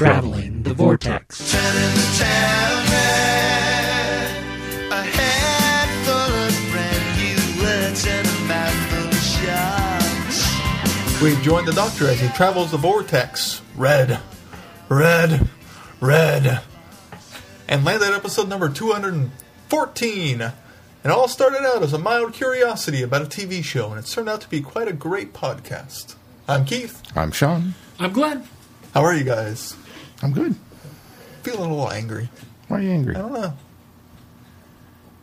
Traveling the Vortex. Turning the town red. A head full of brand new words and a mouth full of shots. We join the Doctor as he travels the vortex. Red, red, red. And land at episode number 214. It all started out as a mild curiosity about a TV show, and it's turned out to be quite a great podcast. I'm Keith. I'm Sean. I'm Glenn. How are you guys? I'm good. Feeling a little angry. Why are you angry? I don't know.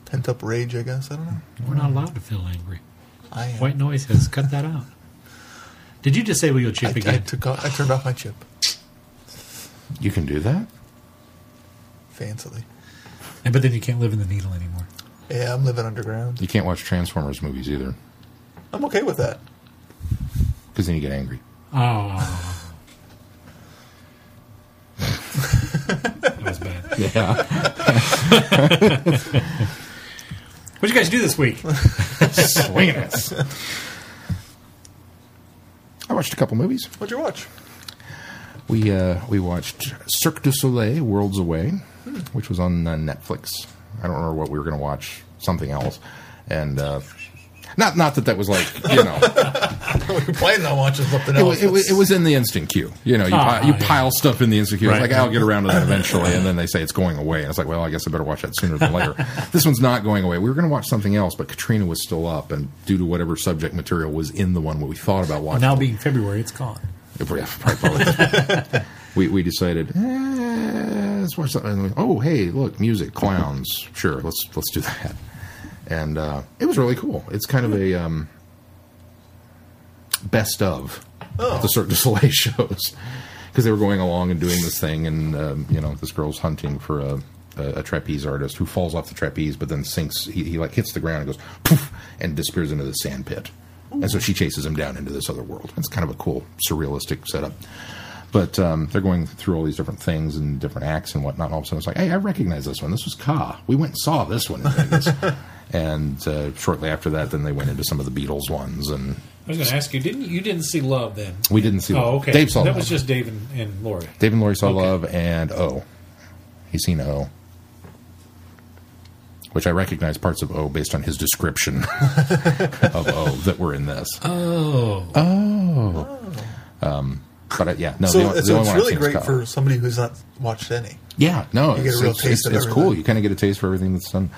Pent up rage, I guess. I don't know. We're not allowed to feel angry. I am. White noise has cut that out. Did you just say we go I, chip I, again? took off, I turned off my chip. You can do that? Fancily. And- but then you can't live in the needle anymore. Yeah, I'm living underground. You can't watch Transformers movies either, I'm okay with that. because then you get angry. Oh. that was bad. Yeah. What'd you guys do this week? Swinging it. I watched a couple movies. What'd you watch? We uh, we watched Cirque du Soleil, Worlds Away, which was on uh, Netflix. I don't remember what we were going to watch, something else, and uh, not not that that was like you know You're planning on watching something it, else. was, it, was, it was in the instant queue. You know, you, Ah, pi- you yeah. pile stuff in the instant queue. It's Right. like I'll get around to that eventually, and then they say it's going away, and it's like, well, I guess I better watch that sooner than later. this one's not going away. We were going to watch something else, but Katrina was still up, and due to whatever subject material was in the one what we thought about watching, now being February, it's gone. Yeah, probably- probably. we we decided eh, let's watch something. And we- Oh, hey, look, music, clowns. Sure, let's let's do that. And uh, it was really cool. It's kind of a um, best of Oh. the Cirque du Soleil shows because they were going along and doing this thing, and um, you know, this girl's hunting for a, a, a trapeze artist who falls off the trapeze, but then sinks. He, he like hits the ground and goes poof and disappears into the sand pit. And so she chases him down into this other world. It's kind of a cool surrealistic setup. But um, they're going through all these different things and different acts and whatnot. And all of a sudden, it's like, hey, I recognize this one. This was Ka. We went and saw this one. and uh, shortly after that, then they went into some of the Beatles ones, and I was going to ask you, didn't you didn't see Love then? we didn't see. Oh, okay. Dave saw that Love. was just Dave and, and Lori. Dave and Lori saw Okay. Love and O. He's seen O. Which I recognize parts of O based on his description of O that were in this. Oh. Oh. But uh, yeah, no. so the, only- the so only it's one I've really seen is great Ka. for somebody who's not watched any. Yeah, no, You get a it's, real it's, taste it's, of it's cool. You kind of get a taste for everything that's done,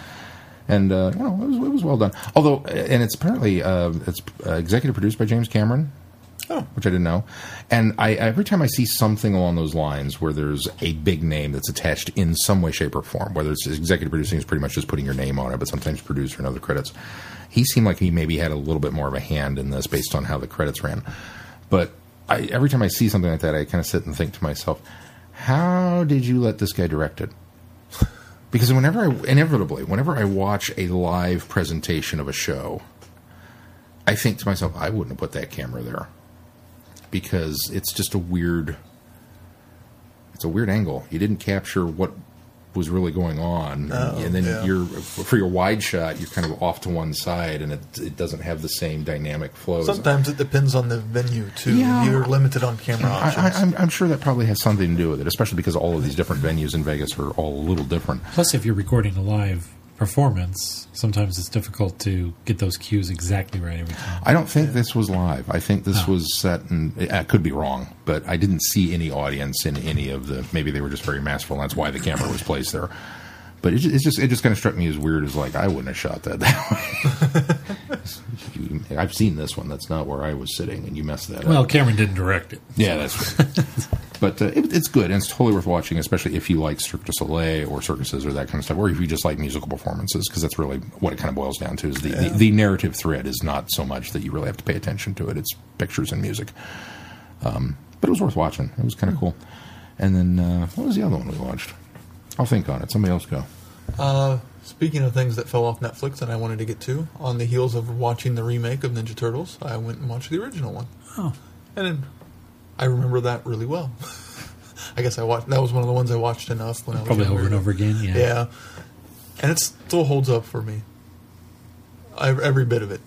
and uh, you know, it was, it was well done. Although, and it's apparently uh, it's uh, executive produced by James Cameron, Oh. which I didn't know. And I every time I see something along those lines where there's a big name that's attached in some way, shape, or form, whether it's executive producing is pretty much just putting your name on it, but sometimes producer and other credits. He seemed like he maybe had a little bit more of a hand in this based on how the credits ran. But I, every time I see something like that, I kind of sit and think to myself, how did you let this guy direct it? Because whenever I, inevitably, whenever I watch a live presentation of a show, I think to myself, I wouldn't have put that camera there because it's just a weird, it's a weird angle. You didn't capture what was really going on, Oh, and then yeah. you're for your wide shot, you're kind of off to one side, and it it doesn't have the same dynamic flow. Sometimes it depends on the venue too. Yeah. You're limited on camera I, options. I, I'm, I'm sure that probably has something to do with it, especially because all of these different venues in Vegas are all a little different. Plus, if you're recording live performance, sometimes it's difficult to get those cues exactly right every time. I don't think this was live. I think this was set, and I could be wrong, but I didn't see any audience in any of the. Maybe they were just very masterful, and that's why the camera was placed there. But it, it's just it just kind of struck me as weird. As like I wouldn't have shot that that way. I've seen this one. That's not where I was sitting, and you messed that Well, up. Well, Cameron didn't direct it. Yeah, that's right. but uh, it, it's good, and it's totally worth watching, especially if you like Cirque du Soleil or circuses or that kind of stuff, or if you just like musical performances, because that's really what it kind of boils down to. Is the, the, the narrative thread is not so much that you really have to pay attention to it; it's pictures and music. Um, but it was worth watching. It was kind of cool. And then uh, what was the other one we watched? I'll think on it. Somebody else go. Uh, speaking of things that fell off Netflix and I wanted to get to, on the heels of watching the remake of Ninja Turtles, I went and watched the original one. Oh. And then I remember that really well. I guess I watched. That was one of the ones I watched enough when I was Probably younger. over and over again. Yeah. Yeah, and it still holds up for me. I, every bit of it.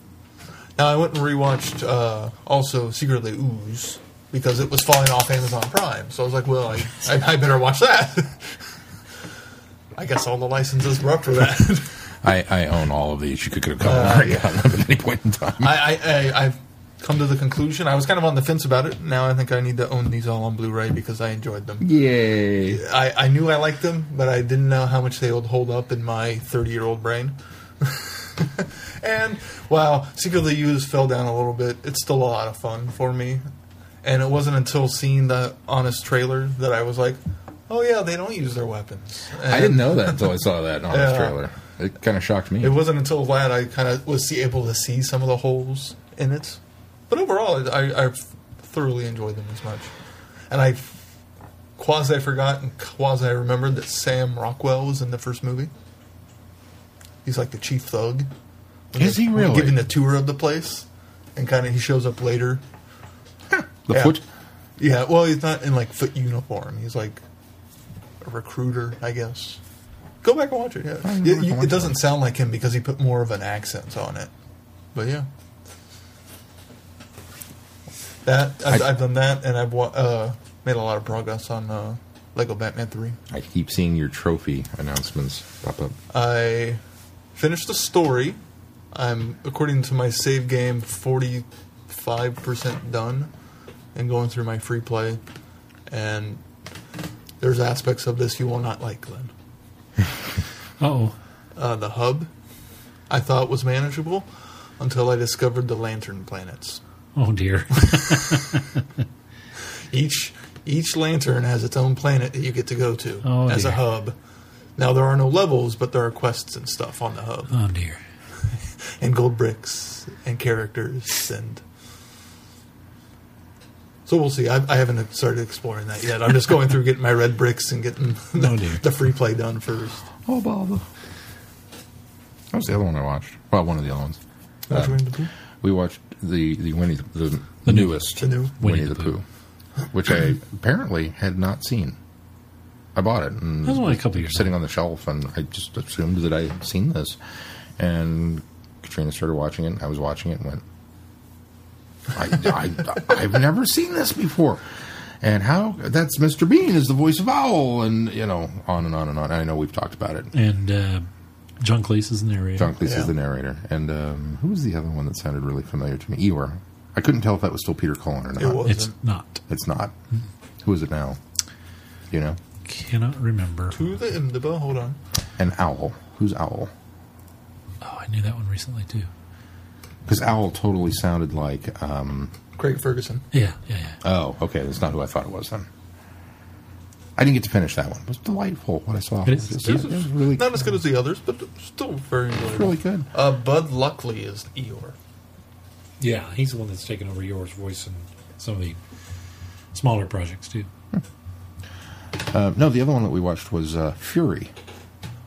Now I went and rewatched uh, also Secretly Ooze, because it was falling off Amazon Prime. So I was like, well, I, I, I better watch that. I guess all the licenses were up for that. I, I own all of these. You could, could have come Uh, yeah. at any point in time. I, I, I, I've come to the conclusion. I was kind of on the fence about it. Now I think I need to own these all on Blu-ray because I enjoyed them. Yay! I, I knew I liked them, but I didn't know how much they would hold up in my 30-year-old brain. and while Secretly Used fell down a little bit, it's still a lot of fun for me. And it wasn't until seeing the Honest trailer that I was like, oh yeah, they don't use their weapons. I didn't know that until I saw that on Yeah. this trailer. It kind of shocked me. It wasn't until that I kind of was able to see some of the holes in it. But overall, I, I thoroughly enjoyed them as much. And I quasi forgot and quasi remembered that Sam Rockwell was in the first movie. He's like the chief thug. When Is he really? Giving the tour of the place. And kind of he shows up later. the yeah. foot. Yeah, well, he's not in like foot uniform. He's like a recruiter, I guess. Go back and watch it. Yeah, It- you- it doesn't sound like him because he put more of an accent on it. But yeah, that I've, I- I've done that, and I've uh, made a lot of progress on uh, Lego Batman Three. I keep seeing your trophy announcements pop up. I finished the story. I'm according to my save game forty five percent done, and going through my free play, and there's aspects of this you will not like, Glenn. Oh, Uh, the hub, I thought was manageable until I discovered the lantern planets. oh dear. Each each lantern has its own planet that you get to go to Oh, as a hub. Now there are no levels, but there are quests and stuff on the hub. Oh dear. and gold bricks and characters and so we'll see. I, I haven't started exploring that yet. I'm just going through getting my red bricks and getting the, Oh, the free play done first. Oh, bother. That was the other one I watched. Well, one of the other ones. Which Uh, one We watched the the Winnie the, the, The newest the new Winnie, Winnie the, the Pooh, which I apparently had not seen. I bought it and That was only a couple years sitting on the shelf, and I just assumed that I had seen this. And Katrina started watching it. and I was watching it and went, I, I, I've never seen this before. And how that's Mr. Bean is the voice of Owl, and you know, on and on and on. I know we've talked about it. And uh, John Cleese is the narrator. John Cleese Yeah. is the narrator, and um, who was the other one that sounded really familiar to me? Eeyore. I couldn't tell if that was still Peter Cullen or not. It was. It's not. It's not. Who is it now? You know, Cannot remember. to the Imdb. Hold on. and Owl. Who's Owl? Oh, I knew that one recently too. Because Owl totally sounded like. Um, Craig Ferguson. Yeah, yeah, yeah. oh, okay, that's not who I thought it was then. I didn't get to finish that one. It was delightful what I saw. It is. It was, it was is really, not as good as the others, but still very enjoyable. really good. Uh, Bud Luckey is Eeyore. Yeah, he's the one that's taken over yours voice and some of the smaller projects too. Uh, no, the other one that we watched was uh, Fury.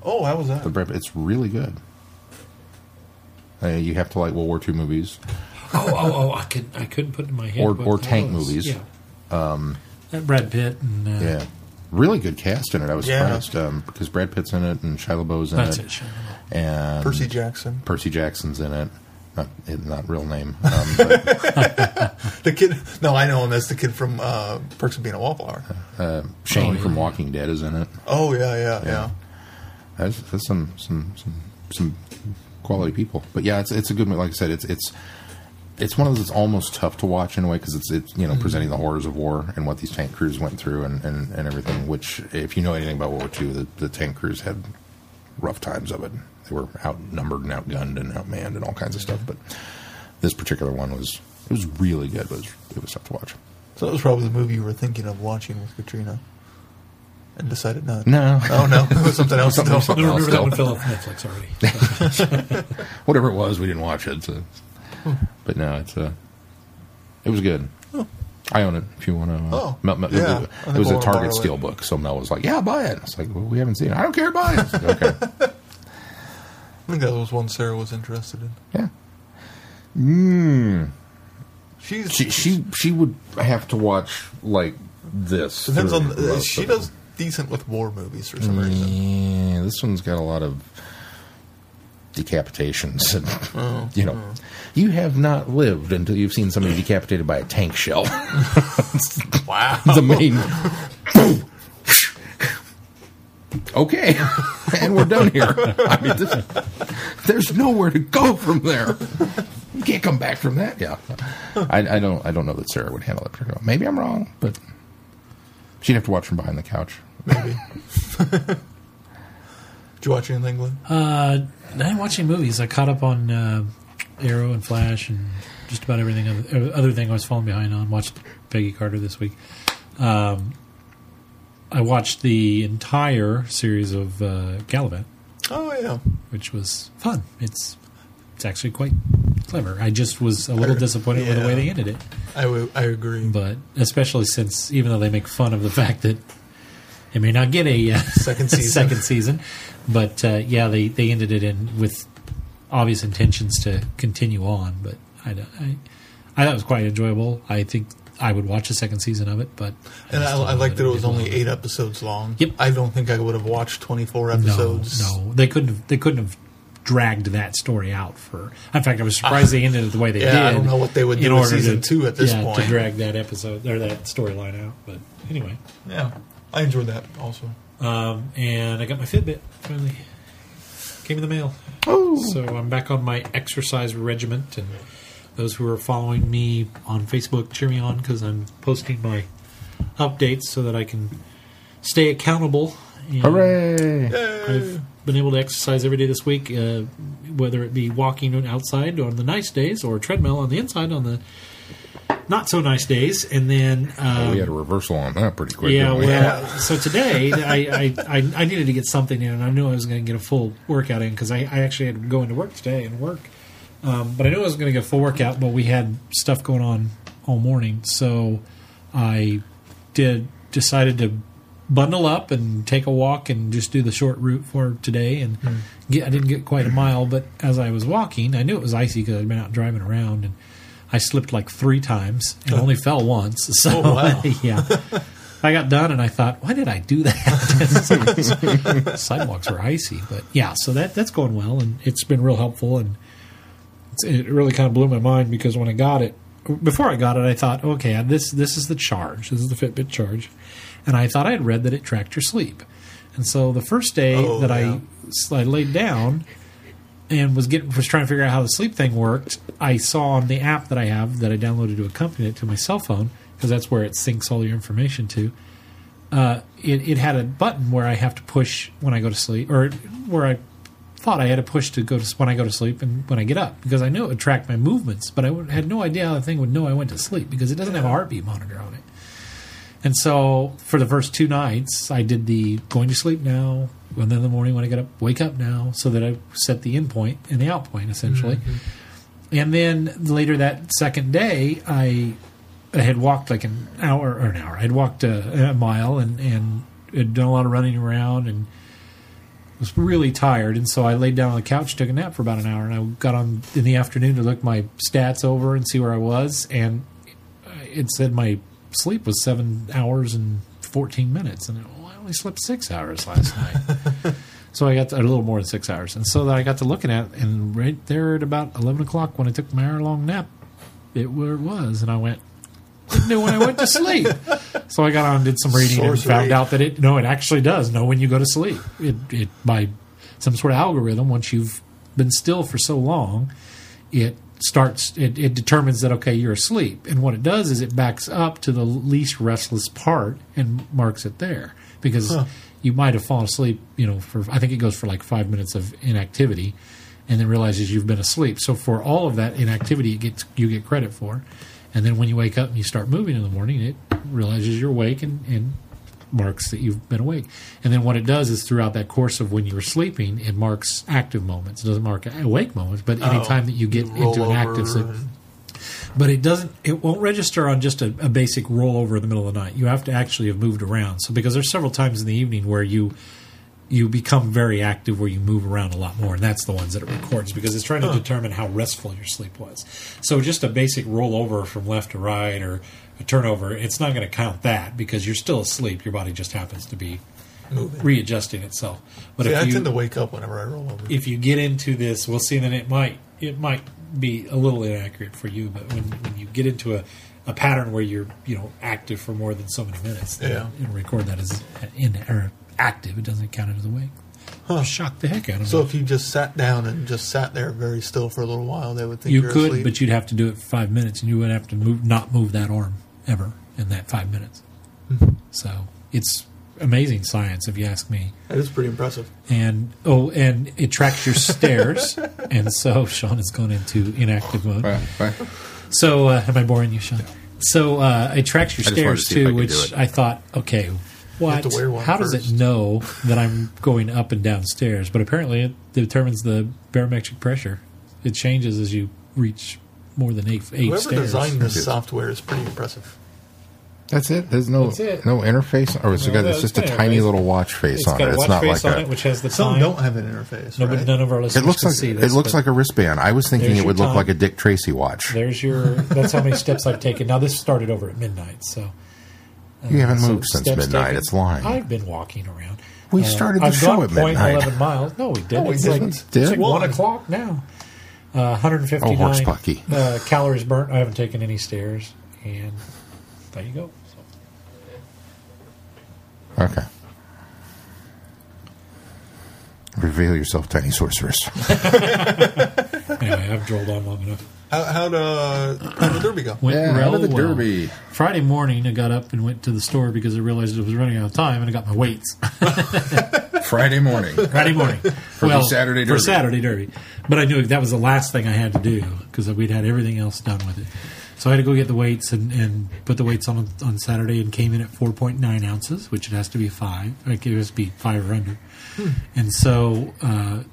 Oh, how was that? The It's really good. Uh, you have to like World War II movies. Oh, oh, oh! I could, I couldn't put in my head. Or- or tank was. movies. Yeah. Um, that Brad Pitt and uh, Yeah, really good cast in it. I was Yeah. surprised um, because Brad Pitt's in it and Shia LaBeouf's in that's it, it. And Percy Jackson. Percy Jackson's in it. Not not real name. Um, but, The kid. No, I know him as the kid from uh, Perks of Being a Wallflower. uh, Shane Oh, yeah. from Walking Dead is in it. Oh yeah, yeah, yeah. Yeah. That's, that's some some some some quality people. But yeah, it's it's a good movie. Like I said, it's it's it's one of those that's almost tough to watch in a way because it's it's you know mm-hmm. presenting the horrors of war and what these tank crews went through and, and, and everything. Which, if you know anything about World War II, the, the tank crews had rough times of it. They were outnumbered and outgunned and outmanned and all kinds of stuff. But this particular one was it was really good. It was it was tough to watch. So that was probably the movie you were thinking of watching with Katrina, and decided not. No. Oh no, it was something else. Something- still. No, remember that one fell off Netflix already. whatever it was, we didn't watch it. So. But no, it's uh, it was good. I own it. If you want to, uh, Oh, Mel, Mel- yeah. it, was- it was we'll a Target borrow steel book, so Mel was like, "Yeah, buy it." I was like, "Well, we haven't seen it. I don't care, buy it." I okay, I think that was one Sarah was interested in. yeah. Mm. She's She she she would have to watch like this. depends on. through Uh, she of it. Decent with war movies for some reason. Yeah, this one's got a lot of decapitations. And, oh, you know, oh. you have not lived until you've seen somebody decapitated by a tank shell. Wow. the main. okay, and we're done here. I mean, this, there's nowhere to go from there. You can't come back from that. Yeah, I, I don't. I don't know that Sarah would handle it pretty well. Maybe I'm wrong, but she'd have to watch from behind the couch. Maybe. Did you watch anything, Glenn? Uh, I'm watching movies. I caught up on uh, Arrow and Flash and just about everything other, other thing I was falling behind on. Watched Peggy Carter this week. Um, I watched the entire series of uh, Galavant, Oh yeah. which was fun. It's it's actually quite clever. I just was a little disappointed with the way they ended it, I, w- I agree. but especially since even though they make fun of the fact that it may not get a uh, Second season. second season, but uh, yeah, they they ended it in with obvious intentions to continue on. But I, don't- I, I thought it was quite enjoyable. I think I would watch a second season of it, but And I, I liked that it was only eight episodes long. Yep. I don't think I would have watched 24 No, episodes. no, they couldn't have. They couldn't have dragged that story out for. In fact, I was surprised they ended it the way they Yeah, did. I don't know what they would in do with order season to, two at this yeah, point. to drag that episode or that storyline out. But anyway, Yeah. I enjoyed that also. um, and I got my Fitbit finally. Came in the mail. Oh, So I'm back on my exercise regiment, and those who are following me on Facebook cheer me on because I'm posting my updates so that I can stay accountable. Hooray! I've been able to exercise every day this week, uh, whether it be walking outside on the nice days or treadmill on the inside on the not so nice days, and then um, we had a reversal on that pretty quick. yeah, we? well, so today I, I, I, I needed to get something in, and I knew I was going to get a full workout in because I, I actually had to go into work today and work. Um, but I knew I was going to get a full workout, but we had stuff going on all morning, so I did decided to bundle up and take a walk and just do the short route for today. And hmm. get, I didn't get quite a mile, but as I was walking, I knew it was icy because I'd been out driving around and. I slipped like three times and oh. only fell once. So Oh, wow. yeah, I got done and I thought, why did I do that? Sidewalks were icy, but yeah, so that that's going well and it's been real helpful and it's, it really kind of blew my mind because when I got it, before I got it, I thought, okay, this this is the charge, this is the Fitbit charge, and I thought I had read that it tracked your sleep, and so the first day Oh, that yeah. I I laid down and was getting was trying to figure out how the sleep thing worked, I saw on the app that I have that I downloaded to accompany it to my cell phone because that's where it syncs all your information to. Uh, it, it had a button where I have to push when I go to sleep, or where I thought I had to push to go to when I go to sleep and when I get up because I knew it would track my movements, but I had no idea how the thing would know I went to sleep because it doesn't have a heartbeat monitor on it. And so for the first two nights, I did the going to sleep now, and then in the morning when I get up, wake up now, so that I set the in point and the out point essentially. Mm-hmm. And then later that second day, I, I had walked like an hour or an hour. I had walked a, a mile and and had done a lot of running around and was really tired. And so I laid down on the couch, took a nap for about an hour, and I got on in the afternoon to look my stats over and see where I was, and it said my sleep was seven hours and 14 minutes. And I only slept six hours last night. so I got to, a little more than six hours. And so I got to looking at it, and right there at about 11 o'clock when I took my hour long nap, it where it was. And I went, didn't know when I went to sleep. So I got on, and did some reading, and found out that it no, it actually does know when you go to sleep. It, it by some sort of algorithm. Once you've been still for so long, it starts. It, it determines that okay, you're asleep, and what it does is it backs up to the least restless part and marks it there because you might have fallen asleep. You know, for I think it goes for like five minutes of inactivity, and then realizes you've been asleep. So for all of that inactivity, it gets you get credit for. And then when you wake up and you start moving in the morning, it realizes you're awake and, and marks that you've been awake. And then what it does is throughout that course of when you were sleeping, it marks active moments. It doesn't mark awake moments, but any time that you get into an active sleep. But it doesn't. It won't register on just a, a basic rollover in the middle of the night. You have to actually have moved around. So because there's several times in the evening where you you become very active, where you move around a lot more, and that's the ones that it records because it's trying to determine how restful your sleep was. So just a basic rollover from left to right, or a turnover, it's not going to count that because you're still asleep. Your body just happens to be Moving. readjusting itself. But See, if I you tend to wake up whenever I roll over. if you get into this, we'll see. Then it might it might be a little inaccurate for you, but when, when you get into a, a pattern where you're you know active for more than so many minutes, Yeah. it'll record that as in or active. It doesn't count it as awake. Huh. Shock the heck out of So me. So if you just sat down and just sat there very still for a little while, they would think you could, asleep. but you'd have to do it for five minutes, and you would have to move not move that arm ever in that five minutes. Mm-hmm. So it's amazing science, if you ask me. that is pretty impressive. and oh, and it tracks your stairs, and so Sean has gone into inactive mode. Right, right. So, uh, am I boring you, Sean? So uh, it tracks your I stairs to see if I too, which. I thought, okay, what? to wear one How does it know that I'm going up and down stairs? But apparently, it determines the barometric pressure. It changes as you reach more than eight eight Whoever stairs. designed this Yes. software is pretty impressive. That's it. There's no That's it. no interface, or it's, No, got, no, it's it's just a got tiny interface. little watch face It's on got it. a It's watch not face like on a. it, which has the Some time. don't have an interface. No, but right? none of our listeners It looks can like see it this, looks but- like a wristband. I was thinking There's it would your look time. like a Dick Tracy watch. There's your. That's how many steps I've taken. Now this started over at midnight, so uh, You haven't so moved since steps midnight. taken. It's lying. I've been walking around. We uh, started the I've show gone at midnight. Eleven miles. No, we didn't. No, we it's didn't. Like, Did? one o'clock now. Uh, 159 Oh, horse pucky. uh, calories burnt. I haven't taken any stairs, and there you go. So, Okay. Reveal yourself, tiny sorceress. anyway, I've drolled on long enough. How, how'd, uh, how'd the derby go? Went Yeah, how did the well. Derby? Friday morning, I got up and went to the store because I realized it was running out of time, and I got my weights. Friday morning. Friday morning. For the Saturday For Saturday Derby. But I knew that was the last thing I had to do because we'd had everything else done with it. So I had to go get the weights and, and put the weights on on Saturday and came in at 4.9 ounces, which it has to be five. Like it has to be five or under. And so uh,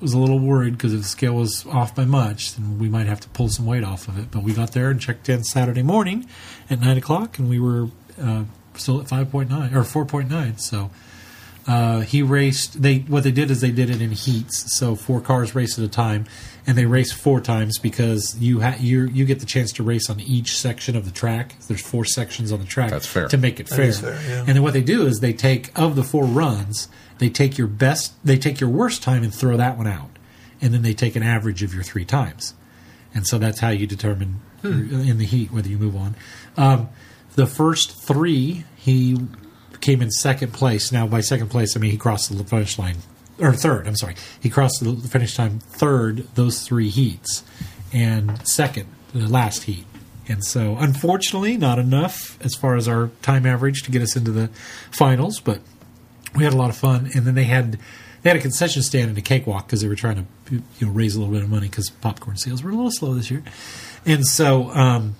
was a little worried because if the scale was off by much, then we might have to pull some weight off of it. But we got there and checked in Saturday morning at 9 o'clock, and we were uh, still at 5.9 or 4.9. So uh, he raced. They what they did is they did it in heats, so four cars race at a time, and they race four times because you ha- you you get the chance to race on each section of the track. There's four sections on the track. That's fair. to make it fair. is fair, yeah. And then what they do is they take of the four runs, they take your best, they take your worst time and throw that one out, and then they take an average of your three times, and so that's how you determine in the heat whether you move on. Um, the first three, he came in second place. Now, by second place, I mean he crossed the finish line, or third. I'm sorry, he crossed the finish time third those three heats, and second the last heat. And so, unfortunately, not enough as far as our time average to get us into the finals, but we had a lot of fun. And then they had they had a concession stand and a cakewalk because they were trying to you know raise a little bit of money because popcorn sales were a little slow this year. And so um,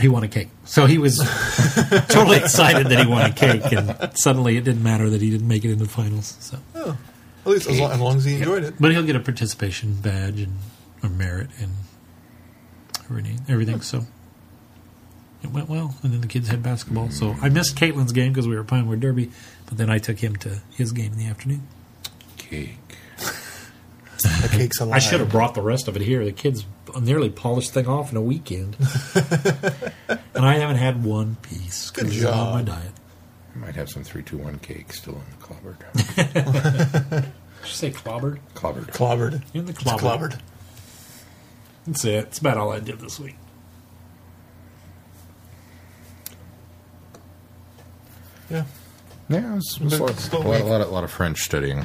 he won a cake. So he was totally excited that he won a cake, and suddenly it didn't matter that he didn't make it into the finals. So, oh, At least as long, as long as he enjoyed it. but he'll get a participation badge and a merit and everything. Everything. So. It went well, and then the kids had basketball. So I missed Caitlin's game because we were Pinewood Derby, but then I took him to his game in the afternoon. Cake. The cake's alive. I should have brought the rest of it here. The kids nearly polished thing off in a weekend, and I haven't had one piece. Good job. on my diet. I might have some 321 cake still in the clobbered. Did you say clobbered? clobbered. Clobbered. In the It's clobbered. clobbered. That's it. That's about all I did this week. Yeah. Yeah, it was, But a, lot, a, lot, of, lot of French studying.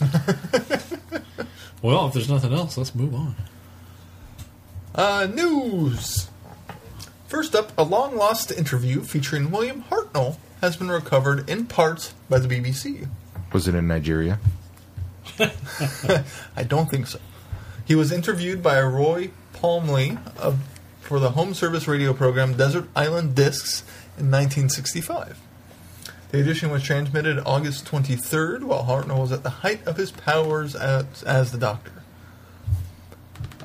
Well, if there's nothing else, let's move on. Uh, news. First up, a long lost interview featuring William Hartnell has been recovered in part by the BBC. Was it in Nigeria? I don't think so. He was interviewed by Roy Plomley of, for the home service radio program Desert Island Discs in 1965. The edition was transmitted August 23rd while Hartnell was at the height of his powers as, as the Doctor.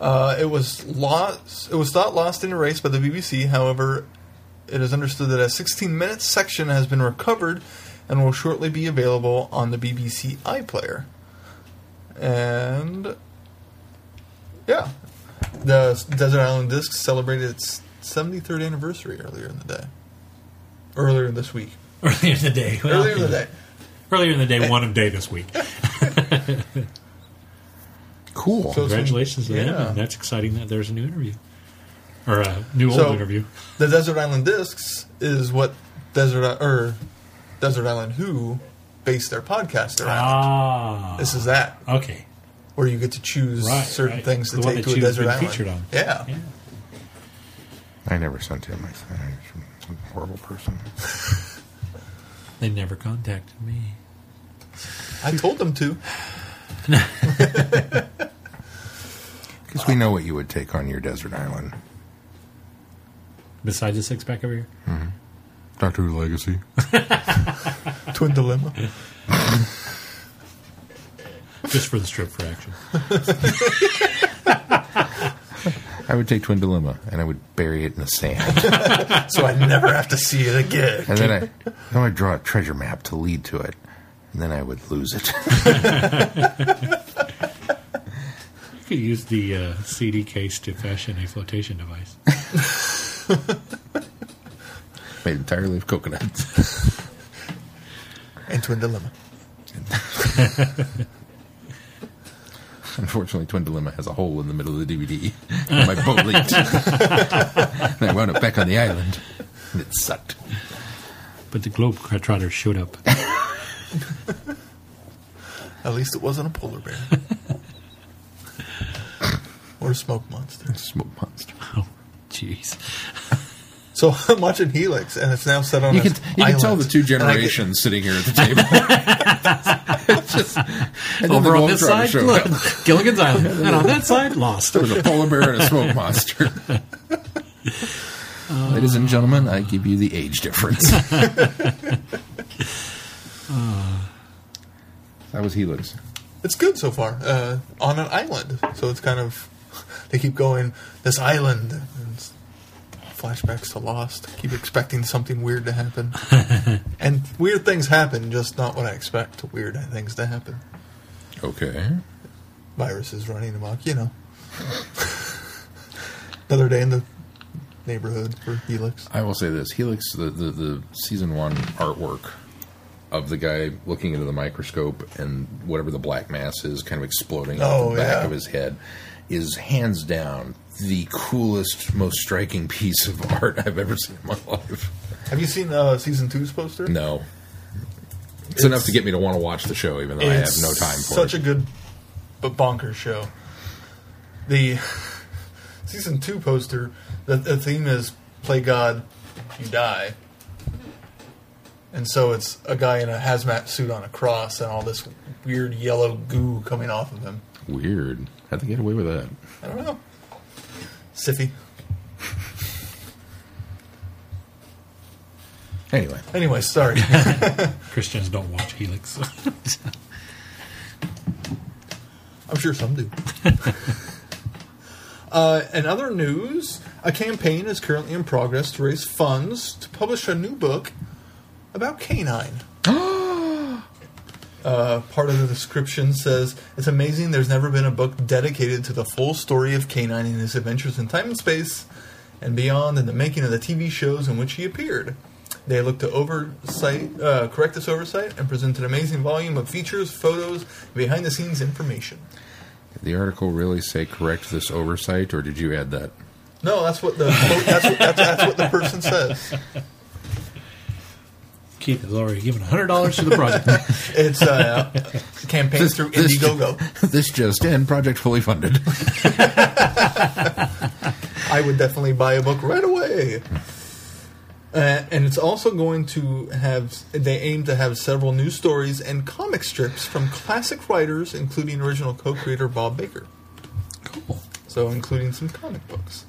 Uh, it was lost. It was thought lost in a race by the BBC. However, it is understood that a 16-minute section has been recovered and will shortly be available on the BBC iPlayer. And yeah, The Desert Island Discs celebrated its 73rd anniversary earlier in the day. Earlier this week. Earlier in the day. Well, Earlier in the day. Earlier in the day, one of day this week. Cool. So- Congratulations to them. Yeah. That's exciting that there's a new interview. Or a new So- old interview. The Desert Island Discs is what Desert or Desert Island Who based their podcast around. Ah. This is that Okay. where you get to choose Right, certain right. things to The one take that to a you've desert been island. featured on. Yeah. Yeah. I never sent him. I said I'm a horrible person. They never contacted me. I told them to. Because we know what you would take on your desert island. Besides the six pack over here? Mm-hmm. Doctor Who Legacy. Twin Dilemma. Just for the strip for action. I would take Twin Dilemma and I would bury it in the sand. so I never have to see it again. And then I, then I'd draw a treasure map to lead to it. And then I would lose it. You could use the uh, CD case to fashion a flotation device. Made entirely of coconuts. And Twin Dilemma. Unfortunately, Twin Dilemma has a hole in the middle of the DVD. And my boat leaked. and I wound up back on the island. And it sucked. But the Globetrotters showed up. At least it wasn't a polar bear. or a smoke monster. Smoke monster. Oh, jeez. So I'm watching Helix, and it's now set on. You can you can tell the two And get- generations sitting here at the table. Just, Over the on this Globetrotter side, showed look. Gilligan's Island. And on that side, lost. There was a polar bear and a smoke monster. Ladies and gentlemen, I give you the age difference. that was Helix. It's good so far. Uh, on an island, so it's kind of they keep going this island. Flashbacks to Lost. Keep expecting something weird to happen, and weird things happen. Just not what I expect. To weird things to happen. Okay. Viruses running amok. You know. Another day in the neighborhood for Helix. I will say this: Helix, the, the, the season one artwork of the guy looking into the microscope and whatever the black mass is, kind of exploding out Oh, the back yeah. of his head, is hands down the coolest, most striking piece of art I've ever seen in my life. Have you seen uh, season two's poster? No. It's, enough to get me to want to watch the show, even though I have no time for such it. Such a good but bonkers show. The season two poster, the, the theme is "Play God, you die," and so it's a guy in a hazmat suit on a cross and all this weird yellow goo coming off of him. Weird. How'd they get away with that? I don't know. Siffy. Anyway, Anyway, sorry. Christians don't watch Helix. I'm sure some do. uh, in other news, a campaign is currently in progress to raise funds to publish a new book about K9. uh, part of the description says it's amazing there's never been a book dedicated to the full story of K9 and his adventures in time and space and beyond and the making of the TV shows in which he appeared. They looked to oversight, uh, correct this oversight and present an amazing volume of features, photos, behind the scenes information. did the article really say correct this oversight, or did you add that? No, that's what the that's what, that's, that's what the person says. Keith has already given $100 to the project. It's uh, a campaign through this- Indiegogo. this just in, project fully funded. I would definitely buy a book right away. Uh, and it's also going to have, they aim to have several new stories and comic strips from classic writers, including original co creator Bob Baker. cool. So, including some comic books.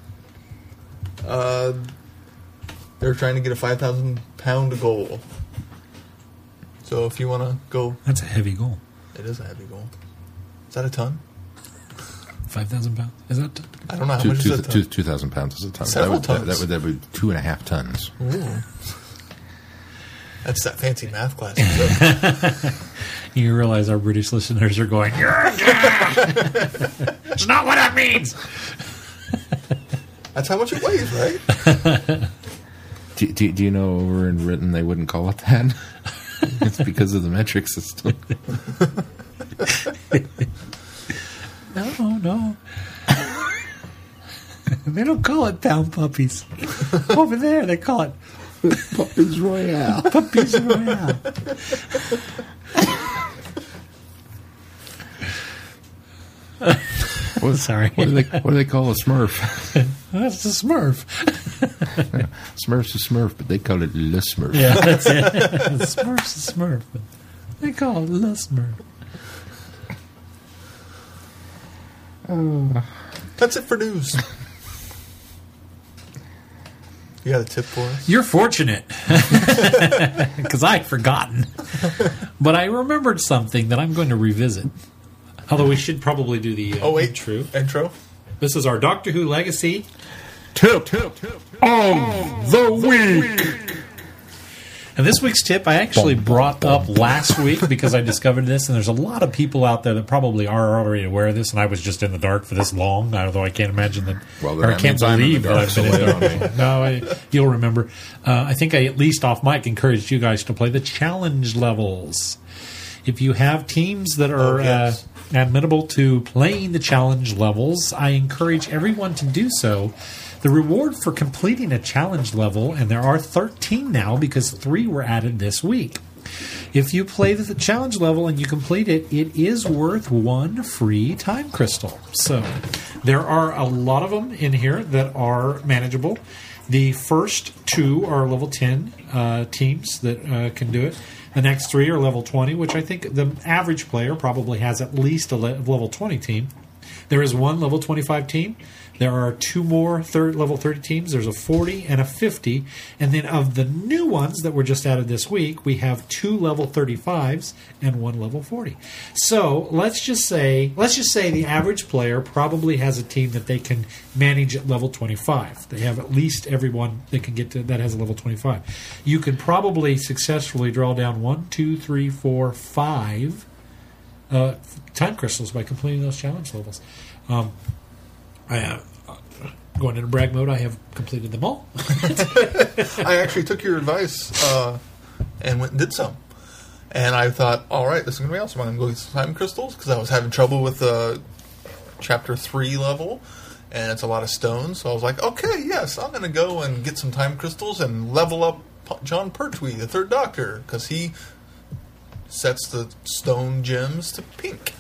Uh, they're trying to get a 5,000 pound goal. So, if you want to go, That's a heavy goal. it is a heavy goal. Is that a ton? 5,000 pounds? Is that? I don't know how Two- much two- is a ton. 2,000 pounds is a ton. That Several would, that, tons. that would that would be two and a half tons. Ooh. That's that fancy math class. So, You realize our British listeners are going, "Yeah, yeah." It's not what that means. That's how much it weighs, right? Do, do, do you know over in Britain they wouldn't call it that? it's because of the metric system. No, no. they don't call it pound puppies. Over there, they call it Puppies Royale. puppies royale. What, Sorry. What do they What do they call a Smurf? That's a Smurf. Smurf's a Smurf, but they call it Le Smurf. Yeah, that's it. Smurf's a Smurf. but They call it the Smurf. Uh. That's it for news. You got a tip for us? You're fortunate because I'd forgotten, but I remembered something that I'm going to revisit. Although we should probably do the uh, Oh wait, intro. Intro. This is our Doctor Who legacy. Tip, tip, tip of the week. And this week's tip I actually brought up last week because I discovered this, and there's a lot of people out there that probably are already aware of this, and I was just in the dark for this long, although I can't imagine that. Well, or I can't means I'm in the believe that I've been in the dark. No, I, you'll remember. Uh, I think I at least off mic encouraged you guys to play the challenge levels. If you have teams that are Oh, yes. uh, admittable to playing the challenge levels, I encourage everyone to do so. The reward for completing a challenge level, and there are 13 now because three were added this week. If you play the challenge level and you complete it, it is worth one free time crystal. So there are a lot of them in here that are manageable. The first two are level 10 uh, teams that uh, can do it. The next three are level 20, which I think the average player probably has at least a level 20 team. There is one level 25 team. There are two more third level 30 teams. There's a 40 and a 50. And then of the new ones that were just added this week, we have two level 35s and one level 40. So let's just say let's just say the average player probably has a team that they can manage at level 25. They have at least everyone they can get to that has a level 25. You can probably successfully draw down one, two, three, four, five uh, time crystals by completing those challenge levels. Um, I have going into brag mode. I have completed them all. I actually took your advice uh, and went and did some. And I thought, all right, this is going to be awesome. I'm going to go get some time crystals because I was having trouble with the chapter 3 level. And it's a lot of stones. So I was like, okay, yes, I'm going to go and get some time crystals and level up Jon Pertwee, the third doctor, because he sets the stone gems to pink.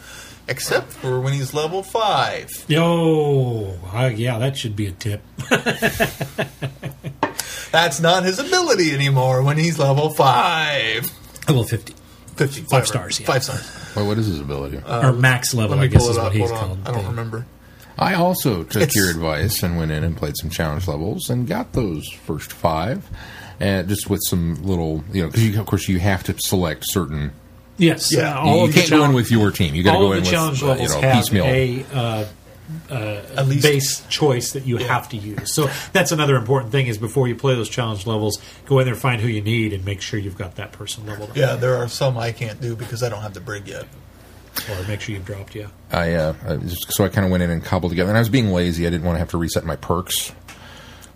Except for when he's level 5. Yo, uh, yeah, that should be a tip. That's not his ability anymore when he's level 5. Level fifty 50, Five whatever. stars, yeah. Five stars. Well, what is his ability? or max level, Let me I guess pull is it what up. he's called. I don't The- remember. I also took It's- your advice and went in and played some challenge levels and got those first five, and just with some little, you know, because of course you have to select certain. Yes, Yeah. uh, all you of the can't go in with your team. You got to go in the with challenge uh, you levels know have piecemeal. a uh, uh, At least base choice that you have to use. So that's another important thing is before you play those challenge levels, go in there, find who you need, and make sure you've got that person leveled up. Yeah, there are some I can't do because I don't have the brig yet. Or make sure you've dropped, yeah. I uh, I just, so I kind of went in and cobbled together. And I was being lazy. I didn't want to have to reset my perks.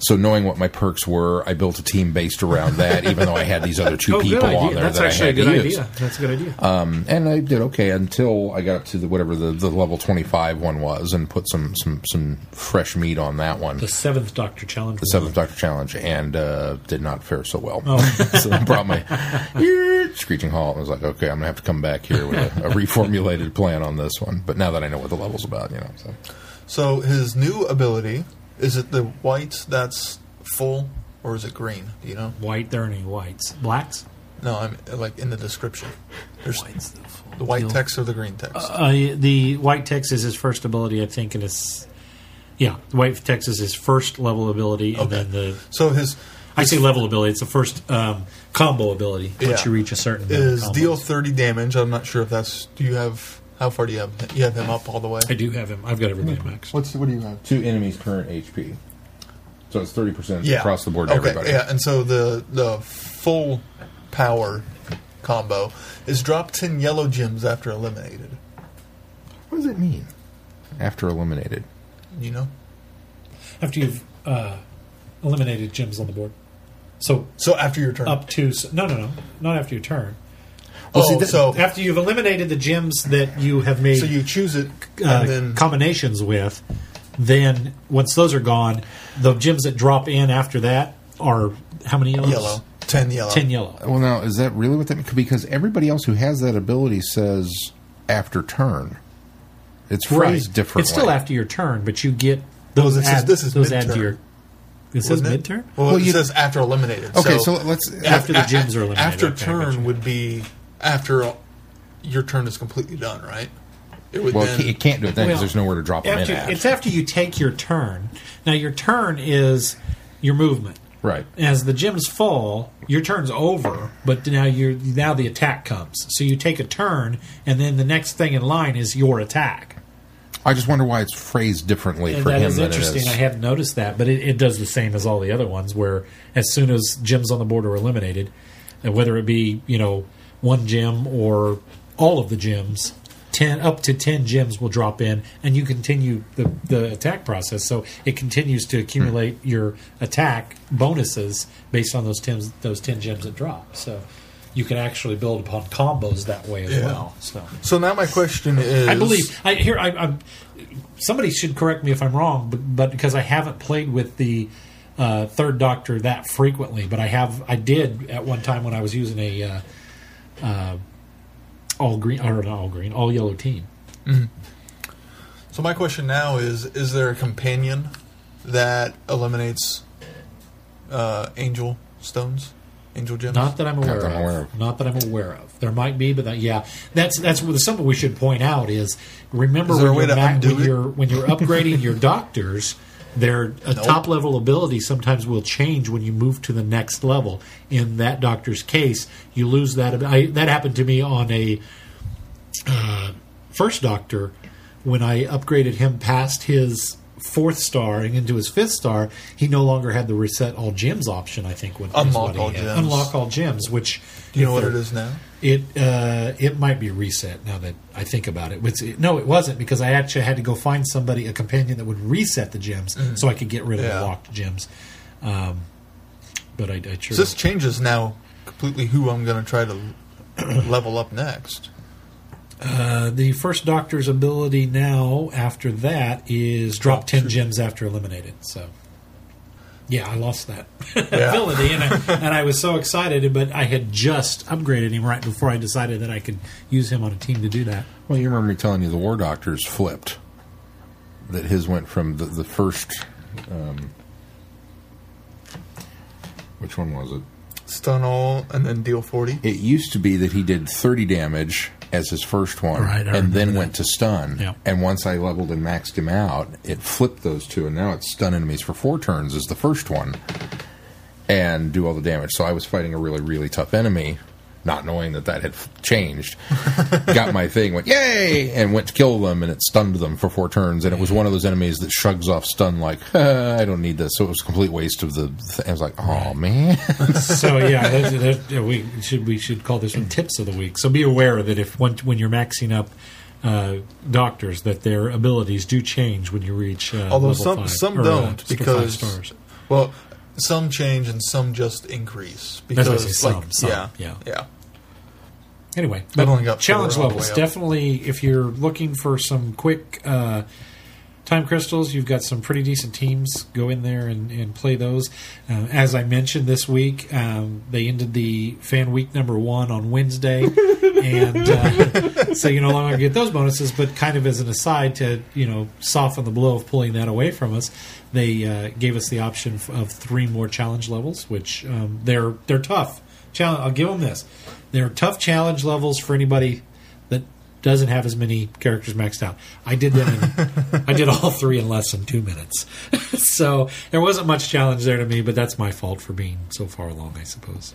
So knowing what my perks were, I built a team based around that. even though I had these other two oh, people on there That's that actually I a had good to idea. use. That's a good idea. Um, and I did okay until I got up to the, whatever the, the level twenty five one was, and put some some some fresh meat on that one. the seventh Doctor challenge. the seventh Doctor challenge, and uh, did not fare so well. Oh. so I brought my screeching halt and was like, okay, I'm gonna have to come back here with a, a reformulated plan on this one. But now that I know what the level's about, you know, so So his new ability is it the white that's full or is it green? Do you know? White. There are any whites. Blacks. No, I'm like in the description. There's Whites. the full the white deal. text or the green text. Uh, the white text is his first ability, I think, and it's yeah, the white text is his first level ability, and Okay. then the so his I say level ability. It's the first um, combo ability once Yeah. you reach a certain is deal thirty damage. I'm not sure if that's. Do you have how far do you have? You have him up all the way. I do have him. I've got everybody max. What's what do you have? two enemies' current HP. So it's thirty percent Yeah, across the board to Okay, everybody. yeah, and so the the full power combo is drop ten yellow gems after eliminated. What does it mean? After eliminated, You know, After you've uh, eliminated gems on the board. So So after your turn. up to no, no, no, not after your turn. Oh, see, that- so After you've eliminated the gems that you have made so you choose it uh, and then combinations with, then once those are gone, the gems that drop in after that are how many yellows? yellow. Ten yellow. Ten yellow. Well, now is that really what that? Means? Because everybody else who has that ability says after turn. It's phrased differently. It's still after your turn, but you get those. this is- add, this is those add to mid-turn. your. This says Wouldn't mid it? turn. Well, Well, it you- says after eliminated. Okay, so, so let's After the gems gyms are eliminated. After Okay, I turn would be after your turn is completely done, right? It would Well, then, it, it can't do it then because Well, there's nowhere to drop them After, in at. it's after you take your turn. Now your turn is your movement. right. As the gems fall, your turn's over, but now you're now the attack comes. So you take a turn, and then the next thing in line is your attack. I just wonder why it's phrased differently And for that him is than interesting. it is. I hadn't noticed that, but it, it does the same as all the other ones. Where as soon as gems on the board are eliminated, and whether it be you know one gym or all of the gyms, ten up to ten gyms will drop in, and you continue the the attack process. So it continues to accumulate your attack bonuses based on those ten those ten gems that drop. So you can actually build upon combos that way as Yeah. well. So. So now my question is: I believe I here I, I'm. Somebody should correct me if I'm wrong, but, but because I haven't played with the uh, third Doctor that frequently, but I have. I did at one time when I was using a uh, uh, all green or not all green, all yellow team. So my question now is: Is there a companion that eliminates uh, angel stones, angel gems? Not that I'm aware, that I'm of. aware of. Not that I'm aware of. There might be, but that, yeah, that's that's what- something we should point out is remember Is there when, a way you're, to ma- undo when it? you're when you're upgrading your doctors. Their Nope. top level ability sometimes will change when you move to the next level. In that doctor's case, you lose that. I, that happened to me on a uh, first doctor when I upgraded him past his fourth star and into his fifth star. He no longer had the reset all gems option. I think when Unlock all had. gems. Unlock all gems, which Do you know what it is now? It uh, it might be reset now that I think about it. It's, no, it wasn't because I actually had to go find somebody a companion that would reset the gems so I could get rid of Yeah. the locked gems. Um, but I, I sure So this changes now completely who I'm going to try to level up next. Uh, the first doctor's ability now after that is drop 10 gems after eliminated. So, yeah, I lost that ability, and I, and I was so excited, but I had just upgraded him right before I decided that I could use him on a team to do that. Well, you remember me telling you the War Doctors flipped. That his went from the, the first. Um, which one was it? Stun all and then deal 40. It used to be that he did 30 damage as his first one, Right, and then remember went to stun. Yeah. And once I leveled and maxed him out, it flipped those two, and now it's stun enemies for four turns as the first one, and do all the damage. So I was fighting a really, really tough enemy, not knowing that that had changed. Got my thing, went yay, and went to kill them, and it stunned them for four turns. And it was one of those enemies that shrugs off stun like, "Ah, I don't need this. So it was a complete waste of the. Th- I was like, oh man. So yeah, there's, there's, yeah, we should we should call this one tips of the week. So be aware that if when, when you're maxing up uh, doctors, that their abilities do change when you reach. Uh, Although level some five, some or, uh, don't st- five because stars. well, some change and some just increase That's what I because say, some, like some, yeah yeah. yeah Anyway, but challenge four all the levels definitely. If you're looking for some quick uh, time crystals, you've got some pretty decent teams. Go in there and, and play those. Uh, as I mentioned this week, um, they ended the fan week number one on Wednesday, and uh, so you no longer get those bonuses. But kind of as an aside to you know soften the blow of pulling that away from us, they uh, gave us the option of three more challenge levels, which um, they're they're tough. Challenge. I'll give them this. They're tough challenge levels for anybody doesn't have as many characters maxed out. I did them. In, I did all three in less than two minutes, so there wasn't much challenge there to me. But that's my fault for being so far along, I suppose.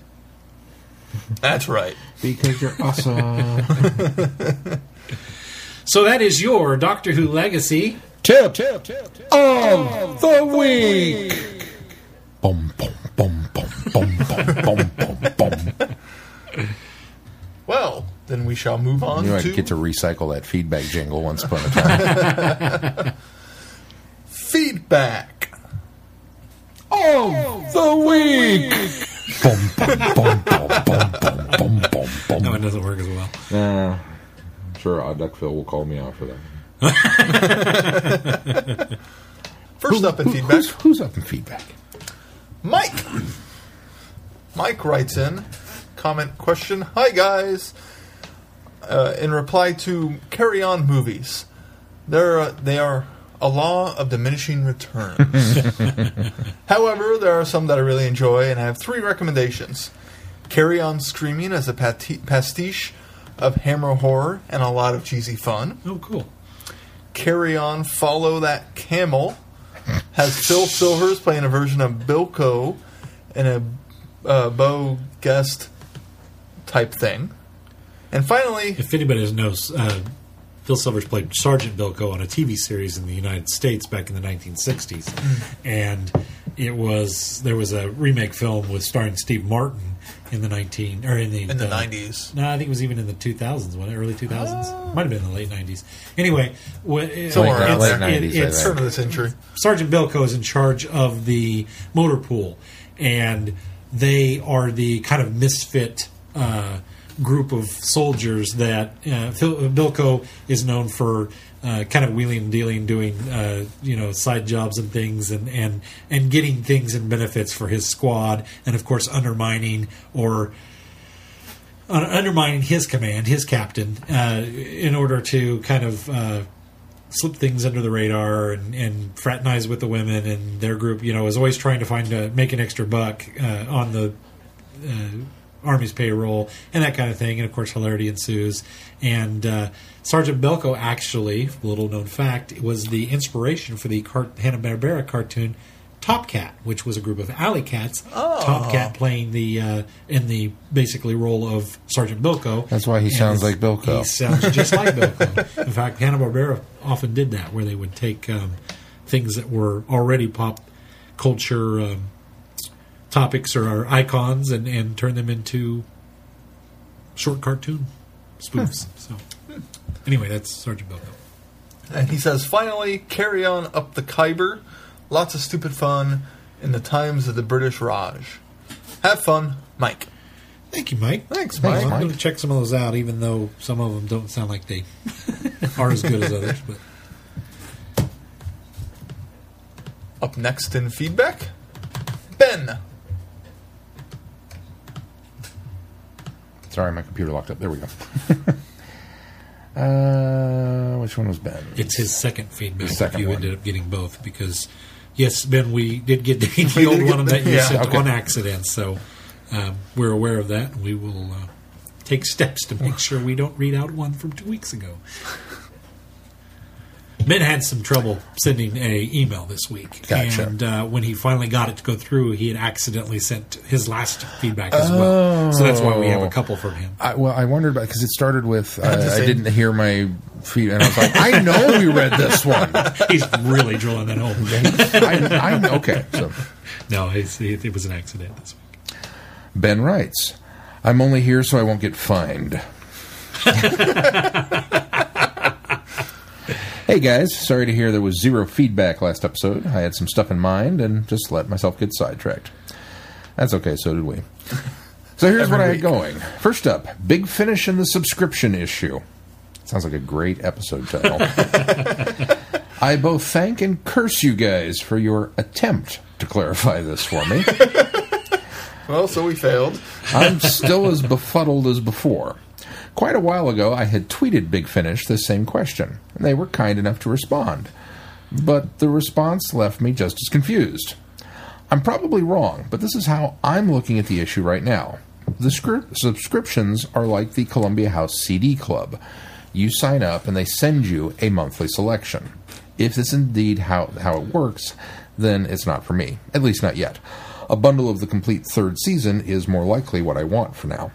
That's right. Because you're awesome. so that is your Doctor Who legacy tip, tip, tip, tip of the, week. Boom! Boom! Boom! Boom! Boom! Boom! Boom! Boom! Well, then we shall move on. You might to... I get to recycle that feedback jingle once upon a time. feedback oh, the week. no, it doesn't work as well. Uh, I'm sure phil will call me out for that. First who, up in who, feedback. Who's, who's up in feedback? Mike. Mike writes in comment question Hi guys. Uh, in reply to Carry On movies, they're uh, they are a law of diminishing returns. However, there are some that I really enjoy, and I have three recommendations. Carry On Screaming as a pati- pastiche of Hammer horror and a lot of cheesy fun. Oh, cool. Carry On Follow That Camel has Phil Silvers playing a version of Bilko in a uh, Beau Geste type thing. And finally, If anybody doesn't know, uh, Phil Silvers played Sergeant Bilko on a TV series in the United States back in the 1960s, and it was there was a remake film with starring Steve Martin in the 19 or in the in the uh, 90s, No, I think it was even in the 2000s, wasn't? Early 2000s. Might have been in the late 90s. Anyway, what, Somewhere it's, it- 90s, I it's, turn of the century. Sergeant Bilko is in charge of the motor pool, and they are the kind of misfit uh, group of soldiers that uh, Phil, Bilko is known for. Uh, kind of wheeling and dealing, doing uh, you know side jobs and things, and, and and getting things and benefits for his squad, and of course undermining or undermining his command, his captain, uh, in order to kind of uh, slip things under the radar and, and fraternize with the women and their group. You know, is always trying to find a, make an extra buck uh, on the uh, army's payroll and that kind of thing. And of course, hilarity ensues. And uh, Sergeant Bilko, actually, little known fact, was the inspiration for the car- Hanna Barbera cartoon. Top Cat, which was a group of alley cats. Oh. Top Cat playing the uh, in the basically role of Sergeant Bilko. That's why he And sounds like Bilko. He sounds just like Bilko. In fact, Hanna Barbera often did that, where they would take um, things that were already pop culture um, topics or icons and, and turn them into short cartoon spoofs. Hmm. So, anyway, that's Sergeant Bilko. And he says, finally, carry on up the Khyber. Lots of stupid fun in the times of the British Raj. Have fun, Mike. Thank you, Mike. Thanks, Well, Mike. I'm going to check some of those out, even though some of them don't sound like they are as good as others. But Up next in feedback, Ben. Sorry, my computer locked up. There we go. uh, which one was Ben? it's his second feedback. The second if you one. ended up getting both, because yes, Ben, we did get the, the old one the- that you yeah, sent okay. on accident. So um, we're aware of that, and we will uh, take steps to make sure we don't read out one from two weeks ago. Ben had some trouble sending a email this week, Gotcha. and uh, when he finally got it to go through, he had accidentally sent his last feedback as well. So that's why we have a couple from him. I, well, I wondered about because it started with uh, I didn't hear my feed, and I was like, I know we read this one. He's really drilling that home. I, I know. Okay, so No, it's, it, it was an accident this week. Ben writes, "I'm only here so I won't get fined." hey guys, sorry to hear there was zero feedback last episode. I had some stuff in mind and just let myself get sidetracked. That's okay. So did we. So here's what I had going. First up, big finish in the subscription issue. Sounds like a great episode title. I both thank and curse you guys for your attempt to clarify this for me. Well, so we failed. I'm still as befuddled as before. Quite a while ago, I had tweeted Big Finish the same question, and they were kind enough to respond. But the response left me just as confused. I'm probably wrong, but this is how I'm looking at the issue right now. The script, subscriptions are like the Columbia House CD Club. You sign up and they send you a monthly selection. If this is indeed how, how it works, then it's not for me, at least not yet. A bundle of the complete third season is more likely what I want for now.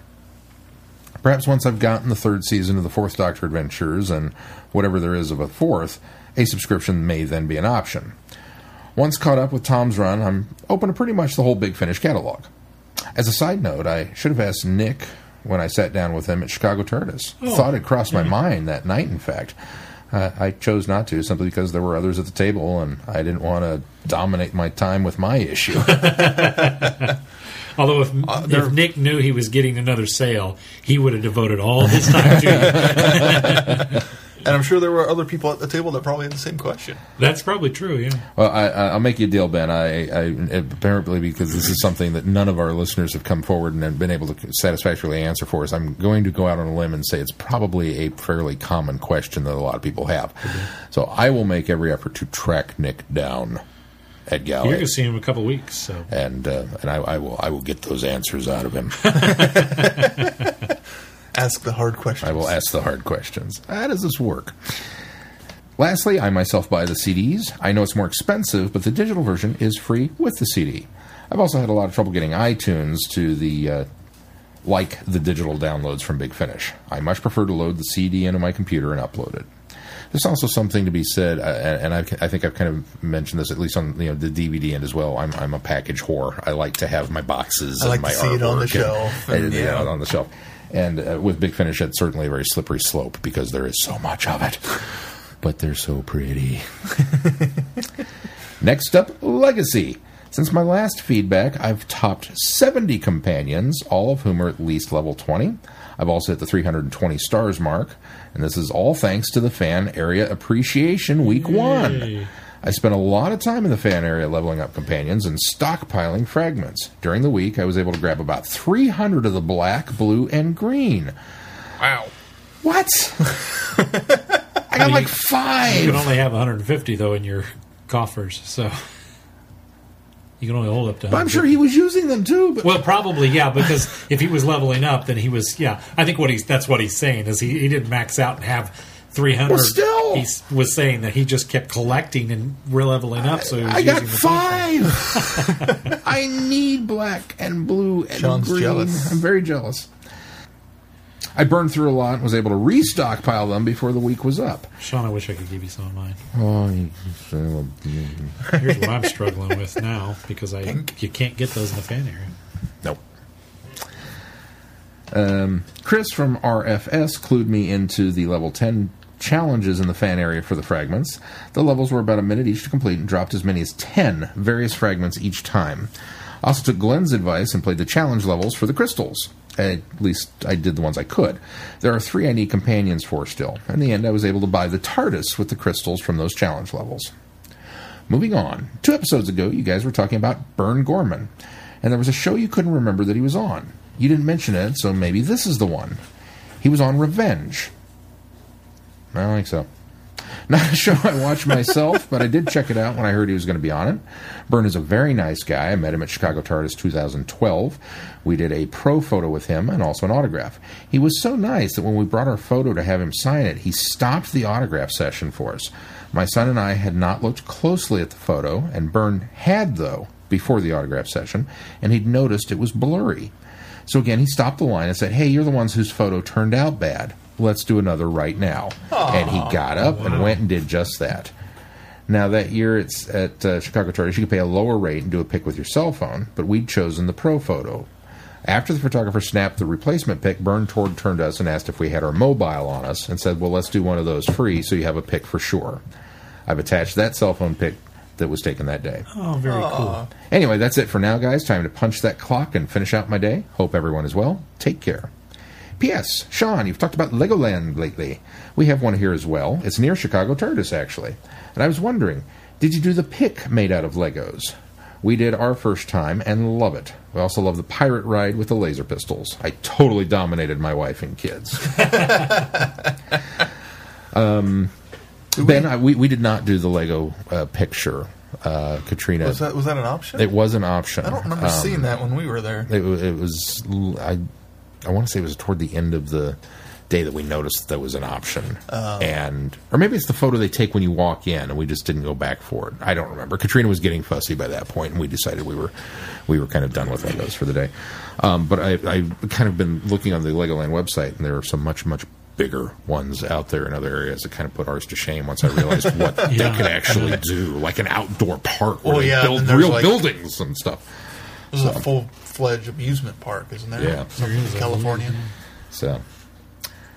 Perhaps once I've gotten the third season of the Fourth Doctor Adventures and whatever there is of a fourth, a subscription may then be an option. Once caught up with Tom's run, I'm open to pretty much the whole Big Finish catalog. As a side note, I should have asked Nick when I sat down with him at Chicago TARDIS. Thought it crossed my mind that night, in fact. Uh, I chose not to simply because there were others at the table and I didn't want to dominate my time with my issue. Although if, Uh, if Nick knew he was getting another sale, he would have devoted all his time to you. And I'm sure there were other people at the table that probably had the same question. That's probably true. Yeah. Well, I, I- I'll make you a deal, Ben. I, I apparently because this is something that none of our listeners have come forward and have been able to satisfactorily answer for us. I'm going to go out on a limb and say it's probably a fairly common question that a lot of people have. So I will make every effort to track Nick down at You're going to see him in a couple weeks. So and uh, and I, I will I will get those answers out of him. Ask the hard questions. I will ask the hard questions. How does this work? Lastly, I myself buy the CDs. I know it's more expensive, but the digital version is free with the CD. I've also had a lot of trouble getting iTunes to the uh, like the digital downloads from Big Finish. I much prefer to load the CD into my computer and upload it. There's also something to be said, uh, and I've, I think I've kind of mentioned this at least on you know the DVD end as well. I'm, I'm a package whore. I like to have my boxes. I like and my to see it on the shelf, and, and, yeah. on the shelf. And uh, with Big Finish, it's certainly a very slippery slope because there is so much of it. But they're so pretty. Next up, Legacy. Since my last feedback, I've topped 70 companions, all of whom are at least level 20. I've also hit the 320 stars mark, and this is all thanks to the fan area appreciation week one. I spent a lot of time in the fan area leveling up companions and stockpiling fragments. During the week, I was able to grab about 300 of the black, blue, and green. Wow. What? I got you- like you can only have 150 though in your coffers. So you can only hold up to. But I'm sure he was using them too. But Well, probably yeah, because if he was leveling up, then he was yeah. I think what he's that's what he's saying is he, he didn't max out and have three hundred. Well, still. he was saying that he just kept collecting and re-leveling up. So he was I got the five. I need black and blue and Sean's green. jealous. I'm very jealous. I burned through a lot and was able to restockpile them before the week was up. Sean, I wish I could give you some of mine. Oh, you- Here's what I'm struggling with now because I you can't get those in the fan area. Nope. Um, Chris from RFS clued me into the level 10 challenges in the fan area for the fragments. The levels were about a minute each to complete and dropped as many as 10 various fragments each time. I also took Glenn's advice and played the challenge levels for the crystals. At least I did the ones I could. There are three I need companions for still. In the end, I was able to buy the TARDIS with the crystals from those challenge levels. Moving on. Two episodes ago, you guys were talking about Burn Gorman, and there was a show you couldn't remember that he was on. You didn't mention it, so maybe this is the one. He was on Revenge. I don't think so. Not a show I watch myself, but I did check it out when I heard he was going to be on it. Burn is a very nice guy. I met him at Chicago TARDIS 2012. We did a pro photo with him and also an autograph. He was so nice that when we brought our photo to have him sign it, he stopped the autograph session for us. My son and I had not looked closely at the photo, and Burn had, though, before the autograph session, and he'd noticed it was blurry. So again, he stopped the line and said, Hey, you're the ones whose photo turned out bad. Let's do another right now. And he got up and went and did just that. Now, that year it's at uh, Chicago TARDIS, you could pay a lower rate and do a pic with your cell phone, but we'd chosen the pro photo. After the photographer snapped the replacement pic, Burn toward turned to us and asked if we had our mobile on us and said, Well, let's do one of those free so you have a pic for sure. I've attached that cell phone pic that was taken that day. Oh, very cool. Anyway, that's it for now, guys. Time to punch that clock and finish out my day. Hope everyone is well. Take care. P.S. Sean, you've talked about Legoland lately. We have one here as well. It's near Chicago TARDIS, actually. And I was wondering, did you do the pick made out of Legos? We did our first time and love it. We also love the pirate ride with the laser pistols. I totally dominated my wife and kids. um, ben, I, we, we did not do the Lego uh, picture. Uh, Katrina, Was that was that an option? it was an option. I don't remember Um, seeing that when we were there. it, it was I I want to say it was toward the end of the day that we noticed that, that was an option, and or maybe it's the photo they take when you walk in, and we just didn't go back for it. I don't remember. Katrina was getting fussy by that point, and we decided we were we were kind of done with Legos for the day. Um, but I I've kind of been looking on the Legoland website, and there are some much much bigger ones out there in other areas that kind of put ours to shame once I realized what they could actually do, like an outdoor park where Oh, they yeah, build real like- buildings and stuff. This is a full fledged amusement park, isn't there? Yeah. Something in California. So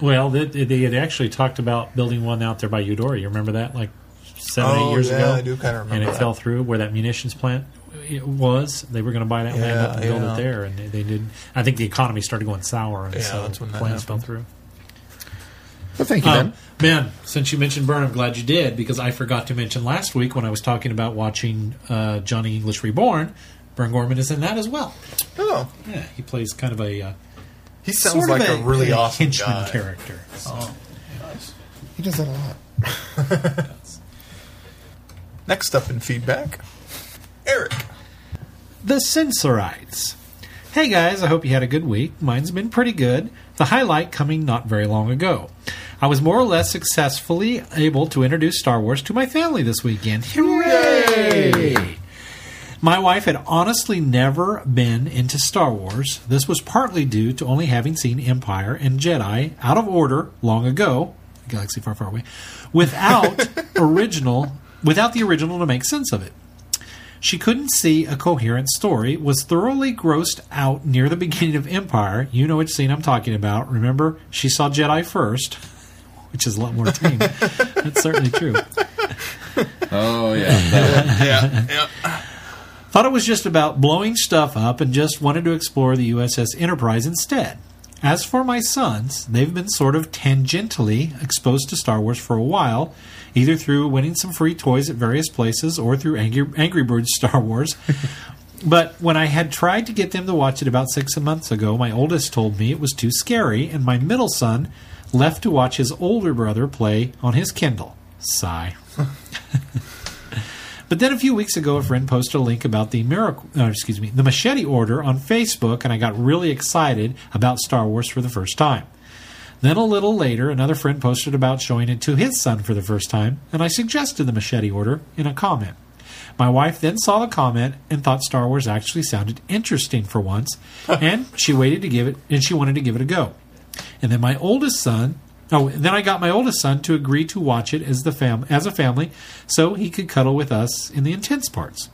Well, they, they had actually talked about building one out there by Eudora. You remember that, like seven, Oh, eight years yeah, ago? I do kinda remember And it that. fell through where that munitions plant it was. They were going to buy that land up and build yeah. it there, and they, they didn't. I think the economy started going sour, and Yeah, so that's when that plans fell through. But thank you, Um, Ben. ben, since you mentioned Burn, I'm glad you did because I forgot to mention last week when I was talking about watching uh, Johnny English Reborn. Burn Gorman is in that as well. Oh, Yeah, he plays kind of a uh, he sounds sort like of a, really a awesome henchman guy. character. Oh, nice. He does that a lot. Next up in feedback, Eric. The Sensorites. Hey guys, I hope you had a good week. Mine's been pretty good. The highlight coming not very long ago. I was more or less successfully able to introduce Star Wars to my family this weekend. Hooray! My wife had honestly never been into Star Wars. This was partly due to only having seen Empire and Jedi out of order long ago, galaxy far, far away, without original, without the original to make sense of it. She couldn't see a coherent story, was thoroughly grossed out near the beginning of Empire. You know which scene I'm talking about. Remember, she saw Jedi first, which is a lot more tame. That's certainly true. Oh yeah. Yeah, yeah. Thought it was just about blowing stuff up and just wanted to explore the USS Enterprise instead. As for my sons, they've been sort of tangentially exposed to Star Wars for a while, either through winning some free toys at various places or through Angry, Angry Birds Star Wars. but when I had tried to get them to watch it about six months ago, my oldest told me it was too scary, and my middle son left to watch his older brother play on his Kindle. Sigh. But then a few weeks ago, a friend posted a link about the miracle, uh, excuse me, the Machete Order on Facebook, and I got really excited about Star Wars for the first time. Then a little later, another friend posted about showing it to his son for the first time, and I suggested the Machete Order in a comment. My wife then saw the comment and thought Star Wars actually sounded interesting for once, and she waited to give it, and she wanted to give it a go. And then my oldest son, oh, then I got my oldest son to agree to watch it as the fam as a family, so he could cuddle with us in the intense parts.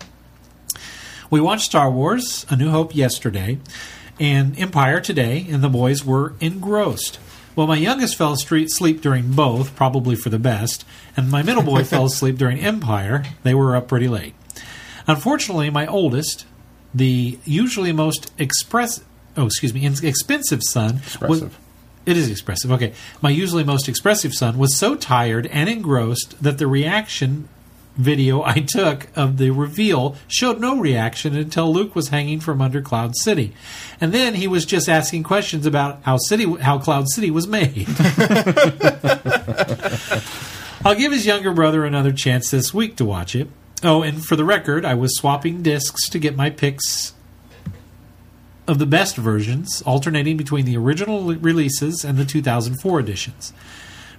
We watched Star Wars: A New Hope yesterday, and Empire today, and the boys were engrossed. Well, my youngest fell asleep during both, probably for the best, and my middle boy fell asleep during Empire. They were up pretty late. Unfortunately, my oldest, the usually most express, oh, excuse me, expensive son, was. It is expressive. Okay. My usually most expressive son was so tired and engrossed that the reaction video I took of the reveal showed no reaction until Luke was hanging from under Cloud City. And then he was just asking questions about how city how Cloud City was made. I'll give his younger brother another chance this week to watch it. Oh, and for the record, I was swapping discs to get my picks of the best versions, alternating between the original releases and the 2004 editions.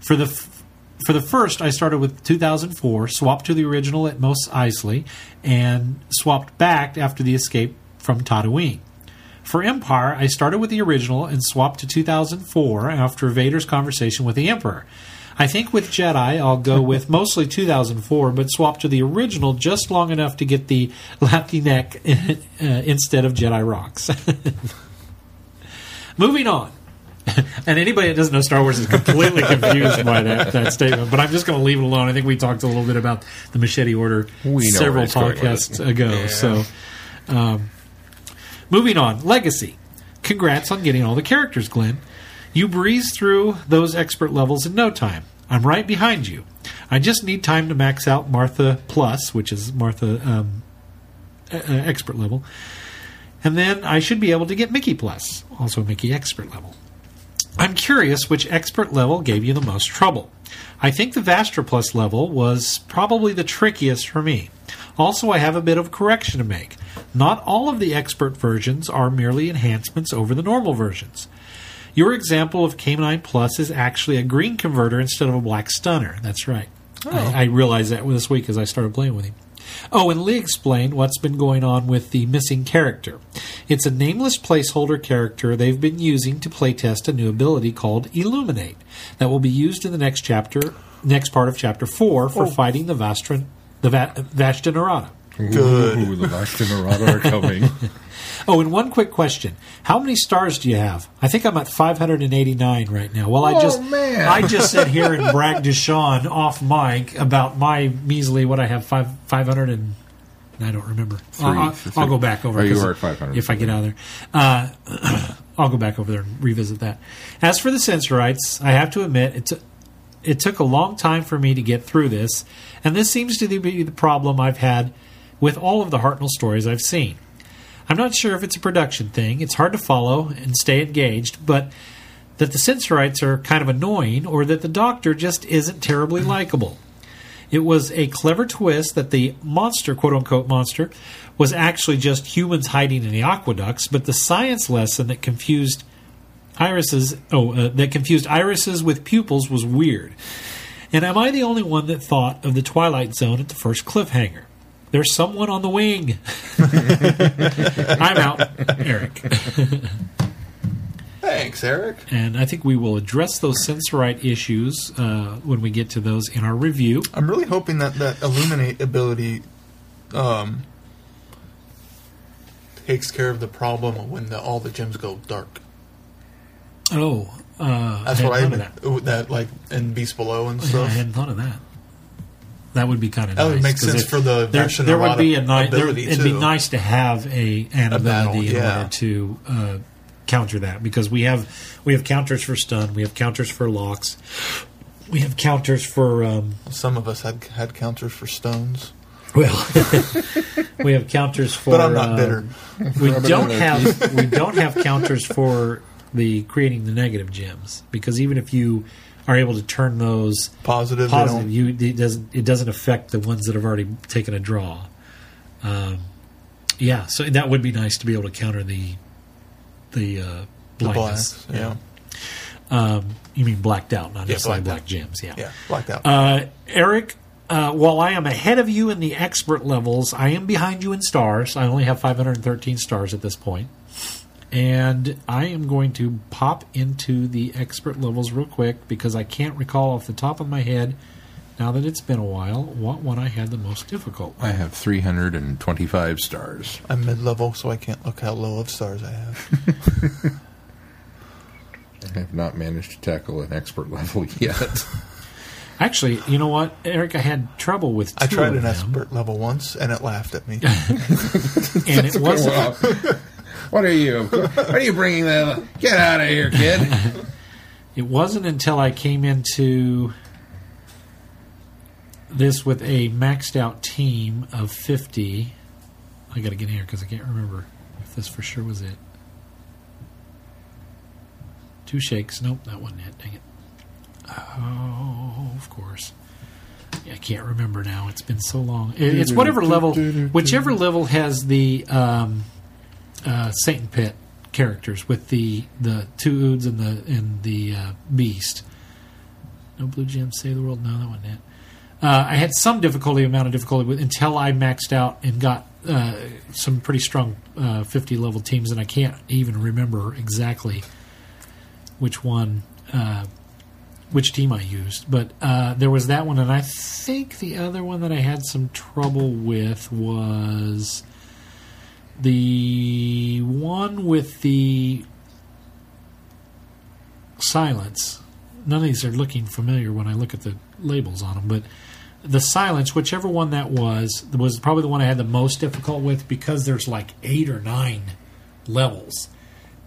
For the f- for the first, I started with 2004, swapped to the original at Mos Eisley, and swapped back after the escape from Tatooine. For Empire, I started with the original and swapped to 2004 after Vader's conversation with the Emperor. I think with Jedi, I'll go with mostly 2004, but swap to the original just long enough to get the Lapti Nek uh, instead of Jedi Rocks. Moving on. and anybody that doesn't know Star Wars is completely confused by that, that statement, but I'm just going to leave it alone. I think we talked a little bit about the Machete Order several where it's going with podcasts ago. So, um, moving on. Legacy. Congrats on getting all the characters, Glenn. You breeze through those expert levels in no time. I'm right behind you. I just need time to max out Martha Plus, which is Martha um, uh, expert level, and then I should be able to get Mickey Plus, also Mickey expert level. I'm curious which expert level gave you the most trouble. I think the Vastra Plus level was probably the trickiest for me. Also, I have a bit of correction to make. Not all of the expert versions are merely enhancements over the normal versions. Your example of K9 Plus is actually a green converter instead of a black stunner. That's right. I, oh. I realized that this week as I started playing with him. Oh, and Lee explained what's been going on with the missing character. It's a nameless placeholder character they've been using to playtest a new ability called Illuminate that will be used in the next chapter, next part of chapter four for oh. fighting the Vastran, the Va- Vashta Nerada. Good. Ooh, the Vashta are coming. Oh, and one quick question: How many stars do you have? I think I'm at 589 right now. Well, I Oh, just man. I just sat here and bragged to Sean off mic about my measly what I have five 500 and I don't remember. Three, I'll, I'll. I'll go back over. Oh, you 'cause are at 500. If I get out of there, uh, I'll go back over there and revisit that. As for the sensorites, I have to admit it. T- it took a long time for me to get through this, and this seems to be the problem I've had with all of the Hartnell stories I've seen. I'm not sure if it's a production thing. It's hard to follow and stay engaged, but that the sensorites are kind of annoying or that the doctor just isn't terribly likable. It was a clever twist that the monster, quote unquote monster, was actually just humans hiding in the aqueducts, but the science lesson that confused irises oh uh, that confused irises with pupils was weird. And am I the only one that thought of the Twilight Zone at the first cliffhanger? There's someone on the wing. I'm out, Eric. Thanks, Eric. And I think we will address those sensorite issues uh, when we get to those in our review. I'm really hoping that that illuminate ability um, takes care of the problem when the, all the gems go dark. Oh, uh, That's I what I hadn't meant. That. like in Beast Below and stuff. Yeah, I hadn't thought of that. That would be kind of That nice. would make 'cause sense it- for the there, there would be a nice. There, it'd be nice to have a an A battle, ability in yeah. order to uh, counter that because we have we have counters for stun, we have counters for locks, we have counters for um, Some of us had had counters for stones, well, we have counters for. but I'm not um, bitter. We Rub don't have we don't have counters for the creating the negative gems because even if you are able to turn those Positive, positive, you it doesn't it doesn't affect the ones that have already taken a draw. Um, yeah, so that would be nice to be able to counter the the uh, the blindness. blacks. Yeah, Um, you mean blacked out, not Yeah, necessarily black gems. Yeah. yeah, blacked out. Uh, Eric, uh, while I am ahead of you in the expert levels, I am behind you in stars. I only have 513 stars at this point. And I am going to pop into the expert levels real quick because I can't recall off the top of my head, now that it's been a while, what one I had the most difficult. I have 325 stars. I'm mid level, so I can't look how low of stars I have. I have not managed to tackle an expert level yet. Actually, you know what, Eric? I had trouble with two I tried of an them, expert level once, and it laughed at me. and it wasn't. What are you? What are you bringing that? Get out of here, kid! It wasn't until I came into this with a maxed out team of 50. I got to get in here because I can't remember if this for sure was it. Two shakes. Nope, that wasn't it. Dang it. Oh, of course. I can't remember now. It's been so long. It's whatever level, whichever level has the um, uh, Satan Pit characters with the the two oods and the and the uh, beast. No blue gems save the world. No, that wasn't it. Uh, I had some difficulty, amount of difficulty with until I maxed out and got uh, some pretty strong uh, 50 level teams, and I can't even remember exactly which one, uh, which team I used. But uh, there was that one, and I think the other one that I had some trouble with was the one with the silence. None of these are looking familiar when I look at the labels on them, but the silence, whichever one that was, was probably the one I had the most difficult with because there's like eight or nine levels.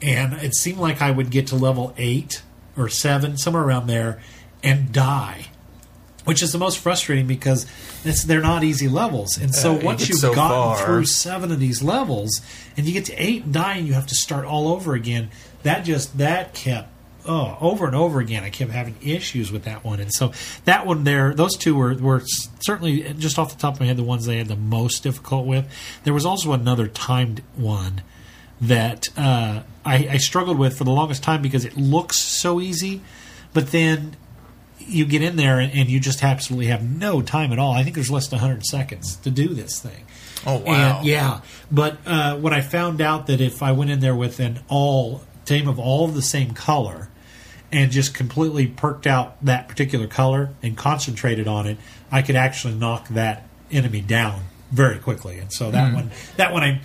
And it seemed like I would get to level eight or seven, somewhere around there, and die. Which is the most frustrating because it's, they're not easy levels. And so Uh, once you've so gotten far. through seven of these levels and you get to eight and nine, and you have to start all over again, that just, that kept oh, over and over again. I kept having issues with that one, and so that one there, those two were were certainly just off the top of my head the ones they had the most difficult with. There was also another timed one that uh, I, I struggled with for the longest time because it looks so easy, but then you get in there and, and you just absolutely have no time at all. I think there's less than 100 seconds to do this thing. Oh wow! And, yeah, but uh, when I found out that if I went in there with an all team of all of the same color and just completely perked out that particular color and concentrated on it, I could actually knock that enemy down very quickly. And so that one, that one, I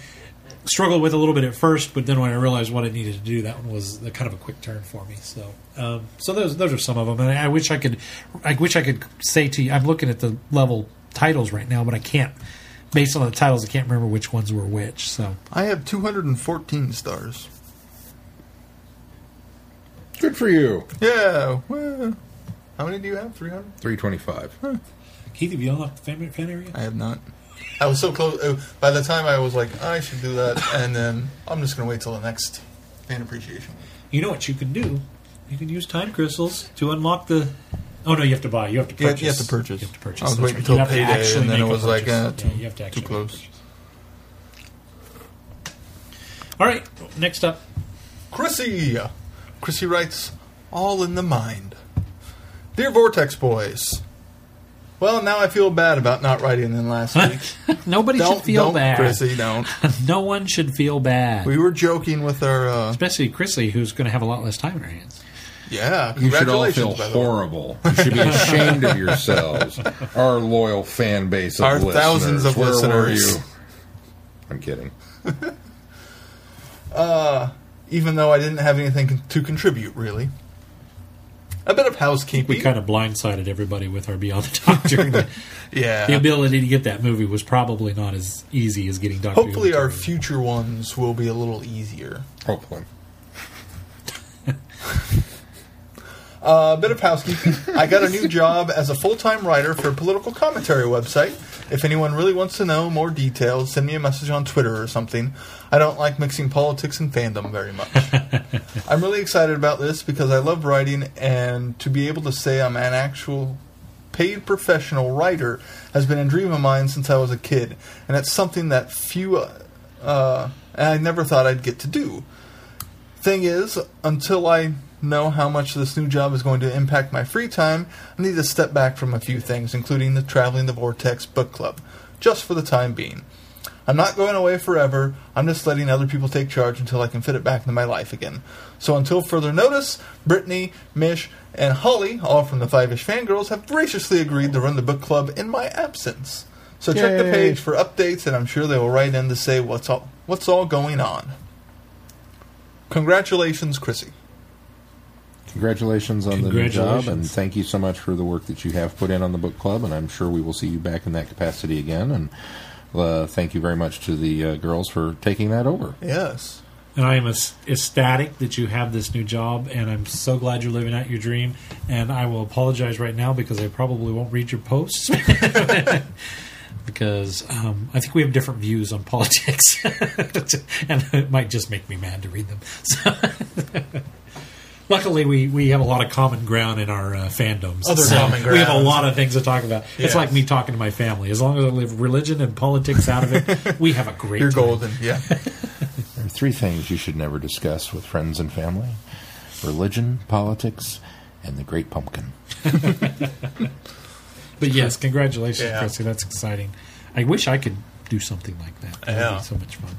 struggled with a little bit at first, but then when I realized what I needed to do, that one was the kind of a quick turn for me. So, um, so those those are some of them, and I wish I could, I wish I could say to you, I'm looking at the level titles right now, but I can't based on the titles, I can't remember which ones were which. So I have 214 stars. Good for you. Yeah. Well, how many do you have? 300? 325. Keith, have you unlocked the fan, fan area? I have not. I was so close. uh, By the time I was like, I should do that, and then I'm just going to wait till the next fan appreciation. You know what you can do? You can use time crystals to unlock the. Oh no, you have to buy. You have to purchase. you have to purchase. You have to purchase. I was That's waiting right. till You payday, and then it was like, purchase. uh, Yeah, you have to too close. All right, next up. Chrissy. Chrissy writes, All in the mind. Dear Vortex Boys. Well, now I feel bad about not writing in last week. Nobody don't should feel don't, bad. Chrissy, don't. no one should feel bad. We were joking with our. Uh, Especially Chrissy, who's going to have a lot less time in her hands. yeah, You should all feel by the way. horrible. You should be ashamed of yourselves. Our loyal fan base of Our listeners. thousands of Where were listeners. you? I'm kidding. Even though I didn't have anything to contribute, really. A bit of housekeeping. We kind of blindsided everybody with our Beyond the Doctor. the, yeah. the ability to get that movie was probably not as easy as getting Doctor. Hopefully, Who our material. future ones will be a little easier. Hopefully. A uh, bit of housekeeping. I got a new job as a full time writer for a political commentary website. If anyone really wants to know more details, send me a message on Twitter or something. I don't like mixing politics and fandom very much. I'm really excited about this because I love writing, and to be able to say I'm an actual paid professional writer has been a dream of mine since I was a kid, and it's something that few, uh, uh, I never thought I'd get to do thing is, until I know how much this new job is going to impact my free time, I need to step back from a few things, including the Traveling the Vortex book club, just for the time being. I'm not going away forever, I'm just letting other people take charge until I can fit it back into my life again. So until further notice, Brittany, Mish, and Holly, all from the Five Ish Fangirls, have graciously agreed to run the book club in my absence. So check the page for updates, and I'm sure they will write in to say what's all, what's all going on. Congratulations, Chrissy. Congratulations on the new job, and thank you so much for the work that you have put in on the book club. And I'm sure we will see you back in that capacity again. And uh, thank you very much to the uh, girls for taking that over. Yes. And I am ec- ecstatic that you have this new job, and I'm so glad you're living out your dream. And I will apologize right now because I probably won't read your posts. because um, I think we have different views on politics. and it might just make me mad to read them. So Luckily, we, we have a lot of common ground in our uh, fandoms. Other So common We have a lot of things to talk about. It's like me talking to my family. As long as I leave religion and politics out of it, we have a great You're time. golden. Yeah. There are three things you should never discuss with friends and family religion, politics, and the great pumpkin. But yes, congratulations, Yeah. Chrissy. That's exciting. I wish I could do something like that. That would Yeah. be so much fun.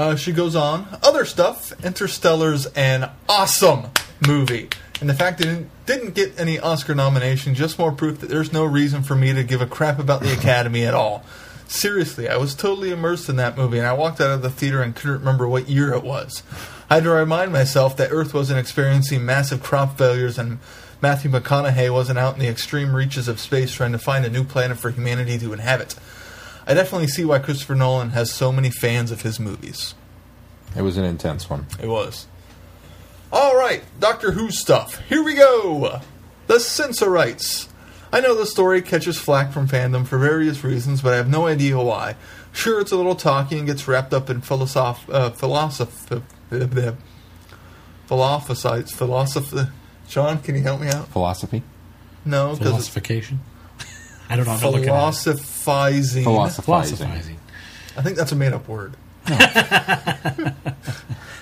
Uh, she goes on. Other stuff. Interstellar's an awesome movie. And the fact that it didn't get any Oscar nomination, just more proof that there's no reason for me to give a crap about the Academy at all. Seriously, I was totally immersed in that movie, and I walked out of the theater and couldn't remember what year it was. I had to remind myself that Earth wasn't experiencing massive crop failures and Matthew McConaughey wasn't out in the extreme reaches of space trying to find a new planet for humanity to inhabit. I definitely see why Christopher Nolan has so many fans of his movies. It was an intense one. It was. All right, Doctor Who stuff. Here we go. The Sensorites. I know the story catches flack from fandom for various reasons, but I have no idea why. Sure, it's a little talky and gets wrapped up in philosoph- uh, philosoph- uh, philosophicites. Philosophy. Sean, can you help me out? Philosophy? No, because it's Philosophication. I don't know. I'm not looking at it. philosophizing. Philosophizing. Philosophizing. I think that's a made-up word.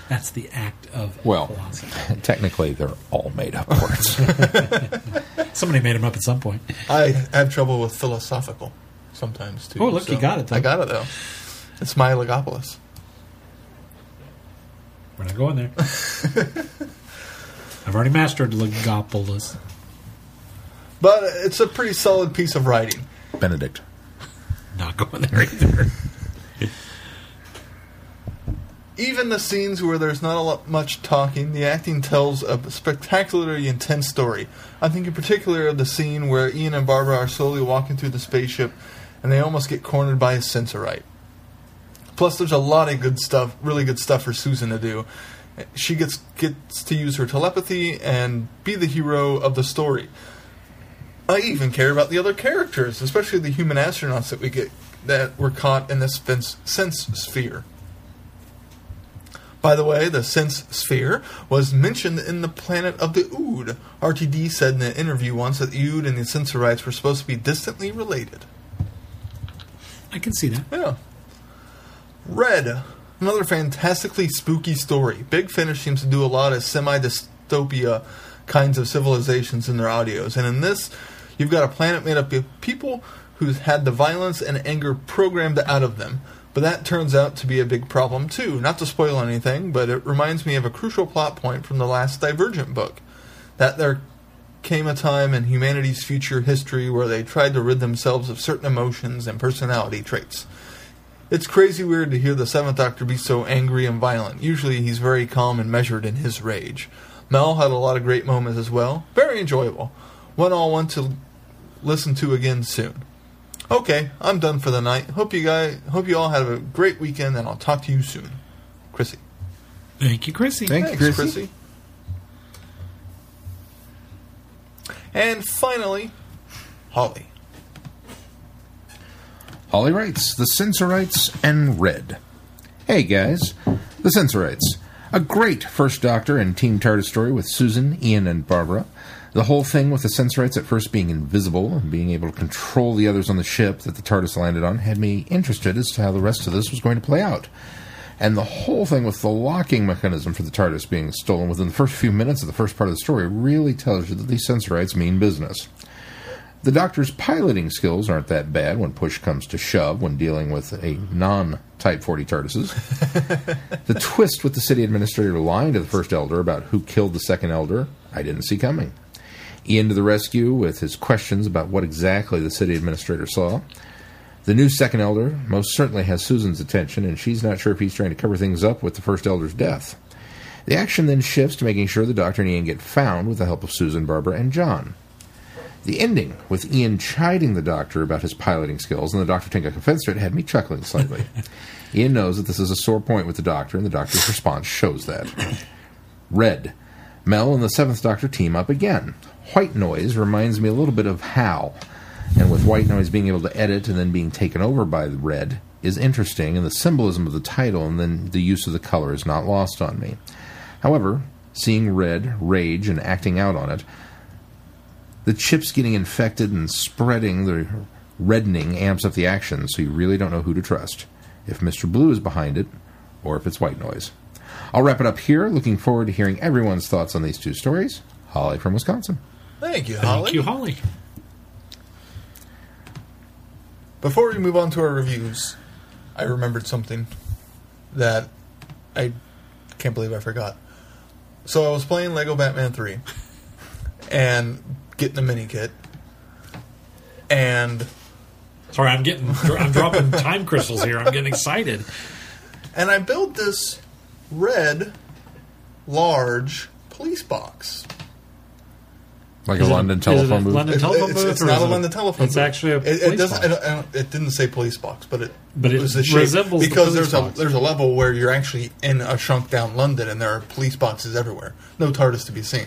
That's the act of Well, philosophy. technically, they're all made up words. Somebody made them up at some point. I have trouble with philosophical sometimes too. Oh, look, you got it, though. I got it though. It's my Legopolis. We're not going there. I've already mastered Legopolis. But it's a pretty solid piece of writing. Benedict. Not going there either. Even the scenes where there's not a lot much talking, the acting tells a spectacularly intense story. I think in particular of the scene where Ian and Barbara are slowly walking through the spaceship and they almost get cornered by a Sensorite. Plus, there's a lot of good stuff, really good stuff for Susan to do. She gets gets to use her telepathy and be the hero of the story. I even care about the other characters, especially the human astronauts that we get that were caught in this sense, sense sphere. By the way, the sense sphere was mentioned in the planet of the Ood. RTD said in an interview once that the Ood and the Sensorites were supposed to be distantly related. I can see that. Yeah. Red, another fantastically spooky story. Big Finish seems to do a lot of semi dystopia kinds of civilizations in their audios, and in this, you've got a planet made up of people who's had the violence and anger programmed out of them. But that turns out to be a big problem too. Not to spoil anything, but it reminds me of a crucial plot point from the last Divergent book. That there came a time in humanity's future history where they tried to rid themselves of certain emotions and personality traits. It's crazy weird to hear the Seventh Doctor be so angry and violent. Usually he's very calm and measured in his rage. Mel had a lot of great moments as well. Very enjoyable. One I'll want to listen to again soon. Okay, I'm done for the night. Hope you guys hope you all have a great weekend and I'll talk to you soon. Chrissy. Thank you, Chrissy. Thank you, Chrissy. Chrissy. And finally, Holly. Holly writes, The Sensorites and Red. Hey guys, The Sensorites. A great first Doctor and Team TARDIS story with Susan, Ian, and Barbara. The whole thing with the Sensorites at first being invisible and being able to control the others on the ship that the TARDIS landed on had me interested as to how the rest of this was going to play out. And the whole thing with the locking mechanism for the TARDIS being stolen within the first few minutes of the first part of the story really tells you that these Sensorites mean business. The Doctor's piloting skills aren't that bad when push comes to shove when dealing with a non Type 40 TARDISes. the twist with the city administrator lying to the first Elder about who killed the second Elder, I didn't see coming. Ian to the rescue with his questions about what exactly the city administrator saw. The new second Elder most certainly has Susan's attention, and she's not sure if he's trying to cover things up with the first Elder's death. The action then shifts to making sure the Doctor and Ian get found with the help of Susan, Barbara, and John. The ending, with Ian chiding the Doctor about his piloting skills and the Doctor taking offense to it, had me chuckling slightly. Ian knows that this is a sore point with the Doctor, and the Doctor's response shows that. Red. Mel and the Seventh Doctor team up again. White Noise reminds me a little bit of Hal, and with White Noise being able to edit and then being taken over by Red is interesting, and the symbolism of the title and then the use of the color is not lost on me. However, seeing Red rage and acting out on it, the chips getting infected and spreading, the reddening amps up the action, so you really don't know who to trust. If Mr. Blue is behind it, or if it's white noise. I'll wrap it up here. Looking forward to hearing everyone's thoughts on these two stories. Holly from Wisconsin. Thank you, Holly. Thank you, Holly. Before we move on to our reviews, I remembered something that I can't believe I forgot. So I was playing Lego Batman 3 and getting a mini kit. And Sorry, I'm getting. I'm dropping time crystals here. I'm getting excited. and I built this red large police box. Like Is a it- London it telephone booth. London- It- telephone it's, booth, it's or not a London telephone. it's booth. actually a It, it police doesn't. Box. don't, I don't, it didn't say police box, but it. But it was the shape resembles the because police there's box. a there's a level where you're actually in a shrunk down London and there are police boxes everywhere. No TARDIS to be seen,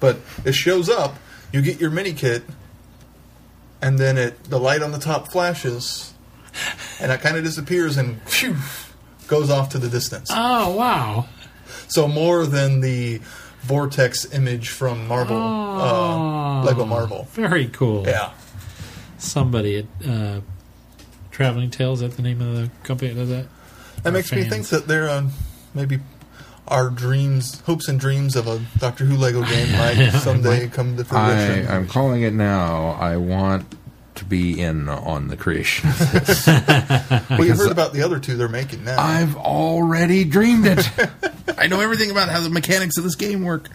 but it shows up. You get your mini kit, and then it the light on the top flashes, and it kind of disappears and phew, goes off to the distance. Oh wow! So more than the vortex image from Marvel, uh, Lego Marvel. Very cool. Yeah. Somebody at uh, Traveling Tales. Is that the name of the company that does that? That makes me think that there uh, maybe our dreams, hopes and dreams of a Doctor Who Lego game might someday come to I, fruition. I'm calling it now. I want to be in on the creation of this. well, you heard about the other two they're making now. I've already dreamed it. I know everything about how the mechanics of this game work.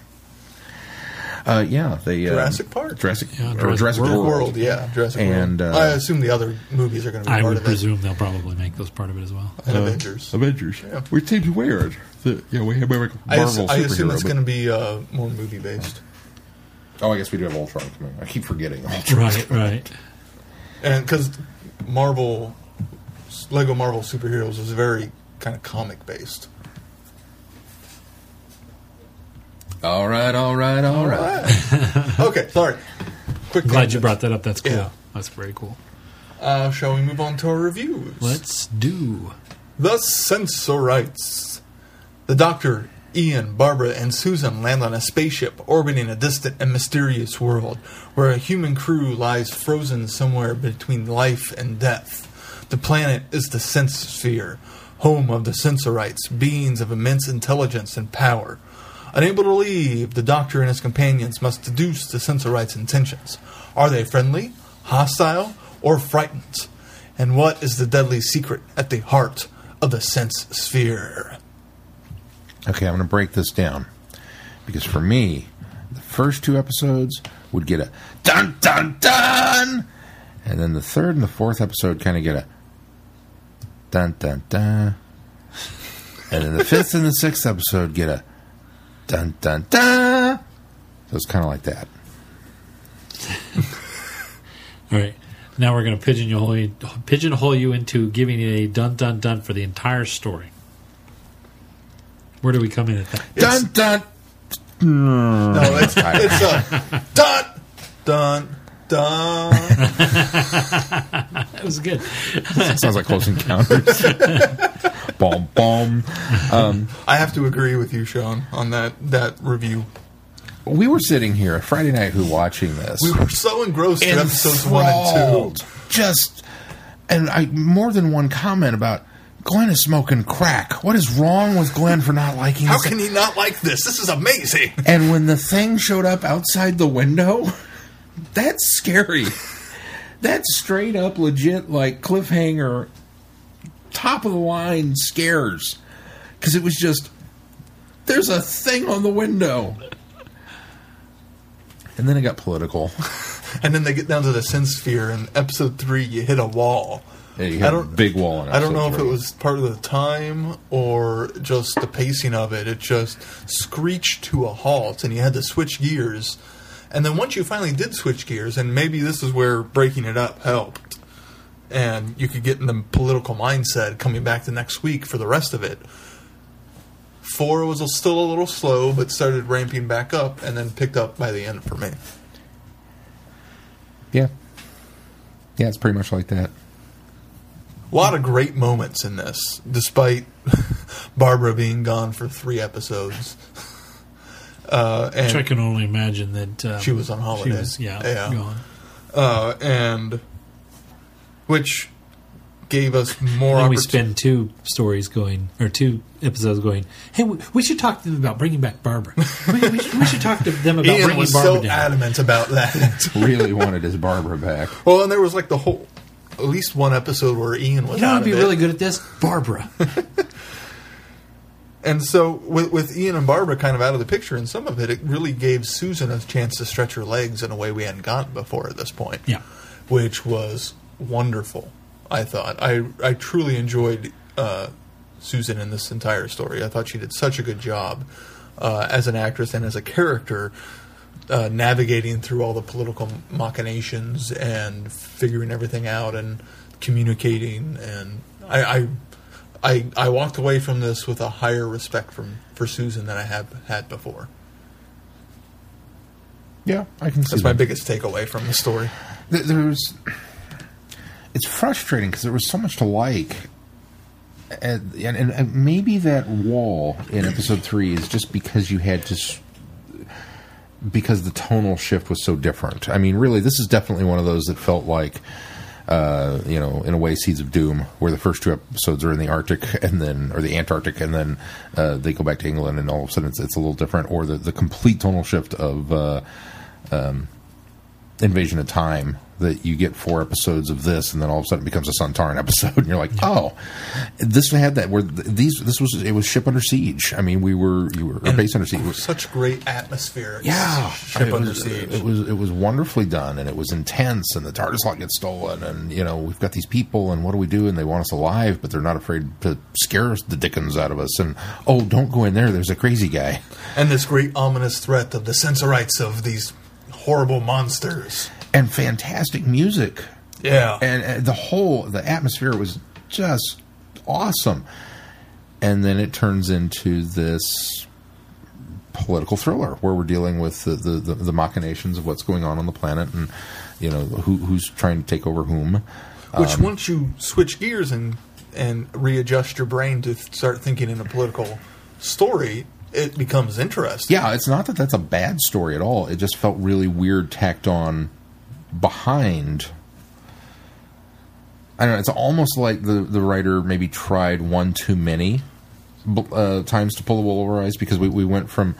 Uh, yeah, the uh, Jurassic Park. Jurassic, Yeah, or Jurassic Jurassic World. World. World, yeah, Jurassic And, World. uh, I assume the other movies are going to be I part would of presume they'll probably make those part of it as well. it. And Avengers. Avengers. Yeah. Which seems weird. That, you know, we have a I, ass- Marvel I assume it's going to be uh, more movie based, Oh, I guess we do have Ultron coming. I keep forgetting Ultron. Right, right. And because Marvel, Lego Marvel superheroes was very kind of comic based. All right, all right, all right. okay, sorry. Quick. I'm glad you brought that up. That's cool. Yeah. That's very cool. Uh, shall we move on to our reviews? Let's do. The Sensorites. The Doctor, Ian, Barbara, and Susan land on a spaceship orbiting a distant and mysterious world where a human crew lies frozen somewhere between life and death. The planet is the Sense Sphere, home of the Sensorites, beings of immense intelligence and power. Unable to leave, the Doctor and his companions must deduce the Sensorites' intentions. Are they friendly, hostile, or frightened? And what is the deadly secret at the heart of the Sense Sphere? Okay, I'm going to break this down because for me, the first two episodes would get a dun dun dun, and then the third and the fourth episode kind of get a dun dun dun, and then the fifth and the sixth episode get a dun dun dun. So it's kind of like that. All right. Now we're going to pigeonhole you, pigeonhole you into giving a dun dun dun for the entire story. Where do we come in at that? It's- Dun dun. No, it's, it's a dun, dun, dun. That was good. Sounds like Close Encounters. Bomb bomb. Um, I have to agree with you, Sean, on that, that review. We were sitting here Friday night, who watching this. We were so engrossed in episodes one and enthralled. two. Just and I more than one comment about Glenn is smoking crack. What is wrong with Glenn for not liking How this? can he not like this? This is amazing. and when the thing showed up outside the window, that's scary. That's straight up legit like cliffhanger top of the line scares. Cuz it was just there's a thing on the window. And then it got political. And then they get down to the sense sphere, and episode three, you hit a wall. Yeah, I don't- big wall in I don't know episode if it was part of the time or just the pacing of it. It just screeched to a halt, and you had to switch gears. And then once you finally did switch gears, and maybe this is where breaking it up helped, and you could get in the political mindset coming back the next week for the rest of it. Four was still a little slow, but started ramping back up, and then picked up by the end for me. Yeah. Yeah, it's pretty much like that. A lot of great moments in this, despite Barbara being gone for three episodes. Uh, Which I can only imagine that um, She was on holiday. She was, yeah, Yeah. gone. uh, and which gave us more. And we spend two stories going, or two episodes going. Hey, we, we should talk to them about bringing back Barbara. we, we should, we should talk to them about Ian bringing was Barbara so down. adamant about that. Really wanted his Barbara back. well, and there was like the whole, at least one episode where Ian was. You know, I'd be really good at this, Barbara. And so, with, with Ian and Barbara kind of out of the picture in some of it, it really gave Susan a chance to stretch her legs in a way we hadn't gotten before at this point. Yeah. Which was wonderful, I thought. I, I truly enjoyed uh, Susan in this entire story. I thought she did such a good job uh, as an actress and as a character. Uh, navigating through all the political machinations and figuring everything out and communicating and I, I I I walked away from this with a higher respect from for Susan than I have had before. Yeah, I can see That's my that. biggest takeaway from the story. Th- There's, it's frustrating because there was so much to like, and, and and maybe that wall in episode three is just because you had to, because the tonal shift was so different. I mean, really, this is definitely one of those that felt like. Uh, you know, in a way, Seeds of Doom, where the first two episodes are in the Arctic and then, or the Antarctic, and then uh, they go back to England, and all of a sudden it's, it's a little different, or the, the complete tonal shift of uh, Invasion of Time that you get four episodes of this, and then all of a sudden it becomes a Sontaran episode, and you're like, oh, this had that where these this was it was ship under siege. I mean, we were you were or base under siege. It was Such great atmosphere. Yeah, ship under was, siege. It was it was wonderfully done, and it was intense. And the TARDIS lot gets stolen, and you know we've got these people, and what do we do? And they want us alive, but they're not afraid to scare us, the dickens out of us. And oh, don't go in there. There's a crazy guy. and this great ominous threat of the sensorites of these horrible monsters. And fantastic music. Yeah. and, and the whole the atmosphere was just awesome and then it turns into this political thriller where we're dealing with the, the, the, the machinations of what's going on on the planet and you know who, who's trying to take over whom Which um, once you switch gears and and readjust your brain to start thinking in a political story, it becomes interesting. yeah it's not that that's a bad story at all it just felt really weird tacked on behind I don't know. It's almost like the the writer maybe tried one too many uh, times to pull the wool over our eyes because we, we went from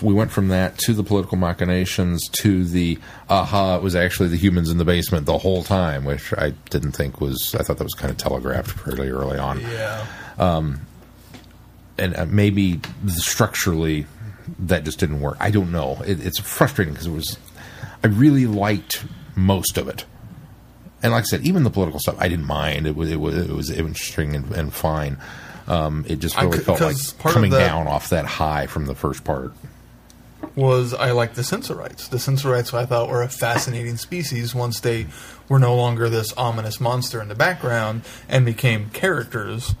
we went from that to the political machinations to the aha it was actually the humans in the basement the whole time which I didn't think was I thought that was kind of telegraphed pretty early on Yeah. um, and uh, maybe structurally that just didn't work. I don't know. It, it's frustrating because it was. I really liked most of it, and like I said, even the political stuff I didn't mind. It was it was it was interesting and, and fine. Um, it just really felt like of coming down off that high from the first part. was I like the Sensorites. The Sensorites I thought were a fascinating species once they were no longer this ominous monster in the background and became characters.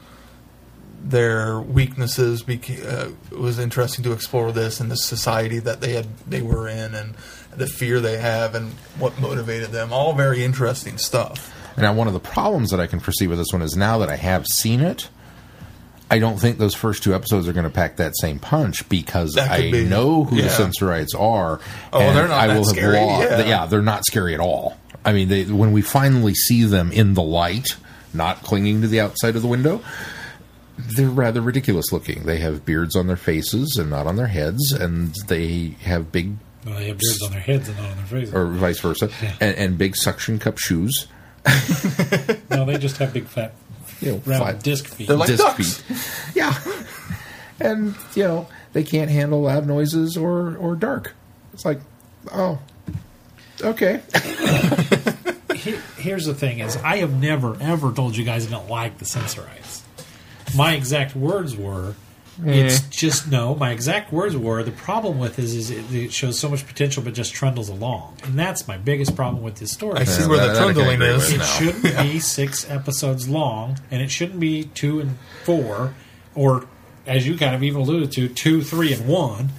Their weaknesses beca- uh, it was interesting to explore this and the society that they had they were in and the fear they have and what motivated them. All very interesting stuff. Now, one of the problems that I can foresee with this one is now that I have seen it, I don't think those first two episodes are going to pack that same punch because I be. know who the Yeah. Sensorites are. Oh, and they're not I will scary, Have yeah. they're not scary at all. I mean, they, when we finally see them in the light, not clinging to the outside of the window, they're rather ridiculous looking. They have beards on their faces and not on their heads, and they have big, Well, they have beards on their heads and not on their faces. or vice versa, and, and big suction cup shoes. no, they just have big fat You know, round five- disc feet. They're like disc ducks. feet. Yeah. and, you know, they can't handle loud noises or, or dark. It's like, oh, okay. Here- here's the thing: is I have never ever told you guys I don't like the Sensorites. My exact words were, "It's just no." My exact words were, "The problem with this is it, it shows so much potential, but just trundles along," and that's my biggest problem with this story. I see Yeah, where that- the that I can trundling agree is. It No. shouldn't be six episodes long, and it shouldn't be two and four, or as you kind of even alluded to, two, three, and one,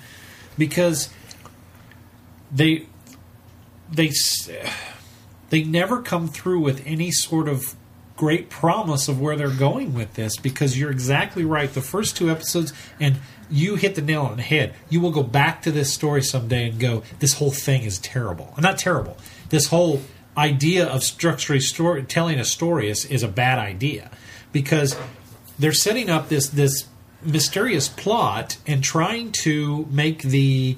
because they they they never come through with any sort of great promise of where they're going with this. Because you're exactly right. The first two episodes, and you hit the nail on the head. You will go back to this story someday and go, "This whole thing is terrible." Not terrible. This whole idea of structuring story, telling a story is, is a bad idea because they're setting up this this mysterious plot and trying to make the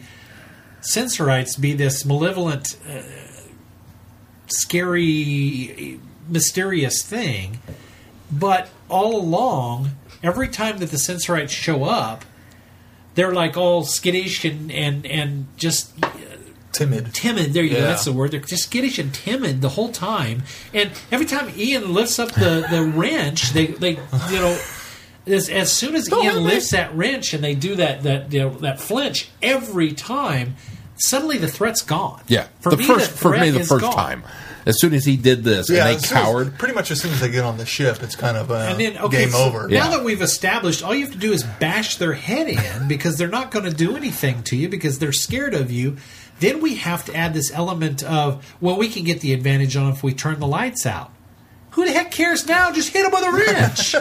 Sensorites be this malevolent, uh, scary, mysterious thing. But all along, every time that the Sensorites show up, they're like all skittish and and and just uh, Timid. timid. There you go. That's the word. They're just skittish and timid the whole time. And every time Ian lifts up the, the wrench, they they you know. As, as soon as Don't Ian lifts that wrench and they do that that you know, that flinch every time, suddenly the threat's gone. Yeah. for the me, first, the for me, the first gone. time. As soon as he did this Yeah, and they as soon as- pretty much as soon as they get on the ship, it's kind of uh, And then okay, game so over. Now Yeah. that we've established, all you have to do is bash their head in because they're not going to do anything to you because they're scared of you. Then we have to add this element of well, we can get the advantage on if we turn the lights out. Who the heck cares now? Just hit them with a wrench.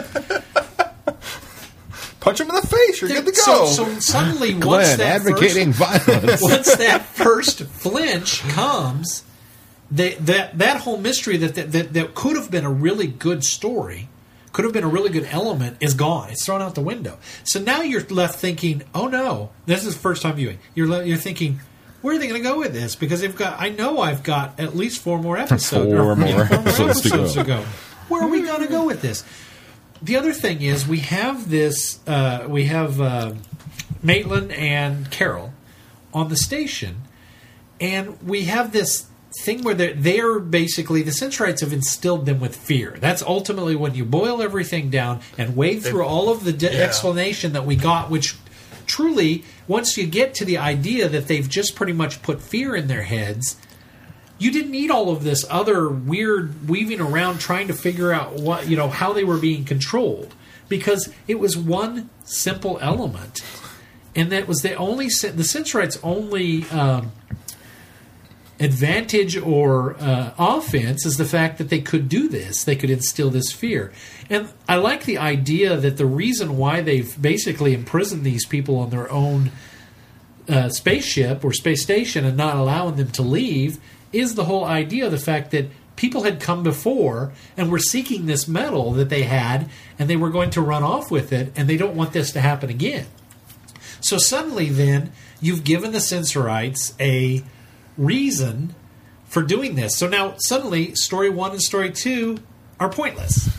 Punch him in the face. You're good to go. so suddenly, once that advocating first, violence. once that first flinch comes, they, that that whole mystery that, that that that could have been a really good story, could have been a really good element, is gone. It's thrown out the window. So now you're left thinking, "Oh no, this is first time viewing." You're le- you're thinking. Where are they going to go with this? Because they've got, I know I've got at least four more episodes. Four or, more yeah, four more episodes to go. to go. Where are we going to go with this? The other thing is we have this. Uh, we have uh, Maitland and Carol on the station, and we have this thing where they're, they're basically the Sensorites have instilled them with fear. That's ultimately when you boil everything down and wade through all of the de- Yeah. explanation that we got, which truly, once you get to the idea that they've just pretty much put fear in their heads, you didn't need all of this other weird weaving around trying to figure out what you know how they were being controlled because it was one simple element and that was the only the sensorites only um, advantage or uh, offense is the fact that they could do this. They could instill this fear. And i like the idea that the reason why they've basically imprisoned these people on their own uh, spaceship or space station and not allowing them to leave is the whole idea of the fact that people had come before and were seeking this metal that they had and they were going to run off with it and they don't want this to happen again. So suddenly then you've given the sensorites a reason for doing this so now suddenly story one and story two are pointless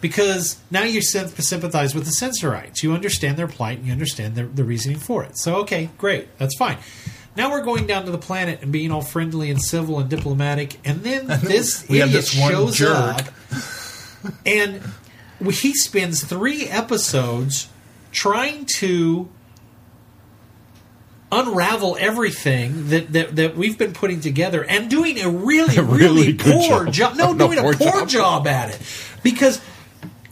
because now you sympathize with the sensorites. You understand their plight and you understand their, the reasoning for it. So, okay, great. That's fine. Now we're going down to the planet and being all friendly and civil and diplomatic. And then this we have idiot this one shows jerk. up and he spends three episodes trying to unravel everything that, that, that we've been putting together and doing a really, really, really poor job. job. No, No, doing a poor poor job. job at it. Because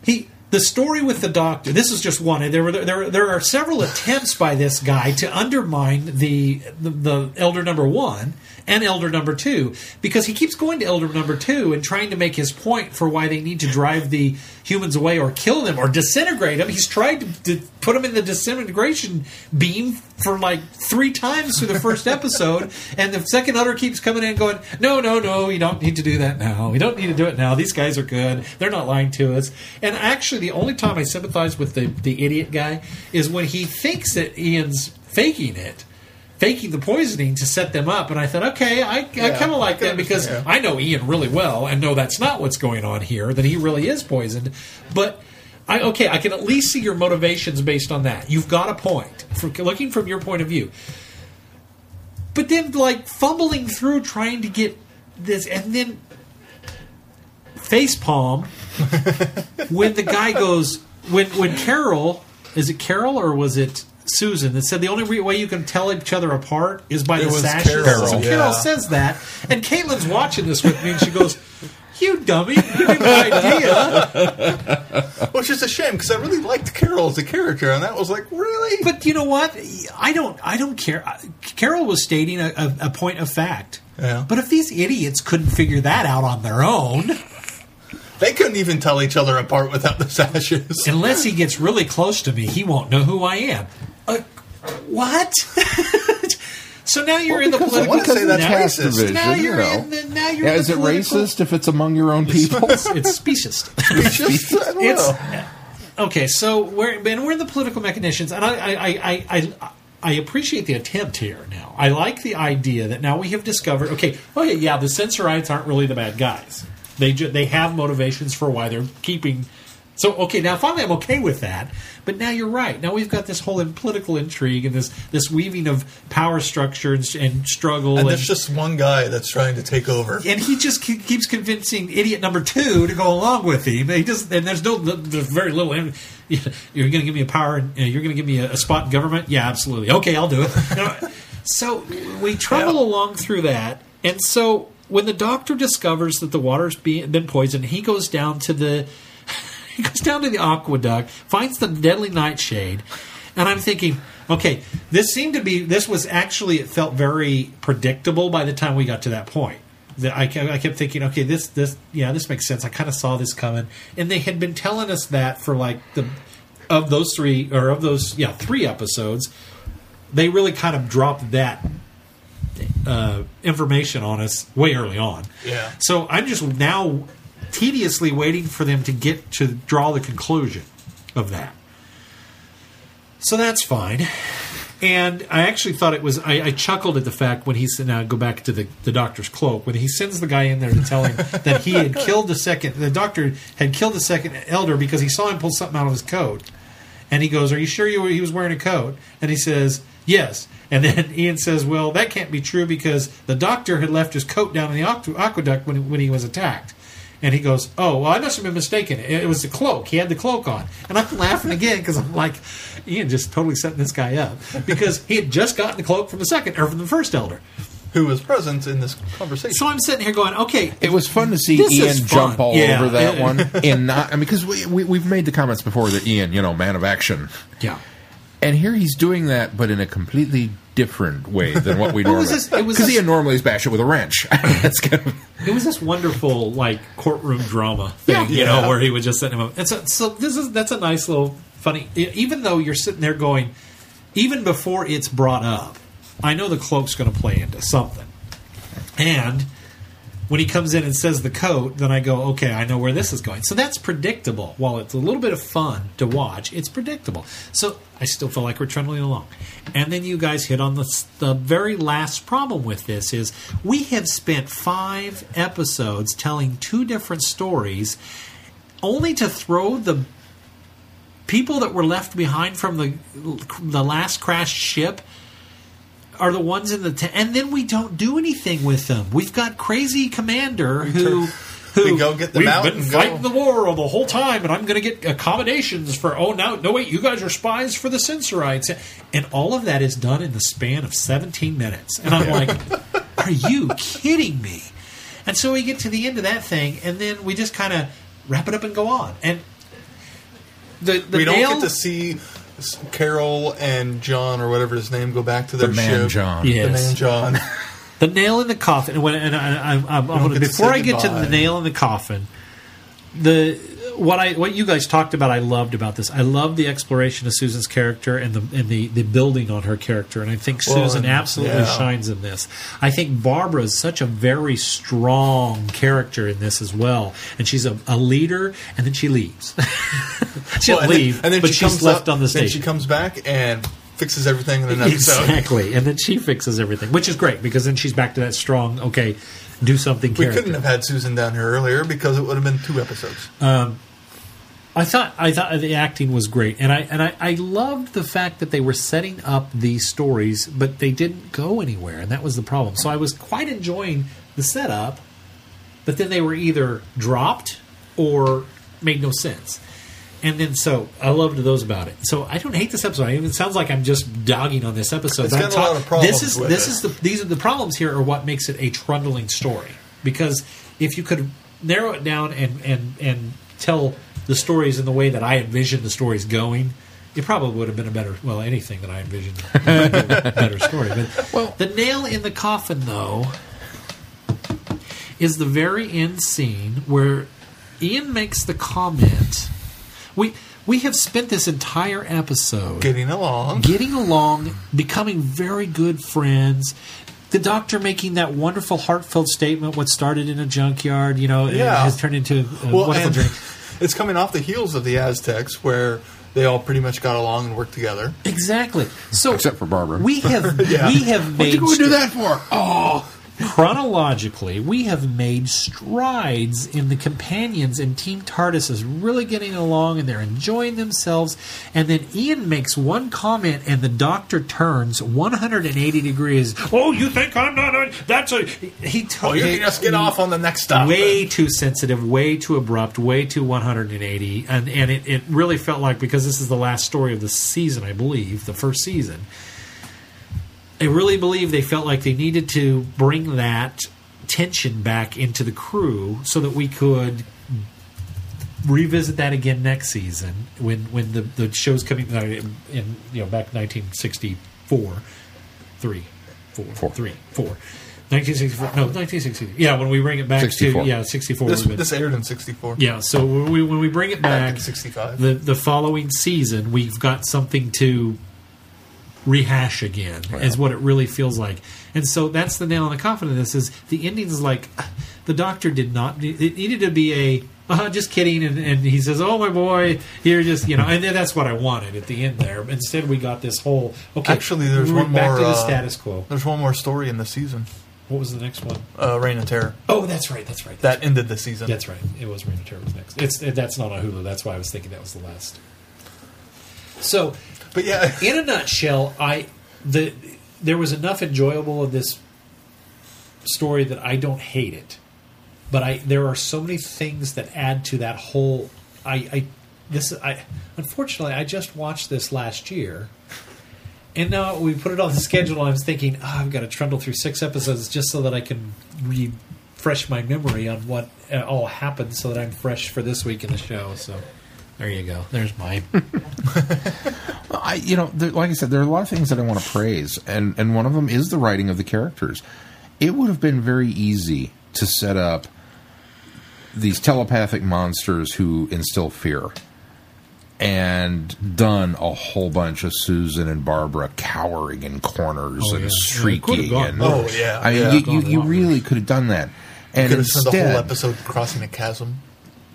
he the story with the doctor this is just one there were there, there are several attempts by this guy to undermine the, the the elder number one and elder number two because he keeps going to elder number two and trying to make his point for why they need to drive the humans away or kill them or disintegrate them. He's tried to, to put them in the disintegration beam for like three times through the first episode and the second elder keeps coming in going no no no you don't need to do that now. We don't need to do it now. These guys are good. They're not lying to us. And actually the only time i sympathize with the, the idiot guy is when he thinks that ian's faking it faking the poisoning to set them up and i thought okay i, I kind of like that because yeah. i know ian really well and know that's not what's going on here that he really is poisoned but I, okay, I can at least see your motivations based on that. You've got a point, from, looking from your point of view. But then, like fumbling through trying to get this, and then face palm when the guy goes when when Carol is it Carol or was it Susan that said the only re- way you can tell each other apart is by It the sashes. Carol, so yeah. Carol says that, and Caitlin's watching this with me, and she goes. You dummy! You have an idea. Which is a shame because I really liked Carol as a character, and that was like really. But you know what? I don't. I don't care. Carol was stating a, a, a point of fact. Yeah. But if these idiots couldn't figure that out on their own, They couldn't even tell each other apart without the sashes. unless he gets really close to me, he won't know who I am. Uh, what? so now you're in the political. wanna say that's racist. division, now you you're know. in the. Now you're Yeah, is it political- racist if it's among your own people? It's just, I It's okay. So we're and we're in the political machinations, and I I, I, I, I I appreciate the attempt here. Now I like the idea that now we have discovered. Okay, okay, yeah, the Sensorites aren't really the bad guys. They ju- they have motivations for why they're keeping. So okay, now finally I'm okay with that. But now you're right. Now we've got this whole political intrigue and this this weaving of power structure and, and struggle. And there's just one guy that's trying to take over. and he just ke- keeps convincing idiot number two to go along with him. He just and there's no there's very little. You're going to give me a power. and know, You're going to give me a, a spot in government. Yeah, absolutely. Okay, I'll do it. You know, so we travel Yeah. along through that, and so when the doctor discovers that the water's being, been poisoned, he goes down to the he goes down to the aqueduct, finds the deadly nightshade, and I'm thinking, okay, this seemed to be this was actually it felt very predictable by the time we got to that point. That I, I kept thinking, okay, this this yeah, this makes sense. I kind of saw this coming, and they had been telling us that for like the of those three or of those yeah three episodes. They really kind of dropped that uh, information on us way early on. Yeah. So I'm just now tediously waiting for them to get to draw the conclusion of that. So that's fine. And I actually thought it was. I, I chuckled at the fact when he said, "Now go back to the, the doctor's cloak." When he sends the guy in there to tell him that he had killed the second, the doctor had killed the second elder because he saw him pull something out of his coat, and he goes, "Are you sure you were, he was wearing a coat?" And he says, "Yes." And then Ian says, "Well, that can't be true because the doctor had left his coat down in the aqueduct when when he was attacked." And he goes, "Oh, well, I must have been mistaken. It, it was the cloak. He had the cloak on." And I'm laughing again because I'm like, Ian just totally setting this guy up because he had just gotten the cloak from the second or from the first elder. who was present in this conversation. So I'm sitting here going, okay, It was fun to see Ian jump all Yeah. over that one, and not. I mean, because we, we we've made the comments before that Ian, you know, man of action, yeah. and here he's doing that, but in a completely different way than what we Well, it normally. was it was Because this- Ian normally is bash it with a wrench. That's kind of It was this wonderful like courtroom drama thing, Yeah. you know, Yeah. where he was just setting him up. And so, so this is that's a nice little funny. Even though you're sitting there going, even before it's brought up, I know the cloak's going to play into something. And when he comes in and says the coat, then I go, okay, I know where this is going. So that's predictable. While it's a little bit of fun to watch, it's predictable. So I still feel like we're trundling along. And then you guys hit on the, the very last problem with this is we have spent five episodes telling two different stories only to throw the people that were left behind from the the last crashed ship are the ones in the tent, and then we don't do anything with them. We've got crazy commander who. Who, We go get them We've out been and go." fighting the war the whole time, and I'm going to get accommodations for. Oh, now, no, wait, you guys are spies for the Sensorites, and all of that is done in the span of 17 minutes. And I'm like, are you kidding me? And so we get to the end of that thing, and then we just kind of wrap it up and go on. And the the we don't nail, get to see Carol and John or whatever his name go back to their the man, ship. John. Yeah. The man John. the nail in the coffin. And, when, and I, I, I'm, I'm gonna, get to before I get to the nail in the coffin, the what I what you guys talked about, I loved about this. I love the exploration of Susan's character and the and the, the building on her character, and I think Susan and- absolutely yeah. shines in this. I think Barbara is such a very strong character in this as well, and she's a, a leader, and then she leaves. she Well, doesn't leave, but she she's comes left up, on the Then she comes back and fixes everything in an episode. Exactly, and then she fixes everything, which is great because then she's back to that strong. Okay, do something. We couldn't have had Susan down here earlier because it would have been two episodes. Um, I thought I thought the acting was great, and I and I, I loved the fact that they were setting up these stories, but they didn't go anywhere, and that was the problem. So I was quite enjoying the setup, but then they were either dropped or made no sense. And then so I loved those about it. So I don't hate this episode. It sounds like I'm just dogging on this episode. It's got a lot of problems This is this it. is the these are the problems here are what makes it a trundling story. Because if you could narrow it down and and and tell the stories in the way that I envisioned the stories going, it probably would have been a better well anything that I envisioned would have been a better story. But Well- the nail in the coffin though is the very end scene where Ian makes the comment. We we have spent this entire episode Getting along. getting along, becoming very good friends. The doctor making that wonderful heartfelt statement, what started in a junkyard, you know, Yeah. has turned into a Well, wonderful and journey. It's coming off the heels of the Aztecs where they all pretty much got along and worked together. Exactly. So Except for Barbara. we have Yeah. we have What'd made you go do that for? Oh, chronologically, we have made strides in the companions, and Team TARDIS is really getting along, and they're enjoying themselves. And then Ian makes one comment, and the Doctor turns 180 degrees. Oh, you think I'm not? A, that's a he. T- Oh, you can just get off on the next stop. Way too sensitive, way too abrupt, way too 180, and and it, it really felt like because this is the last story of the season, I believe, the first season. I really believe they felt like they needed to bring that tension back into the crew so that we could revisit that again next season when when the the show's coming uh, in, in you know back 1964 three four Four. three four 1964 no 1960 yeah when we bring it back 64. to yeah 64 This, this aired in 64. yeah so when we, when we bring it Back back 65. the the following season we've got something to rehash again is what it really feels like and so that's the nail in the coffin of this is the ending is like the doctor did not it needed to be a uh, just kidding and, and he says oh my boy you're just you know and then that's what i wanted at the end there instead we got this whole okay Actually, there's we're one back more, to the uh, status quo There's one more story in the season. what was the next one? Uh, Reign of Terror. Oh, that's right that's right That ended the season. That's right. It was Reign of Terror was next. It's that's not on Hulu. That's why I was thinking that was the last. So, But yeah, in a nutshell, I the there was enough enjoyable of this story that I don't hate it, but I there are so many things that add to that whole. I, I this I unfortunately I just watched this last year, And now we put it on the schedule, and I was thinking, oh, I've got to trundle through six episodes just so that I can refresh my memory on what uh, all happened, so that I'm fresh for this week in the show. So there you go. There's mine. I, you know, there, like I said, there are a lot of things that I want to praise, and and one of them is the writing of the characters. It would have been very easy to set up these telepathic monsters who instill fear, and done a whole bunch of Susan and Barbara cowering in corners Oh, and yeah. Yeah, it could have shrieking. gone and Oh, yeah, I mean, yeah. you, you, you really could have done that. And Could have spent the whole episode crossing a chasm.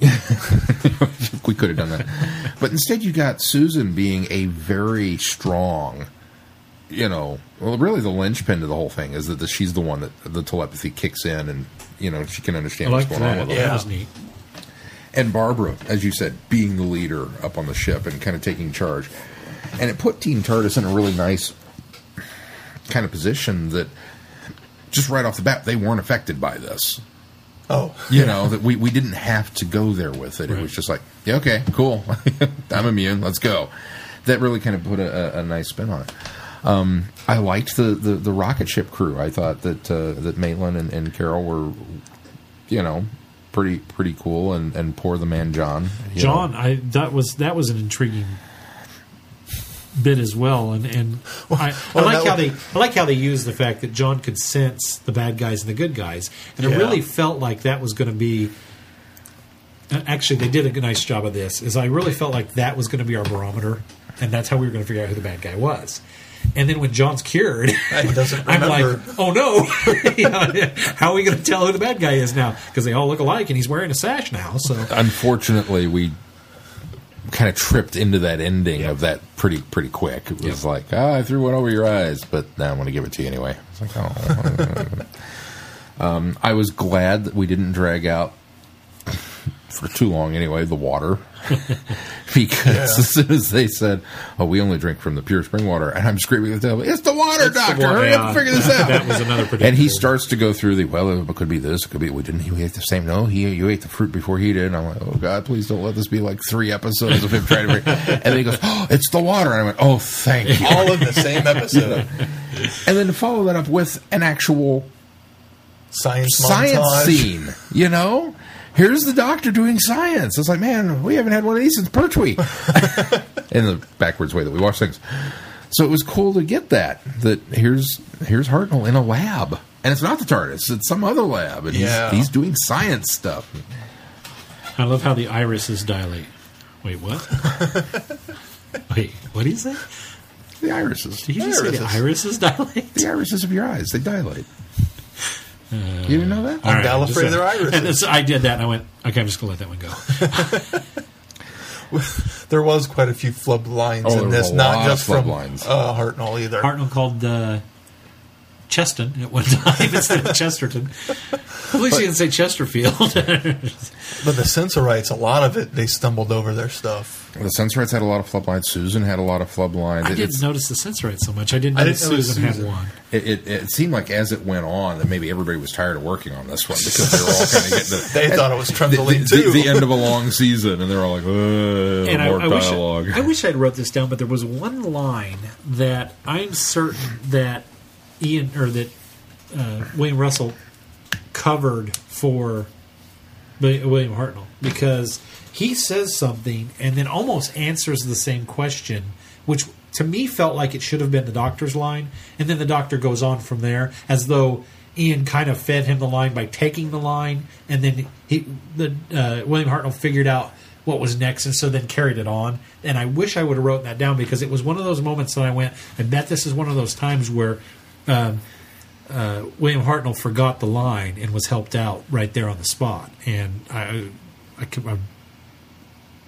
we could have done that. But instead, you got Susan being a very strong, you know, well, really the linchpin to the whole thing is that the, she's the one that the telepathy kicks in and, you know, she can understand what's going on that. with her. That was neat. And Barbara, as you said, being the leader up on the ship and kind of taking charge. And it put Team TARDIS in a really nice kind of position that just right off the bat, they weren't affected by this. Oh, You know, that we, we didn't have to go there with it. It was just like, yeah, okay, cool. I'm immune. Let's go. That really kind of put a, a, a nice spin on it. Um, I liked the, the, the rocket ship crew. I thought that uh, that Maitland and, and Carol were, you know, pretty pretty cool. And, and poor the man John. John, know. I that was that was an intriguing bit as well, and and I, well, like how was- they I like how they use the fact that John could sense the bad guys and the good guys, and it really felt like that was going to be. uh, Actually, they did a nice job of this. Is I really felt like that was going to be our barometer, and that's how we were going to figure out who the bad guy was. And then when John's cured, And he doesn't I'm like, oh no, You know, how are we going to tell who the bad guy is now? Because they all look alike, and he's wearing a sash now. So Unfortunately, we kind of tripped into that ending of that pretty pretty quick. It was like, ah, I threw one over your eyes, but now I'm going to give it to you anyway. It's like, oh. um, I was glad that we didn't drag out for too long anyway the water because Yeah. as soon as they said, "Oh, we only drink from the pure spring water," and I'm screaming at the table, "It's the water, doctor! water, Hurry up yeah. and figure this out!" That was another And he starts to go through the well, it could be this, it could be we didn't. He ate the same. No, he you ate the fruit before he did. And I'm like, oh God, please don't let this be like three episodes of him trying to. Bring, and then he goes, oh, it's the water. And I went, oh, thank you. all in the same episode. And then to follow that up with an actual Science, science montage. scene, you know. Here's the doctor doing science. It's like, man, we haven't had one of these since Pertwee. In the backwards way that we watch things. So it was cool to get that. That here's here's Hartnell in a lab, and it's not the TARDIS; it's some other lab, and Yeah. he's, he's doing science stuff. I love how the irises dilate. Wait, what? Wait, what do you say? The irises, Did you just say the irises dilate? the irises of your eyes, they dilate. You didn't know that? I'm All Gallifrey just- their irises. And this, I did that, and I went, okay, I'm just going to let that one go. There was quite a few flub lines Oh, there in this, a not of just flub from lines. uh, Hartnell either. Hartnell called uh, Cheston at one time instead of Chesterton. At least he didn't say Chesterfield. But the Sensorites, a lot of it, they stumbled over their stuff. The Sensorites had a lot of flub lines. Susan had a lot of flub lines. I It- didn't notice the Sensorite so much. I didn't I didn't notice Susan had one. It, it, it seemed like as it went on that maybe everybody was tired of working on this one because they were all kind of getting the, They thought it was the, trundling the- too. the end of a long season, and they're all like, "Uh, and I, more I wish dialogue." I wish I'd wrote this down, but there was one line that I'm certain that Ian or that uh, William Russell covered for William Hartnell because he says something and then almost answers the same question, which to me felt like it should have been the doctor's line, and then the doctor goes on from there as though. Ian kind of fed him the line by taking the line, and then he, the uh, William Hartnell figured out what was next, and so then carried it on. And I wish I would have wrote that down because it was one of those moments that I went, I bet this is one of those times where um, uh, William Hartnell forgot the line and was helped out right there on the spot. And I, I, I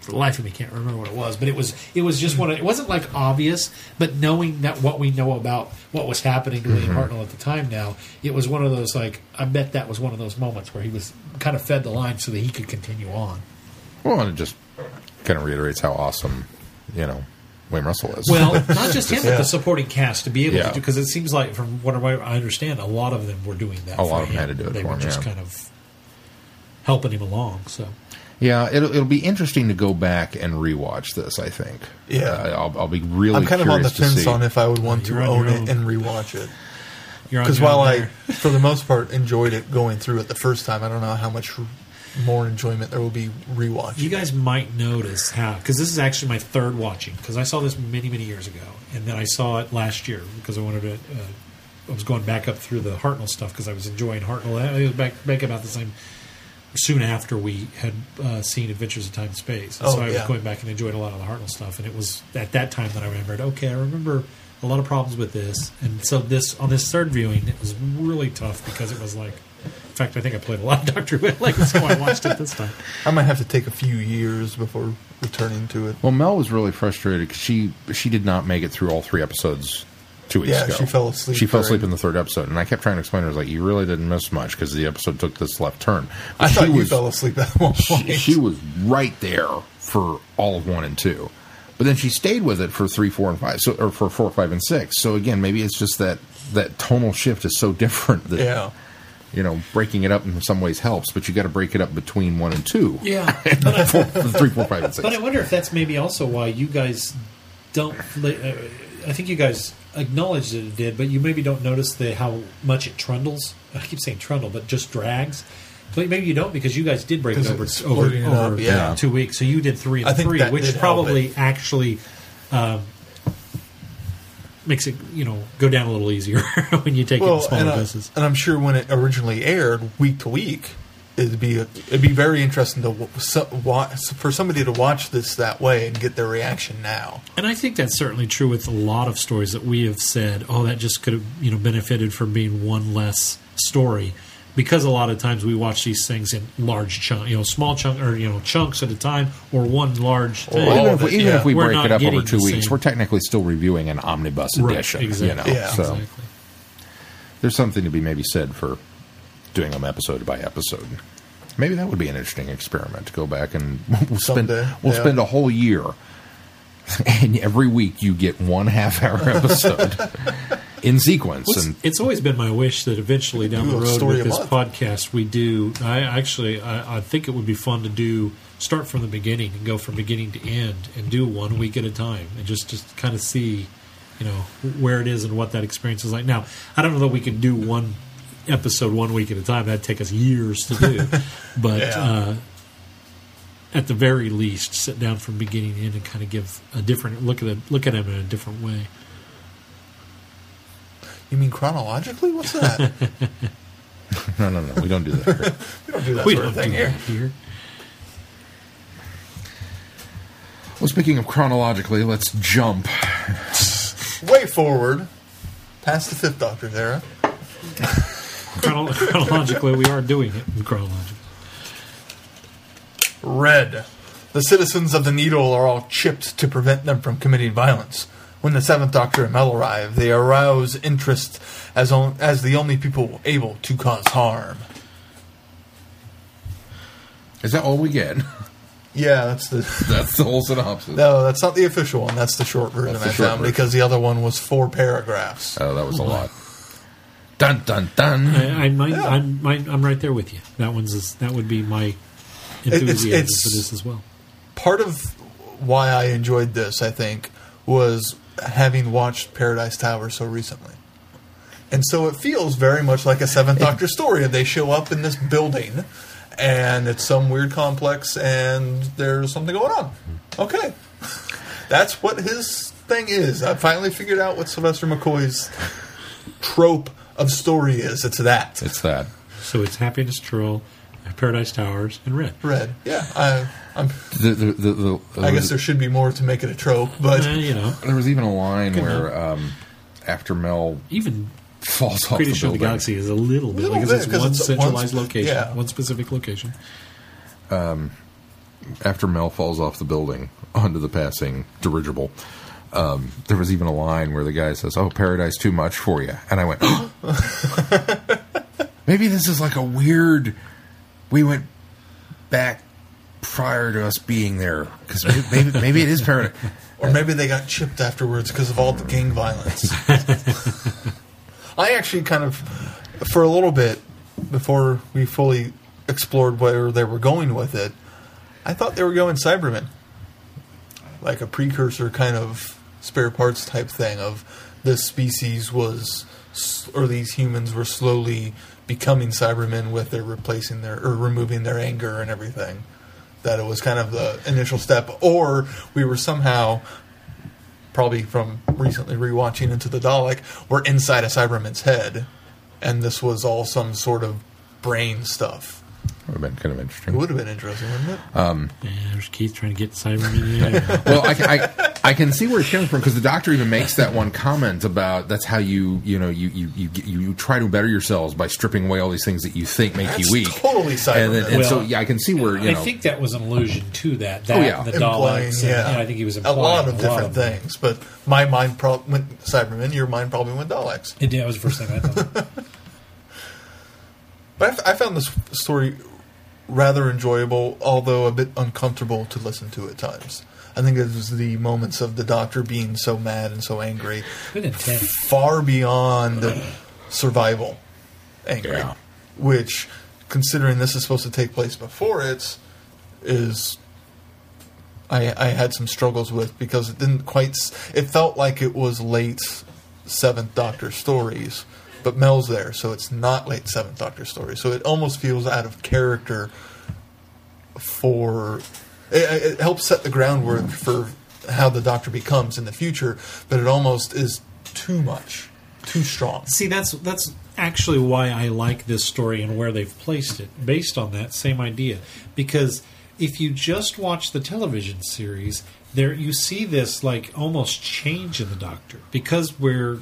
for the life of me can't remember what it was, but it was it was just one. Of, it wasn't like obvious, but knowing that what we know about what was happening to William Hartnell at the time, now it was one of those like I bet that was one of those moments where he was kind of fed the line so that he could continue on. well, and it just kind of reiterates how awesome, you know, William Russell is. Well, not just him, but the supporting cast to be able Yeah. to do because it seems like from what I understand, a lot of them were doing that. A for lot of them had to do it They for were him, just yeah. kind of helping him along. So Yeah, it'll, it'll be interesting to go back and rewatch this. I think. Yeah. Uh, I'll, I'll be really. I'm kind of on the curious to fence see. on if I would want You're to on own your it and rewatch it. You're on Because your while own I, there. for the most part, enjoyed it going through it the first time, I don't know how much r- more enjoyment there will be rewatching. You guys might notice how, because this is actually my third watching, because I saw this many, many years ago, and then I saw it last year because I wanted to. Uh, I was going back up through the Hartnell stuff because I was enjoying Hartnell. It was back back about the same, soon after we had uh, seen Adventures of Time and Space, and Oh, so I was going back and enjoyed a lot of the Hartnell stuff. And it was at that time that I remembered. Okay, I remember a lot of problems with this, and so this on this third viewing, it was really tough because it was like. In fact, I think I played a lot of Doctor Who, like so I watched it this time. I might have to take a few years before returning to it. Well, Mel was really frustrated because she she did not make it through all three episodes two weeks Yeah, ago. she fell asleep She fell during- asleep in the third episode, and I kept trying to explain to her, I was like, "You really didn't miss much because the episode took this left turn." But I thought she you fell asleep at one point. She, she was right there for all of one and two, but then she stayed with it for three, four, and five, so or for four, five, and six. So again, maybe it's just that that tonal shift is so different that yeah. You know breaking it up in some ways helps, but you got to break it up between one and two. Yeah, Four, three, four, five, and six. But I wonder if that's maybe also why you guys don't. Uh, I think you guys acknowledge that it did, but you maybe don't notice the how much it trundles. I keep saying trundle, but just drags. But maybe you don't because you guys did break it 'Cause over over, it over up, yeah. two weeks. So you did three and I think three, that which did help probably it. actually um, makes it you know go down a little easier when you take it in smaller and, I, and I'm sure when it originally aired, week to week, it'd be it'd be very interesting to so, wa- for somebody to watch this that way and get their reaction now. And I think that's certainly true with a lot of stories that we have said, oh, that just could have you know benefited from being one less story, because a lot of times we watch these things in large chunk, you know, small chunk or you know chunks at a time, or one large thing. all even if, we, it, even yeah. if we We're break not it up over two weeks, same- we're technically still reviewing an omnibus Right, edition. exactly. You know, Yeah. so exactly. there's something to be maybe said for doing them episode by episode. Maybe that would be an interesting experiment to go back and we'll spend Someday, we'll yeah. spend a whole year, and every week you get one half hour episode in sequence. What's- and it's always been my wish that eventually down the road with this month. podcast we do. I actually I, I think it would be fun to do start from the beginning and go from beginning to end and do one week at a time and just just kind of see you know where it is and what that experience is like. Now I don't know that we can do one episode one week at a time. That'd take us years to do, but. Yeah. Uh, at the very least, sit down from beginning to end and kind of give a different look at it, look at them in a different way. You mean chronologically? What's that? no, no, no, we don't do that. we don't do that we sort don't of thing do here. here. well, speaking of chronologically, let's jump. Way forward, past the Fifth Doctor's era. Chrono- chronologically, we are doing it chronologically. Red. The citizens of the Needle are all chipped to prevent them from committing violence. When the Seventh Doctor and Mel arrive, they arouse interest as, on, as the only people able to cause harm. Is that all we get? Yeah, that's the. That's the whole synopsis. No, that's not the official one. That's the short version That's the I short found version. because the other one was four paragraphs. Oh, that was a lot. Dun dun dun. I, I might, Yeah. I'm, might, I'm right there with you. That one's that would be my it's- enthusiasm it's- for this as well. Part of why I enjoyed this, I think, was having watched Paradise Tower so recently. And so it feels very much like a Seventh Doctor story. They show up in this building, and it's some weird complex, and there's something going on. Mm-hmm. Okay. That's what his thing is. I finally figured out what Sylvester McCoy's trope of story is. It's that. It's that. So it's Happiness Patrol, Paradise Towers, and Red. Red. Yeah. I, I'm, The, the, the, the, I guess there should be more to make it a trope, but. Eh, you know, there was even a line where um, after Mel even falls off Greatest the Show the building, Galaxy is a little bit Little because bit, it's 'cause one it's one centralized sp- location, yeah. one specific location. Um, after Mel falls off the building onto the passing dirigible, um, there was even a line where the guy says, "Oh, paradise too much for you," and I went, "Maybe this is like a weird." We went back prior to us being there because maybe, maybe maybe it is paradise. Or maybe they got chipped afterwards because of all the gang violence. I actually kind of, for a little bit, before we fully explored where they were going with it, I thought they were going Cybermen, like a precursor kind of spare parts type thing of this species was, or these humans were slowly becoming Cybermen with their replacing their or removing their anger and everything. That it was kind of the initial step, or we were somehow, probably from recently rewatching Into the Dalek, we're inside a Cyberman's head, and this was all some sort of brain stuff. Would have been kind of interesting. It would have been interesting, wouldn't it? Um, Yeah, there's Keith trying to get Cyberman. Yeah. well, I, I, I can see where it's coming from because the doctor even makes that one comment about that's how you you know you you you, you, you try to better yourselves by stripping away all these things that you think make That's you weak. totally Cyberman. and, then, and so yeah, I can see where you I think that was an allusion to that. That Oh, yeah. the implying, Daleks. and- yeah. and I think he was a lot of different them. things. But my mind pro- went Cybermen. Your mind probably went Daleks. It did. That was the first thing I thought. But I, f- I found this story rather enjoyable, although a bit uncomfortable to listen to at times. I think it was the moments of the Doctor being so mad and so angry, far beyond survival angry, Yeah. which, considering this is supposed to take place before it, is I, I had some struggles with because it didn't quite. It felt like it was late Seventh Doctor stories, but Mel's there, so it's not late Seventh Doctor story. So it almost feels out of character for. It, it helps set the groundwork for how the Doctor becomes in the future, but it almost is too much, too strong. See, that's that's actually why I like this story and where they've placed it, based on that same idea. Because if you just watch the television series, there you see this like almost change in the Doctor because we're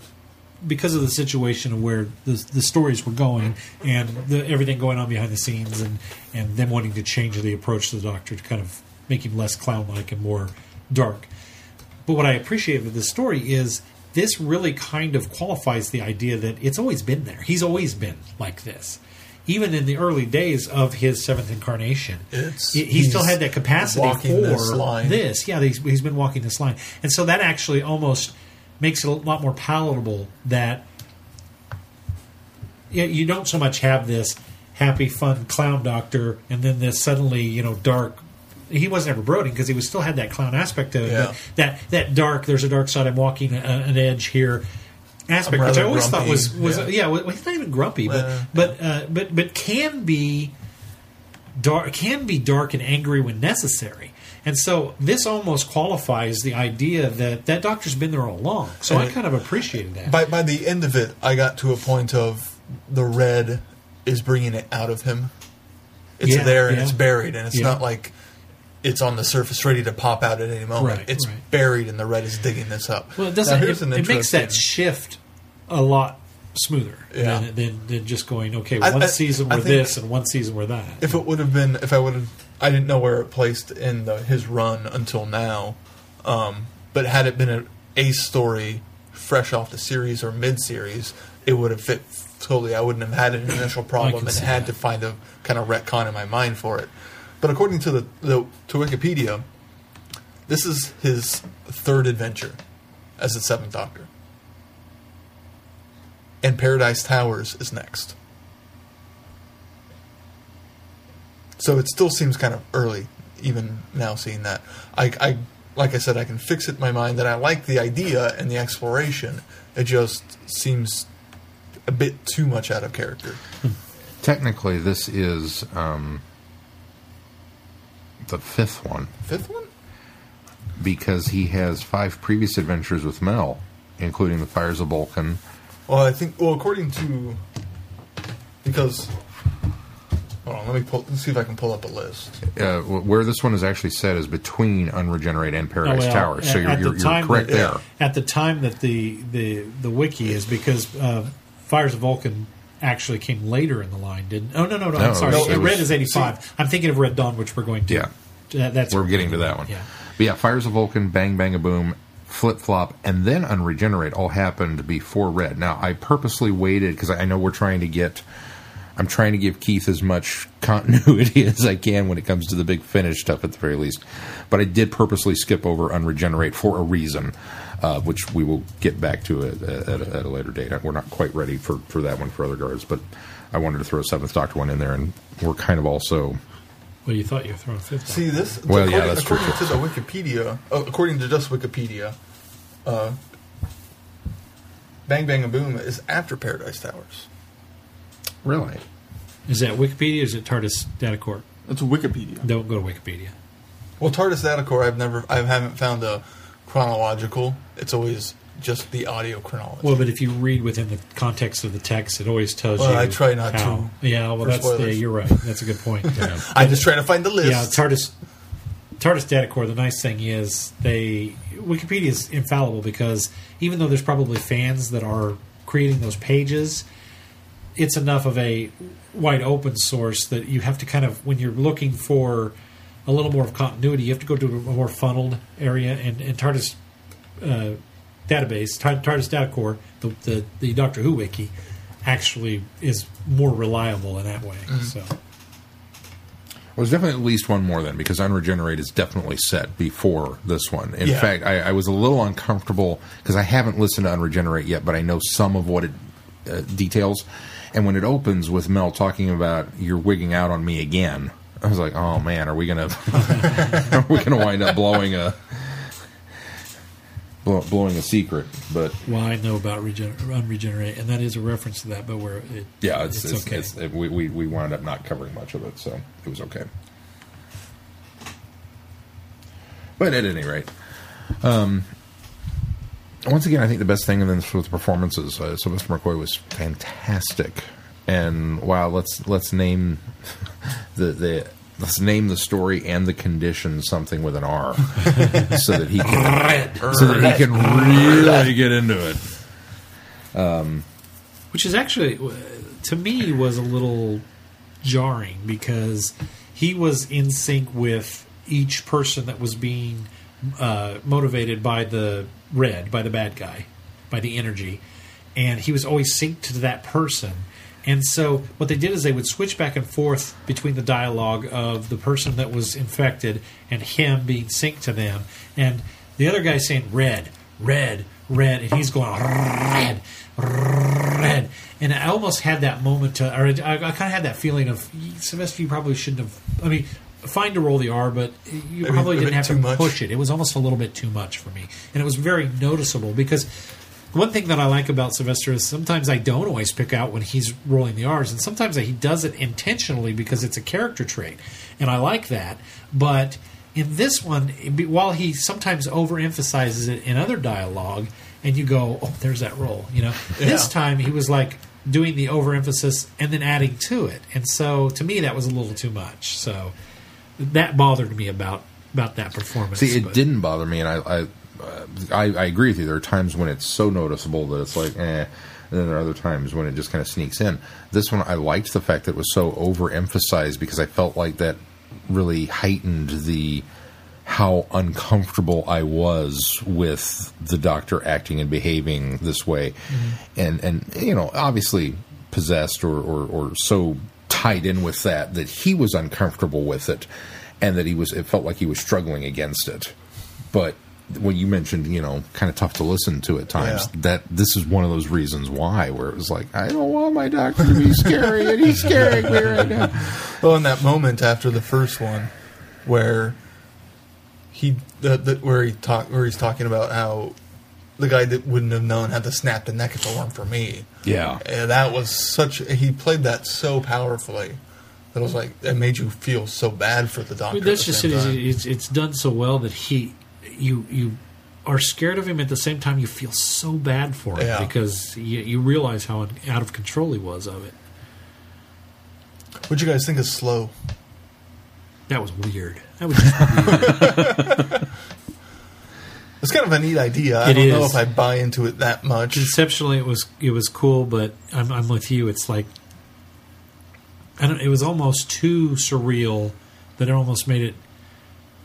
because of the situation of where the, the stories were going and the, everything going on behind the scenes and, and them wanting to change the approach to the Doctor to kind of make him less clown-like and more dark. But what I appreciate with this story is this really kind of qualifies the idea that it's always been there. He's always been like this. Even in the early days of his seventh incarnation, It's- he, he still had that capacity for this this. Yeah, he's, he's been walking this line, and so that actually almost makes it a lot more palatable. That you don't so much have this happy, fun clown doctor, and then this suddenly you know dark. He wasn't ever brooding because he was still had that clown aspect it. Yeah. But that that dark. There's a dark side. I'm walking a, an edge here. Aspect, which I always thought was was yeah. yeah, well, he's not even grumpy, but Uh, but uh, but but can be dark can be dark and angry when necessary. And so this almost qualifies the idea that that doctor's been there all along. So And I kind of appreciated that. By by the end of it, I got to a point of the red is bringing it out of him. It's Yeah, there and yeah. it's buried, and it's Yeah. not like it's on the surface ready to pop out at any moment. Right, it's right. buried, and the red is digging this up. well, it doesn't. here's It, it makes that shift a lot smoother Yeah. than, than than just going okay. I- One I- season I we're this and one season we're that. If it would have been, if I would have, I didn't know where it placed in the, his run until now. Um, but had it been an ace story, fresh off the series or mid series, it would have fit totally. I wouldn't have had an initial problem and had that. to find a kind of retcon in my mind for it. But according to the, the to Wikipedia, this is his third adventure as the Seventh Doctor, and Paradise Towers is next. So it still seems kind of early, even now seeing that. I, I, like I said, I can fix it in my mind that I like the idea and the exploration. It just seems a bit too much out of character. Technically, this is um, the fifth one Fifth one? because he has five previous adventures with Mel, including the Fires of Vulcan. Well, I think. Well, according to because. Hold on, let me pull. Let's see if I can pull up a list. Uh, where this one is actually set is between Unregenerate and Paradise Oh, well, Towers. So you're, you're, you're correct that- there. At the time that the the the wiki is because uh, Fires of Vulcan actually came later in the line, didn't? Oh no no no! No, I'm sorry. was- Red was- is eighty five. I'm thinking of Red Dawn, which we're going to. Yeah. That- that's We're getting to that one. Yeah. But yeah, Fires of Vulcan, Bang Bang a Boom, Flip Flop, and then Unregenerate all happened before Red. Now, I purposely waited because I know we're trying to get. I'm trying to give Keith as much continuity as I can when it comes to the big finish stuff, at the very least. But I did purposely skip over Unregenerate for a reason, uh, which we will get back to at, at, a, at a later date. We're not quite ready for, for that one for other guards, but I wanted to throw a Seventh Doctor one in there, and we're kind of also Well, you thought you were throwing a fifth. See this? Well, yeah, according, that's true, according to the Wikipedia, uh, according to just Wikipedia, uh, Bang Bang and Boom is after Paradise Towers. Really? Is that Wikipedia or is it TARDIS Data Core? It's Wikipedia. Don't go to Wikipedia. Well, TARDIS Data Core, I've never, I haven't found a chronological. It's always just the audio chronology. Well, but if you read within the context of the text, it always tells Well, you. I try not how, to, Yeah, well, that's spoilers. you're right. That's a good point. Yeah. I'm just trying to find the list. Yeah, TARDIS TARDIS Data Core. The nice thing is they Wikipedia is infallible because even though there's probably fans that are creating those pages, it's enough of a wide open source that you have to kind of when you're looking for a little more of continuity, you have to go to a more funneled area. And, and TARDIS uh, database, TARDIS Data Core, the, the the Doctor Who wiki, actually is more reliable in that way. So. Well, there's definitely at least one more then, because Unregenerate is definitely set before this one. In Yeah. fact, I, I was a little uncomfortable because I haven't listened to Unregenerate yet, but I know some of what it uh, details. And when it opens with Mel talking about you're wigging out on me again, I was like, oh man, are we gonna are we gonna wind up blowing a blow, blowing a secret? But Well, I know about regen- unregenerate, and that is a reference to that, but where it, yeah, it's, it's, it's, okay. it's- we, we we wound up not covering much of it, so it was okay. But at any rate, um, once again, I think the best thing in this with the performances, uh, Sylvester McCoy was fantastic. And wow, let's let's name the the let's name the story and the condition something with an R, so that he can so that he can really get into it. which is actually uh, to me was a little jarring because he was in sync with each person that was being uh, motivated by the red, by the bad guy, by the energy, and he was always synced to that person. And so what they did is they would switch back and forth between the dialogue of the person that was infected and him being synced to them, and the other guy saying red, red, red, and he's going red, red. And I almost had that moment to, or I, I kind of had that feeling of Sylvester. You probably shouldn't have. I mean, fine to roll the R, but you Maybe probably didn't have to much. push it. It was almost a little bit too much for me, and it was very noticeable because. One thing that I like about Sylvester is sometimes I don't always pick out when he's rolling the R's, and sometimes he does it intentionally because it's a character trait, and I like that. But in this one, while he sometimes overemphasizes it in other dialogue, and you go, "Oh, there's that roll," you know. This time he was like doing the overemphasis and then adding to it, and so to me that was a little too much. So that bothered me about about that performance. See, it but- didn't bother me, and I, I, I, I agree with you. There are times when it's so noticeable that it's like, eh, and then there are other times when it just kind of sneaks in. This one, I liked the fact that it was so overemphasized because I felt like that really heightened the how uncomfortable I was with the doctor acting and behaving this way, and and you know, obviously possessed or, or or so tied in with that that he was uncomfortable with it, and that he was it felt like he was struggling against it. But when you mentioned, you know, kind of tough to listen to at times, Yeah. that this is one of those reasons why, where it was like, I don't want my doctor to be scary, and he's scaring me right now. Well, in that moment after the first one, where he the, the, where he talk where he's talking about how the guy that wouldn't have known had to snap the neck if it weren't for me. Yeah. And that was such. He played that so powerfully that it was like it made you feel so bad for the I doctor. mean, that's at the just same it. is- time. It's, it's done so well that he, you, you are scared of him at the same time. You feel so bad for him Yeah. because you, you realize how out of control he was of it. What'd you guys think of Slow? That was weird. That was just weird. It's kind of a neat idea. I It don't know if I buy into it that much. conceptually it was it was cool, but I'm, I'm with you. It's like I don't. It was almost too surreal that it almost made it.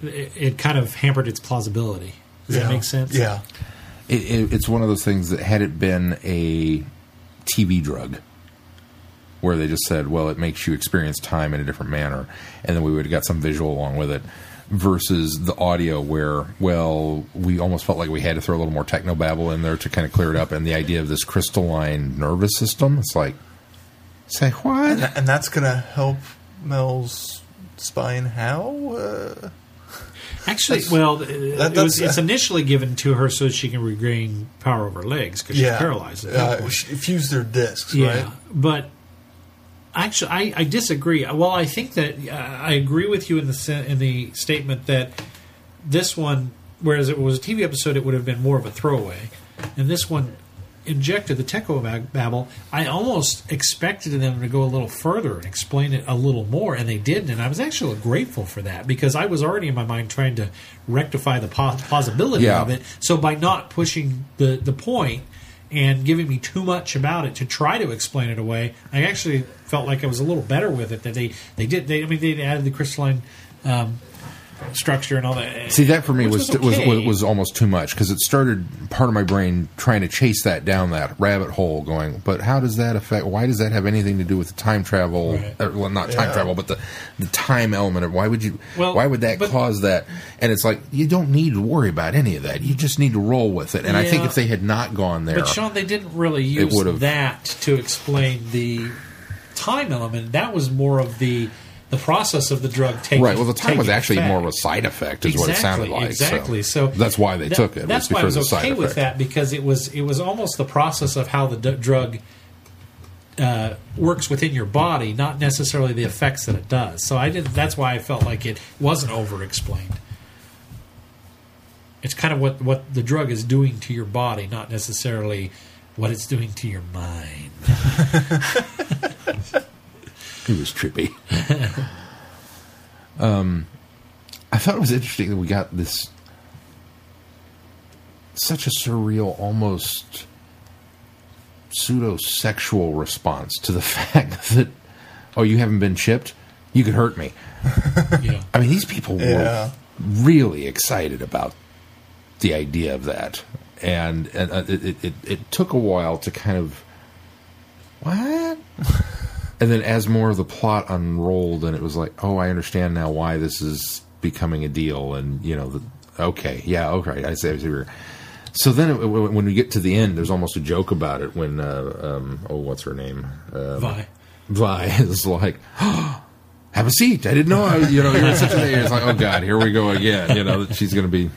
It, it kind of hampered its plausibility. Does yeah. that make sense? Yeah. It, it, it's one of those things that had it been a TV drug, where they just said, "Well, it makes you experience time in a different manner," and then we would have got some visual along with it, versus the audio, where well, we almost felt like we had to throw a little more techno babble in there to kind of clear it up, and the idea of this crystalline nervous system, it's like, say what? And, and that's going to help Mel's spine how? Uh, Actually, That's- well, that- it was, it's initially given to her so she can regain power over her legs because she's yeah, paralyzed. At that Uh, point. their discs, Yeah, right? but actually, I, I disagree. Well, I think that uh, I agree with you in the in the statement that this one, whereas it was a TV episode, it would have been more of a throwaway, and this one injected the Techo bab- babble. I almost expected them to go a little further and explain it a little more, and they didn't. And I was actually grateful for that because I was already in my mind trying to rectify the plausibility Yeah. of it. So by not pushing the the point and giving me too much about it to try to explain it away, I actually felt like I was a little better with it. That they they did. They I mean they added the crystalline um, structure and all that. See, that for me was was was, okay. was was almost too much because it started part of my brain trying to chase that down that rabbit hole, going, but how does that affect? Why does that have anything to do with the time travel? Right. Or, well, not time Yeah. travel, but the the time element of why would you? Well, why would that but- cause that? And it's like you don't need to worry about any of that. You just need to roll with it. And I think if they had not gone there, But Sean, they didn't really use that to explain the time element. That was more of the the process of the drug taking. right? Well, the time was actually effect. more of a side effect, is what it sounded like. Exactly. So, that's why they that- took it. That's why I was because of the okay with effect. that because it was it was almost the process of how the d- drug uh, works within your body, not necessarily the effects that it does. So I did. That's why I felt like it wasn't over explained. It's kind of what what the drug is doing to your body, not necessarily what it's doing to your mind. It was trippy. um, I thought it was interesting that we got this such a surreal, almost pseudo sexual response to the fact that, oh, you haven't been chipped? You could hurt me. Yeah. I mean, these people were Yeah. really excited about the idea of that, and, and uh, it, it, it, it took a while to kind of what. And then, as more of the plot unrolled, and it was like, oh, I understand now why this is becoming a deal, and you know, the, okay, yeah, okay, I see. I see So then, it, when we get to the end, there's almost a joke about it when, uh, um, oh, what's her name? Um, Vi. Vi is like, have a seat. I didn't know. I, you know, you're such a. It's like, oh god, here we go again. You know, she's going to be.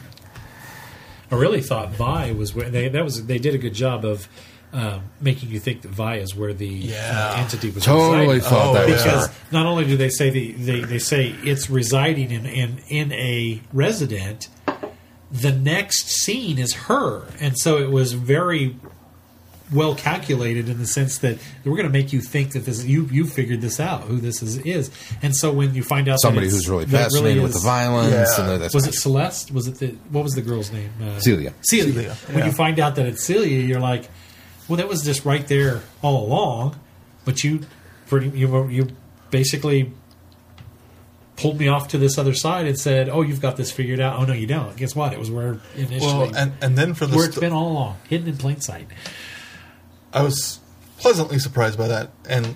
I really thought Vi was where they that was they did a good job of um, making you think that Vi is where the Yeah. uh, entity was Totally residing. thought Oh, that because her. not only do they say the they, they say it's residing in, in in a resident, the next scene is her, and so it was very well calculated in the sense that we're going to make you think that this you you figured this out who this is is, and so when you find out Somebody it's- who's really that it fascinated with is- the violence, Yeah. and that's was it Celeste? Was it the what was the girl's name? Uh, Celia. Celia. Celia, When you find out that it's Celia, you're like, well, that was just right there all along. But you pretty you were- you basically pulled me off to this other side and said, "Oh, you've got this figured out." Oh no, you don't. Guess what? It was where initially Well, and, and then for the where it's sto- been all along, hidden in plain sight. I was pleasantly surprised by that, and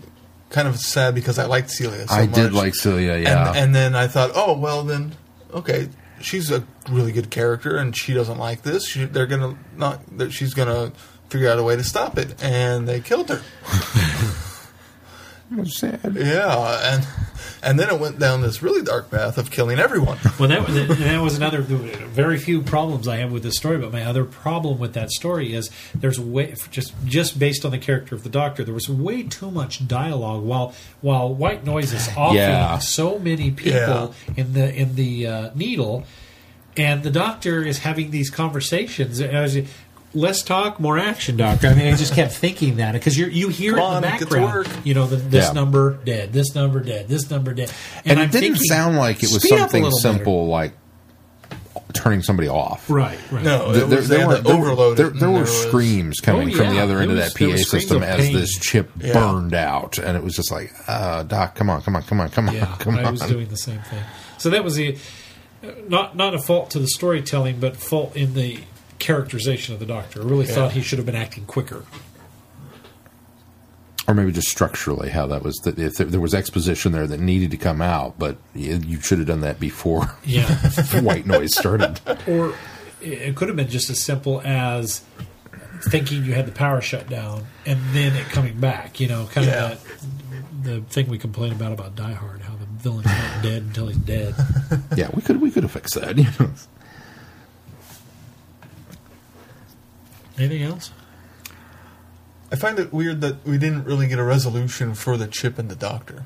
kind of sad because I liked Celia. So I did like Celia. Yeah, And, and then I thought, oh well, then okay, she's a really good character, and she doesn't like this. She, they're gonna not. That she's gonna figure out a way to stop it, and they killed her. it was sad. Yeah, and and then it went down this really dark path of killing everyone. Well, that, that, that was another very few problems I have with this story. But my other problem with that story is there's way just just based on the character of the doctor, there was way too much dialogue. While while White Noise is offering Yeah. so many people in the in the uh, needle, and the doctor is having these conversations. And I was, Less talk, more action, doctor. I mean, I just kept thinking that because you you hear Come it on, in the get to background. work. You know, the, this Yeah. number dead, this number dead, this number dead, And, I'm it didn't thinking, sound like it was speed up a something little better. simple like turning somebody off. Right, right. No, There, it there, was, they there had were, to there, were- overload there, it, and there were was- screams coming Oh, from the yeah. other end There of was- that there PA was screams system of as pain. this chip Yeah. burned out, and it was just like, uh, Doc, come on, come on, come on, come on, Yeah, come I on. was doing the same thing. So that was the not not a fault to the storytelling, but fault in the characterization of the doctor. I really thought he should have been acting quicker. or maybe just structurally how that was. That if there, there was exposition there that needed to come out, but you, you should have done that before Yeah, white noise started. or it could have been just as simple as thinking you had the power shut down and then it coming back. You know, kind Yeah. of that the thing we complain about about Die Hard, how the villain's not dead until he's dead. Yeah, we could we could have fixed that. You know? Anything else? I find it weird that we didn't really get a resolution for the chip and the doctor.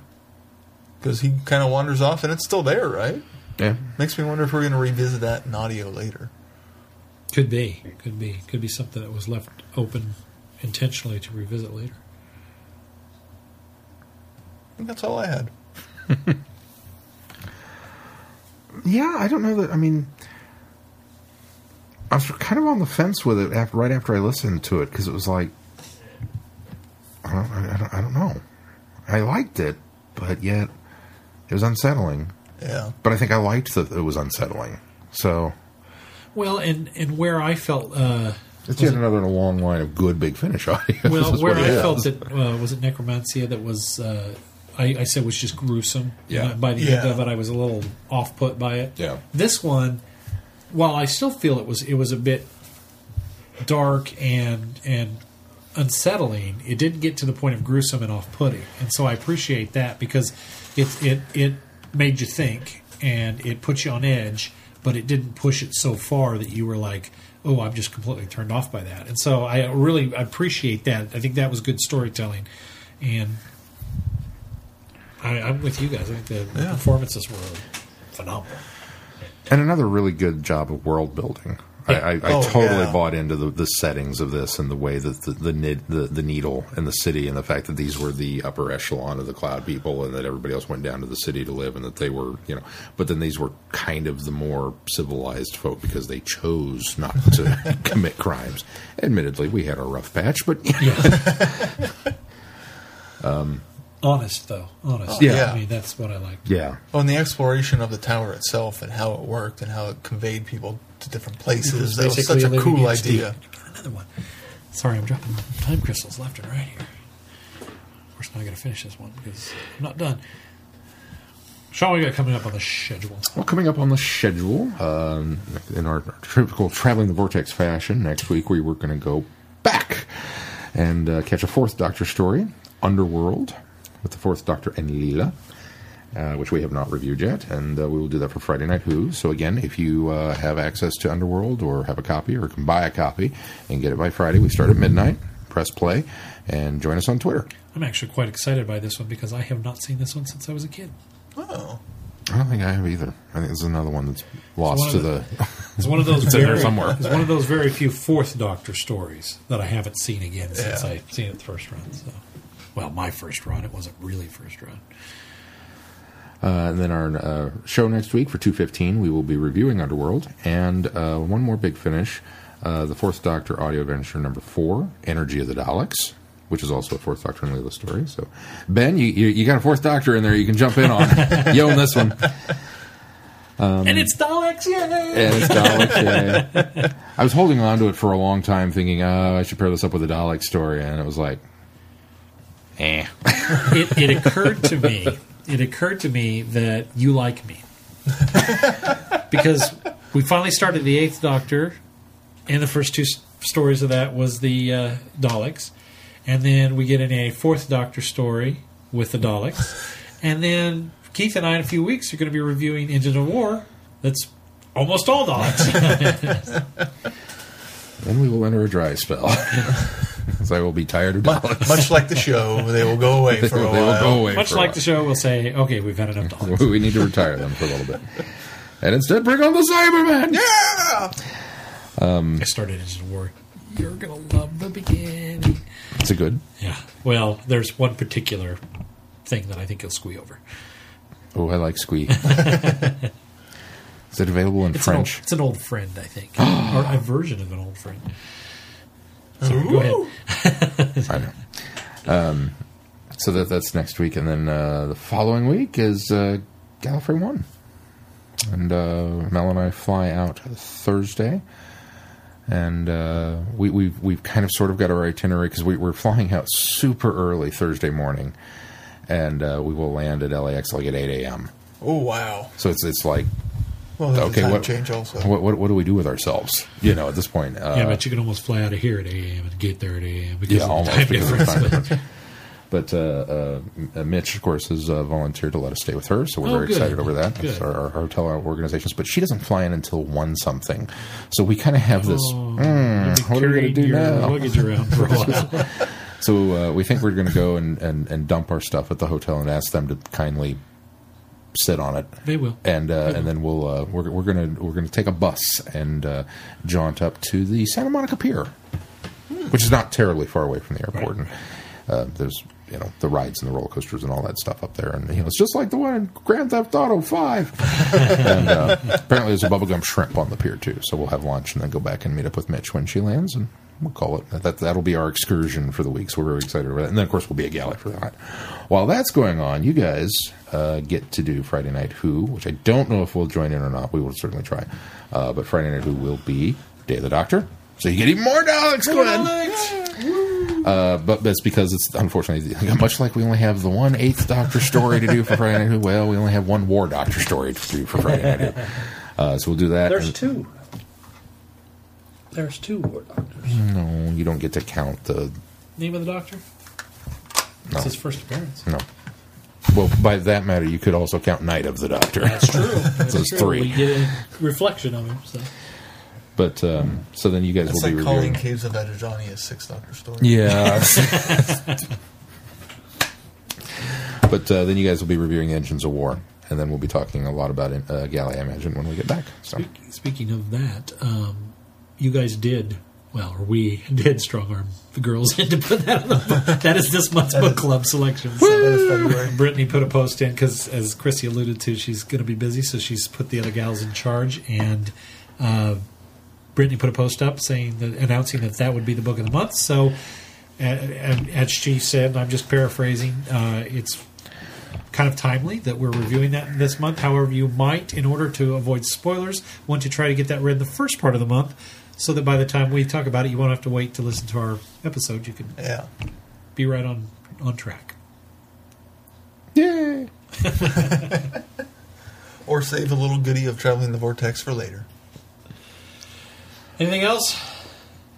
Because he kind of wanders off and it's still there, right? Yeah. Makes me wonder if we're going to revisit that in audio later. Could be. Could be. Could be something that was left open intentionally to revisit later. I think that's all I had. Yeah, I don't know that. I mean, I was kind of on the fence with it after, right after I listened to it because it was like, I don't, I, don't, I don't know. I liked it, but yet it was unsettling. Yeah. But I think I liked that it was unsettling. So Well, and and where I felt uh, it's yet another in a long line of good Big Finish audio. well, where I it is. felt that uh, was it Nekromanteia that was uh, I, I said was just gruesome. Yeah. by the end of it, I was a little off put by it. Yeah. This one, while I still feel it was it was a bit dark and and unsettling, it didn't get to the point of gruesome and off putting, and so I appreciate that because it it it made you think and it put you on edge, but it didn't push it so far that you were like. Oh, I'm just completely turned off by that, and so I really appreciate that. I think that was good storytelling, and I, I'm with you guys. I think the Yeah. performances were phenomenal. And another really good job of world building. I, I, I Oh, totally yeah. bought into the, the settings of this and the way that the the, nid, the the needle and the city and the fact that these were the upper echelon of the cloud people and that everybody else went down to the city to live and that they were you know but then these were kind of the more civilized folk because they chose not to commit crimes. Admittedly, we had our rough patch, but um, Honest though, honest. Yeah. I mean that's what I like. yeah, Oh, and the exploration of the tower itself and how it worked and how it conveyed people to different places. That was such a living cool in idea. Another one. Sorry, I'm dropping time crystals left and right here. Of course, now I got to finish this one because I'm not done. Sean, what we got coming up on the schedule? Well, coming up on the schedule, um, in our typical traveling the vortex fashion, next week we were going to go back and uh, catch a fourth Doctor story, Underworld, with the fourth Doctor and Leela, uh, which we have not reviewed yet, and uh, we will do that for Friday Night Who. So again, if you uh, have access to Underworld or have a copy or can buy a copy and get it by Friday, we start at midnight. Press play and join us on Twitter. I'm actually quite excited by this one because I have not seen this one since I was a kid. Oh. I don't think I have either. I think this is another one that's lost one to of the. It's one of those It's there very, somewhere. It's one of those very few Fourth Doctor stories that I haven't seen again since Yeah. I seen it the first run. So, well, my first run. It wasn't really first run. Uh, and then our uh, show next week for 215, we will be reviewing Underworld. And uh, one more big finish uh, the Fourth Doctor audio adventure number four, Energy of the Daleks, which is also a Fourth Doctor and Leela story. So, Ben, you, you, you got a Fourth Doctor in there you can jump in on. you own this one. and it's Daleks, yay! And it's Daleks, yeah. I was holding on to it for a long time thinking, oh, I should pair this up with a Dalek story. And it was like, eh. it, it occurred to me it occurred to me that you like me because we finally started the eighth doctor and the first two s- stories of that was the uh, daleks and then we get in a fourth doctor story with the daleks and then keith and i in a few weeks are going to be reviewing engine of war that's almost all daleks Then we will enter a dry spell. Because I will be tired of Mu- Daleks. Much like the show, they will go away for a they while. will go away much for a like while. the show we'll say okay we've had enough daleks we need to retire them for a little bit. And instead, bring on the Cybermen! Yeah! Um, i started engine of war you're going to love the beginning It's a good. Yeah. Well, there's one particular thing that I think you'll squee over. Oh, I like Squee. Is it available in It's An old, French? it's an old friend, I think, or a version of an old friend. Sorry, go ahead. I know. Um, so that that's next week. And then uh, the following week is uh, Gallifrey 1. And uh, Mel and I fly out Thursday. And uh, we, we've, we've kind of sort of got our itinerary because we, we're flying out super early Thursday morning. And uh, we will land at LAX like at 8 a.m. Oh, wow. So it's it's like Well, there's okay, a time what, change also. what what what do we do with ourselves? You know, at this point, uh, yeah, but you can almost fly out of here at 8 a.m. and get there at 8 a.m. because yeah, of the almost time because of the difference. time difference. But uh, uh, Mitch, of course, has uh, volunteered to let us stay with her, so we're Oh, very good. excited over that. It's Good. our, our hotel organizations, but she doesn't fly in until one something, so we kind of have this. Oh, "Hmm, you'll what are we going to do now? Luggage around for a while. So uh, we think we're going to go and, and, and dump our stuff at the hotel and ask them to kindly sit on it. They will. And uh, and then we'll uh, we're, we're gonna we're gonna take a bus and uh, jaunt up to the Santa Monica Pier, which is not terribly far away from the airport. And uh, there's you know the rides and the roller coasters and all that stuff up there, and you know it's just like the one in Grand Theft Auto Five. and uh, apparently there's a bubblegum shrimp on the pier too, so we'll have lunch and then go back and meet up with Mitch when she lands and. We'll call it that. That'll be our excursion for the week. So we're very excited about it. And then, of course, we'll be a Gally for that. While that's going on, you guys uh, get to do Friday Night Who, which I don't know if we'll join in or not. We will certainly try. Uh, but Friday Night Who will be Day of the Doctor. So you get even more Daleks, Glenn. Uh, but that's because it's unfortunately much like we only have the one Eighth Doctor story to do for Friday Night Who. Well, we only have one War Doctor story to do for Friday Night Who. Uh, so we'll do that. There's and- two. There's two war doctors. No, you don't get to count the Name of the doctor? no. It's his first appearance. No. Well, by that matter, you could also count Night of the Doctor. That's true. That's So it's true. three. We get a reflection of him. So. But um, so then you guys It's will like be calling reviewing. Caves of Androzani a Six Doctor story. Yeah. but uh, then you guys will be reviewing Engines of War, and then we'll be talking a lot about uh, Gally, I imagine, when we get back. So Speak, speaking of that, um, you guys did well, or we did strong arm the girls into put that on the book. That is this month's book club selection. So. Is. Brittany put a post in because, as Chrissy alluded to, she's going to be busy, so she's put the other gals in charge. And uh, Brittany put a post up saying that announcing that that would be the book of the month. So, and as she said, and I'm just paraphrasing, uh, it's kind of timely that we're reviewing that this month. However, you might, in order to avoid spoilers, want to try to get that read the first part of the month, so that by the time we talk about it, you won't have to wait to listen to our episode. You can Yeah. be right on on track. Yay! Or save a little goodie of traveling the vortex for later. Anything else?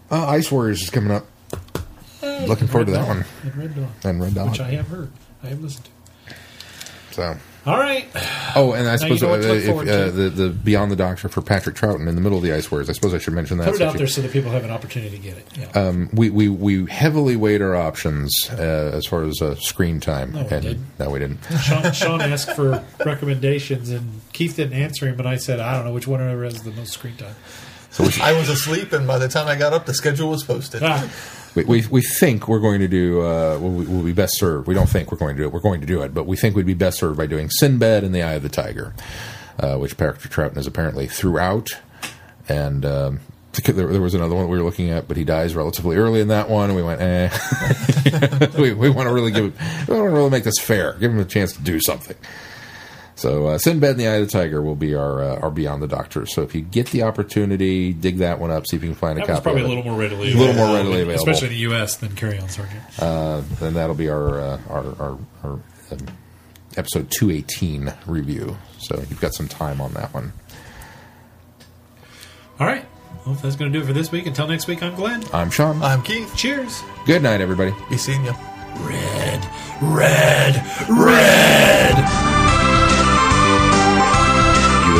Uh, Ice Warriors is coming up. Looking forward to that one. And Red Dawn, And Red Dog. which I have heard. I have listened to. So. All right. Oh, and I you suppose know uh, what to look if, uh, the the Beyond the Doctor for Patrick Troughton in the middle of the Ice Warriors. I suppose I should mention that. Put it so out you- there so that people have an opportunity to get it. Yeah. Um, we, we we heavily weighed our options uh, as far as uh, screen time. No, we and didn't. no, we didn't. Sean, Sean asked for recommendations, and Keith didn't answer him. But I said, I don't know which one ever has the most screen time. I was asleep, and by the time I got up, the schedule was posted. Ah, We, we, we think we're going to do. Uh, we'll, we'll be best served. We don't think we're going to do it. We're going to do it, but we think we'd be best served by doing Sinbad and the Eye of the Tiger, uh, which Patrick Troughton is apparently throughout. And um, there, there was another one we were looking at, but he dies relatively early in that one. And we went, eh. we, we want to really give. We want to really make this fair. Give him a chance to do something. So uh, Sinbad and the Eye of the Tiger will be our uh, our Beyond the Doctor. So if you get the opportunity, dig that one up. See if you can find a that copy. was probably of a little more readily A little more readily available. especially in the U.S. than Carry On Sergeant. Uh, then that'll be our uh, our, our, our um, episode two eighteen review. So you've got some time on that one. All right. Well, that's going to do it for this week. Until next week, I'm Glenn. I'm Sean. I'm Keith. Cheers. Good night, everybody. Be seeing you. Red, red, red.